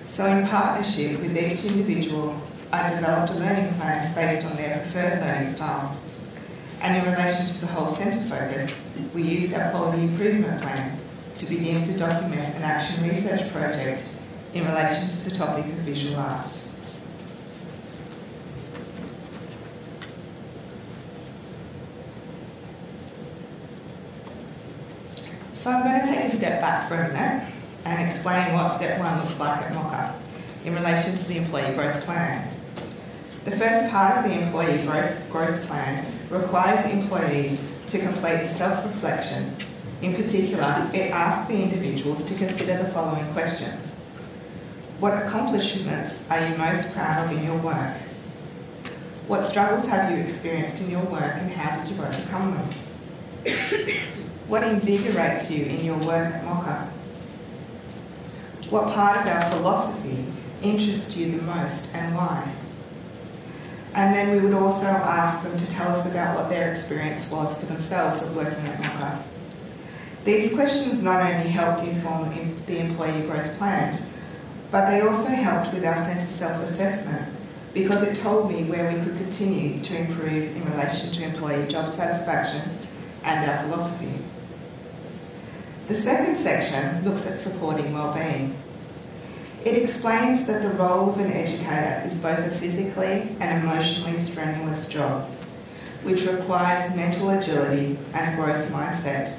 S9: So in partnership with each individual I developed a learning plan based on their preferred learning styles. And in relation to the whole centre focus, we used our quality improvement plan to begin to document an action research project in relation to the topic of visual arts. So I'm going to take a step back for a minute and explain what step one looks like at Mocka in relation to the employee growth plan. The first part of the employee growth, growth plan requires employees to complete a self-reflection. In particular, it asks the individuals to consider the following questions. What accomplishments are you most proud of in your work? What struggles have you experienced in your work and how did you overcome them? what invigorates you in your work at Mocka? What part of our philosophy interests you the most and why? And then we would also ask them to tell us about what their experience was for themselves of working at Mocka. These questions not only helped inform the employee growth plans, but they also helped with our centre self-assessment because it told me where we could continue to improve in relation to employee job satisfaction and our philosophy. The second section looks at supporting wellbeing. It explains that the role of an educator is both a physically and emotionally strenuous job, which requires mental agility and a growth mindset.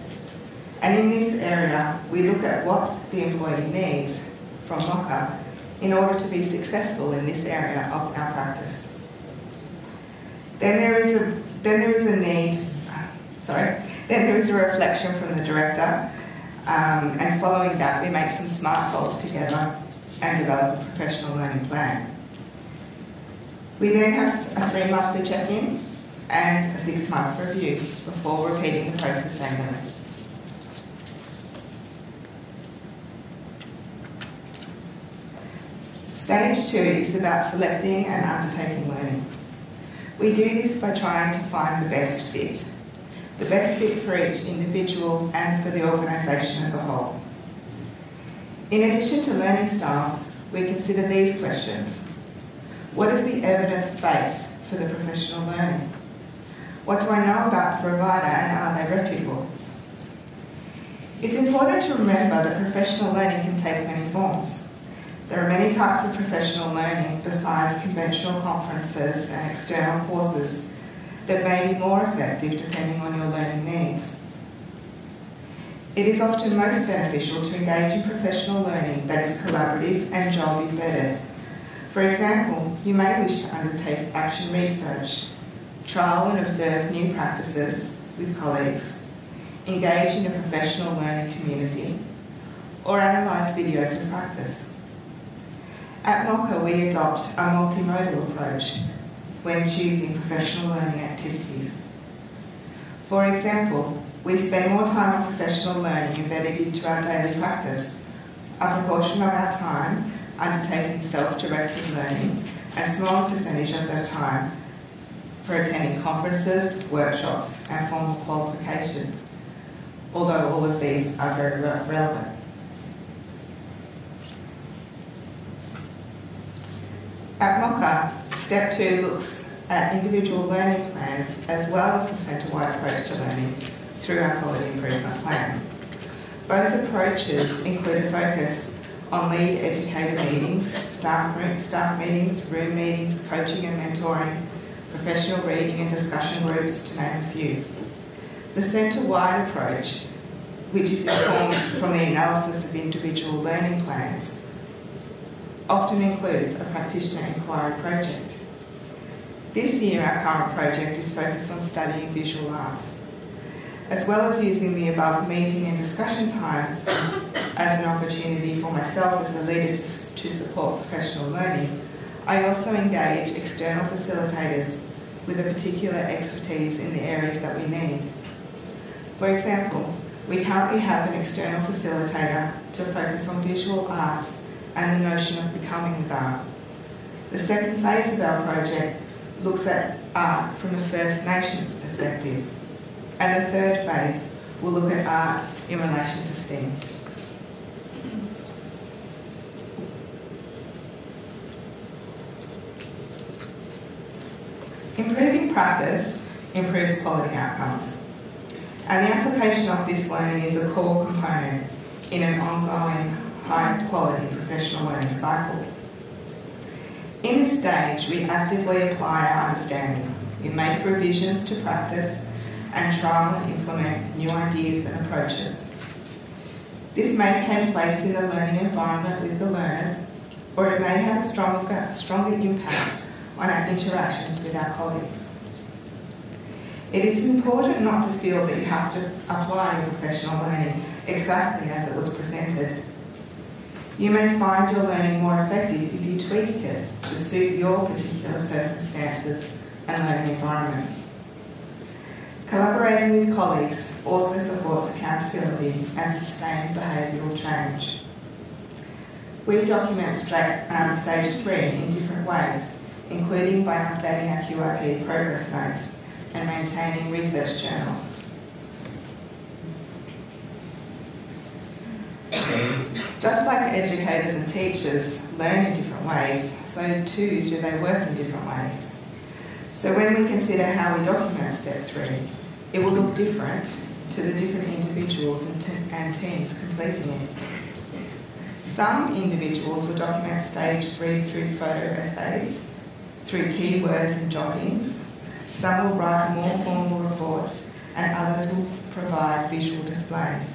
S9: And in this area, we look at what the employee needs from MOCA in order to be successful in this area of our practice. Then there is a, then there is a need, sorry, then there is a reflection from the director, um, and following that, we make some SMART goals together and develop a professional learning plan. We then have a three monthly check in and a six month review before repeating the process annually. Stage two is about selecting and undertaking learning. We do this by trying to find the best fit, the best fit for each individual and for the organisation as a whole. In addition to learning styles, we consider these questions. What is the evidence base for the professional learning? What do I know about the provider and are they reputable? It's important to remember that professional learning can take many forms. There are many types of professional learning besides conventional conferences and external courses that may be more effective depending on your learning needs. It is often most beneficial to engage in professional learning that is collaborative and job embedded. For example, you may wish to undertake action research, trial and observe new practices with colleagues, engage in a professional learning community, or analyse videos of practice. At MOCA, we adopt a multimodal approach when choosing professional learning activities. For example, we spend more time on professional learning embedded into our daily practice. A proportion of our time undertaking self-directed learning, and a smaller percentage of their time for attending conferences, workshops, and formal qualifications, although all of these are very relevant. At MOCA, step two looks at individual learning plans as well as the centre-wide approach to learning through our quality improvement plan. Both approaches include a focus on lead educator meetings, staff, staff meetings, room meetings, coaching and mentoring, professional reading and discussion groups, to name a few. The centre-wide approach, which is informed from the analysis of individual learning plans, often includes a practitioner inquiry project. This year, our current project is focused on studying visual arts. As well as using the above meeting and discussion times as an opportunity for myself as a leader to support professional learning, I also engage external facilitators with a particular expertise in the areas that we need. For example, we currently have an external facilitator to focus on visual arts and the notion of becoming with art. The second phase of our project looks at art from a First Nations perspective, and the third phase will look at art in relation to STEM. Improving practice improves quality outcomes. And the application of this learning is a core component in an ongoing high quality professional learning cycle. In this stage, we actively apply our understanding. We make revisions to practice and trial and implement new ideas and approaches. This may take place in the learning environment with the learners, or it may have a stronger, stronger impact on our interactions with our colleagues. It is important not to feel that you have to apply your professional learning exactly as it was presented. You may find your learning more effective if you tweak it to suit your particular circumstances and learning environment. Collaborating with colleagues also supports accountability and sustained behavioural change. We document um, stage three in different ways, including by updating our QIP progress notes and maintaining research journals. Just like educators and teachers learn in different ways, so too do they work in different ways. So when we consider how we document step three, it will look different to the different individuals and, te- and teams completing it. Some individuals will document stage three through photo essays, through keywords and jottings. Some will write more formal reports, and others will provide visual displays.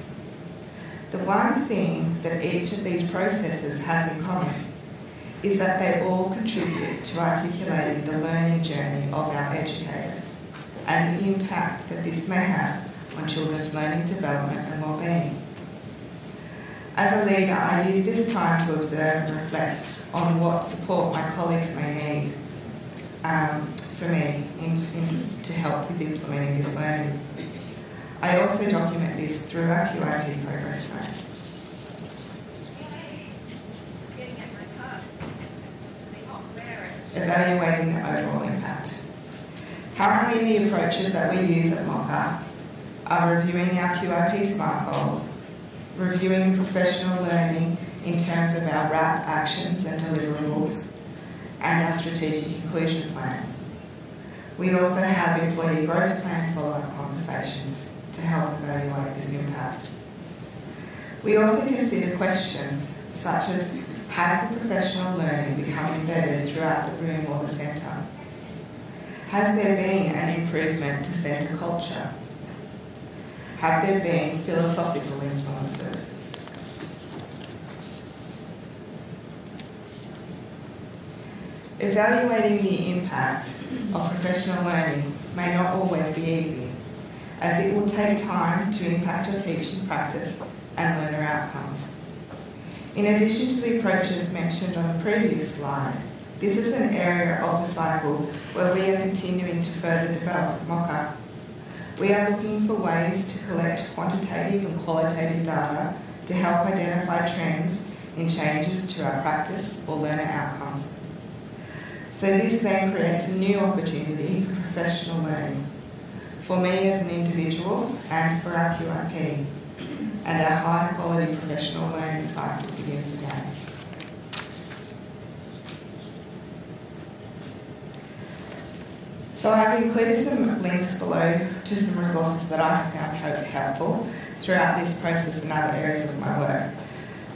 S9: The one thing that each of these processes has in common is that they all contribute to articulating the learning journey of our educators and the impact that this may have on children's learning development and well-being. As a leader, I use this time to observe and reflect on what support my colleagues may need um, for me in, in, to help with implementing this learning. I also document this through our QIP progress notes. Evaluating the overall impact. Currently, the approaches that we use at MOCA are reviewing our QIP SMART goals, reviewing professional learning in terms of our RAP actions and deliverables, and our strategic inclusion plan. We also have employee growth plan follow-up conversations to help evaluate this impact. We also consider questions such as has the professional learning become embedded throughout the room or the centre? Has there been an improvement to centre culture? Have there been philosophical influences? Evaluating the impact of professional learning may not always be easy, as it will take time to impact your teaching practice and learner outcomes. In addition to the approaches mentioned on the previous slide, this is an area of the cycle where we are continuing to further develop MOCA. We are looking for ways to collect quantitative and qualitative data to help identify trends in changes to our practice or learner outcomes. So this then creates a new opportunity for professional learning, for me as an individual and for our QIP. And our high quality professional learning cycle begins again. So I've included some links below to some resources that I have found helpful throughout this process and other areas of my work.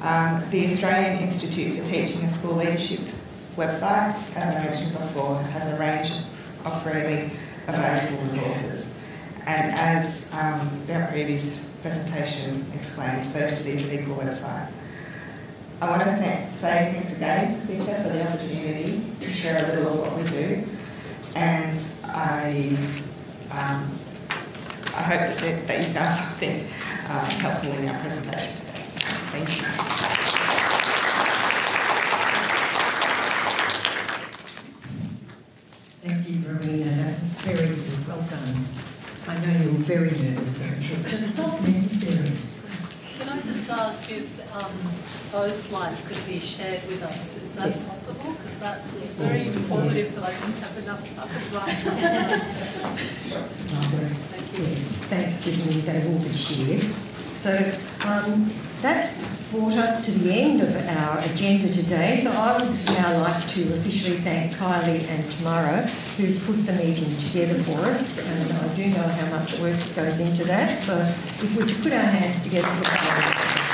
S9: Um, the Australian Institute for Teaching and School Leadership website, as I mentioned before, has a range of freely available resources. And as um, their previous presentation explained, so does the ACECQA website. I want to thank, say thanks again to ACECQA for the opportunity to share a little of what we do. And I, um, I hope that, that you found something uh, helpful in our presentation today. Thank you.
S1: Thank you, Rowena. That's very. Well done. I know you were very nervous, it's just not necessary.
S3: Can I just ask if um, those slides could be shared with us? Is that
S1: Yes.
S3: possible? Because that is very
S1: Yes,
S3: informative, but I didn't have enough up and right. Thank you.
S1: Yes, thanks, Tiffany. They will be shared. So um, that's brought us to the end of our agenda today. So I would now like to officially thank Kylie and Tamara who put the meeting together for us. And I do know how much work goes into that. So if we could put our hands together for Kylie.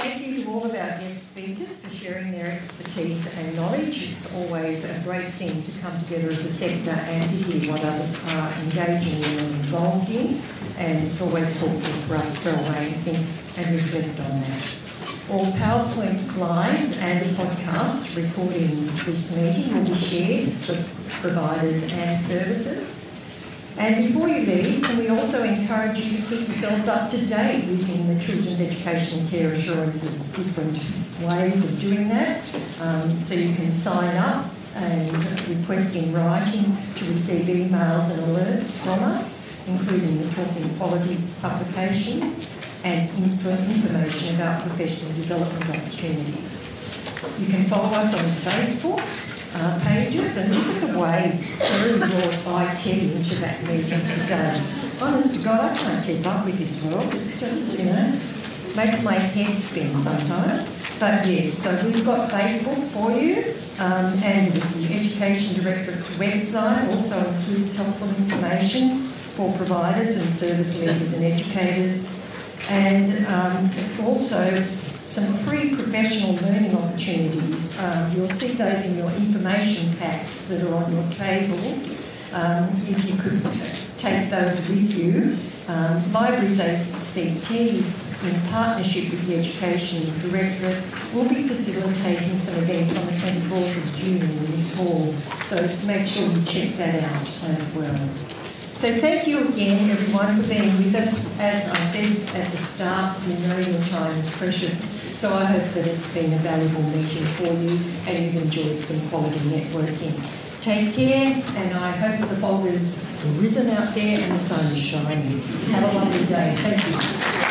S1: Thank you to all of our guest speakers for sharing their expertise and knowledge. It's always a great thing to come together as a sector and to hear what others are engaging in and involved in. And it's always helpful for us to go away and think and reflect on that. All PowerPoint slides and the podcast recording this meeting will be shared for providers and services. And before you leave, can we also encourage you to keep yourselves up to date using the Children's Education and Care Assurance's different ways of doing that. Um, so you can sign up and request in writing to receive emails and alerts from us, including the Talking Quality publications and info- information about professional development opportunities. You can follow us on Facebook uh, pages and look at the way Terry brought IT into that meeting today. Honest to God, I can't keep up with this world. It's just, you know, makes my head spin sometimes. But yes, so we've got Facebook for you Um, and the Education Directorate's website also includes helpful information for providers and service leaders and educators, and um, also some free professional learning opportunities. Um, you'll see those in your information packs that are on your tables. Um, if you could take those with you. Um, Libraries ACTs, in partnership with the Education Directorate, will be facilitating some events on the 24th of June in this hall. So make sure you check that out as well. So thank you again, everyone, for being with us. As I said at the start, we know your time is precious, so I hope that it's been a valuable meeting for you and you've enjoyed some quality networking. Take care, and I hope the fog has risen out there and the sun is shining. Have a lovely day. Thank you.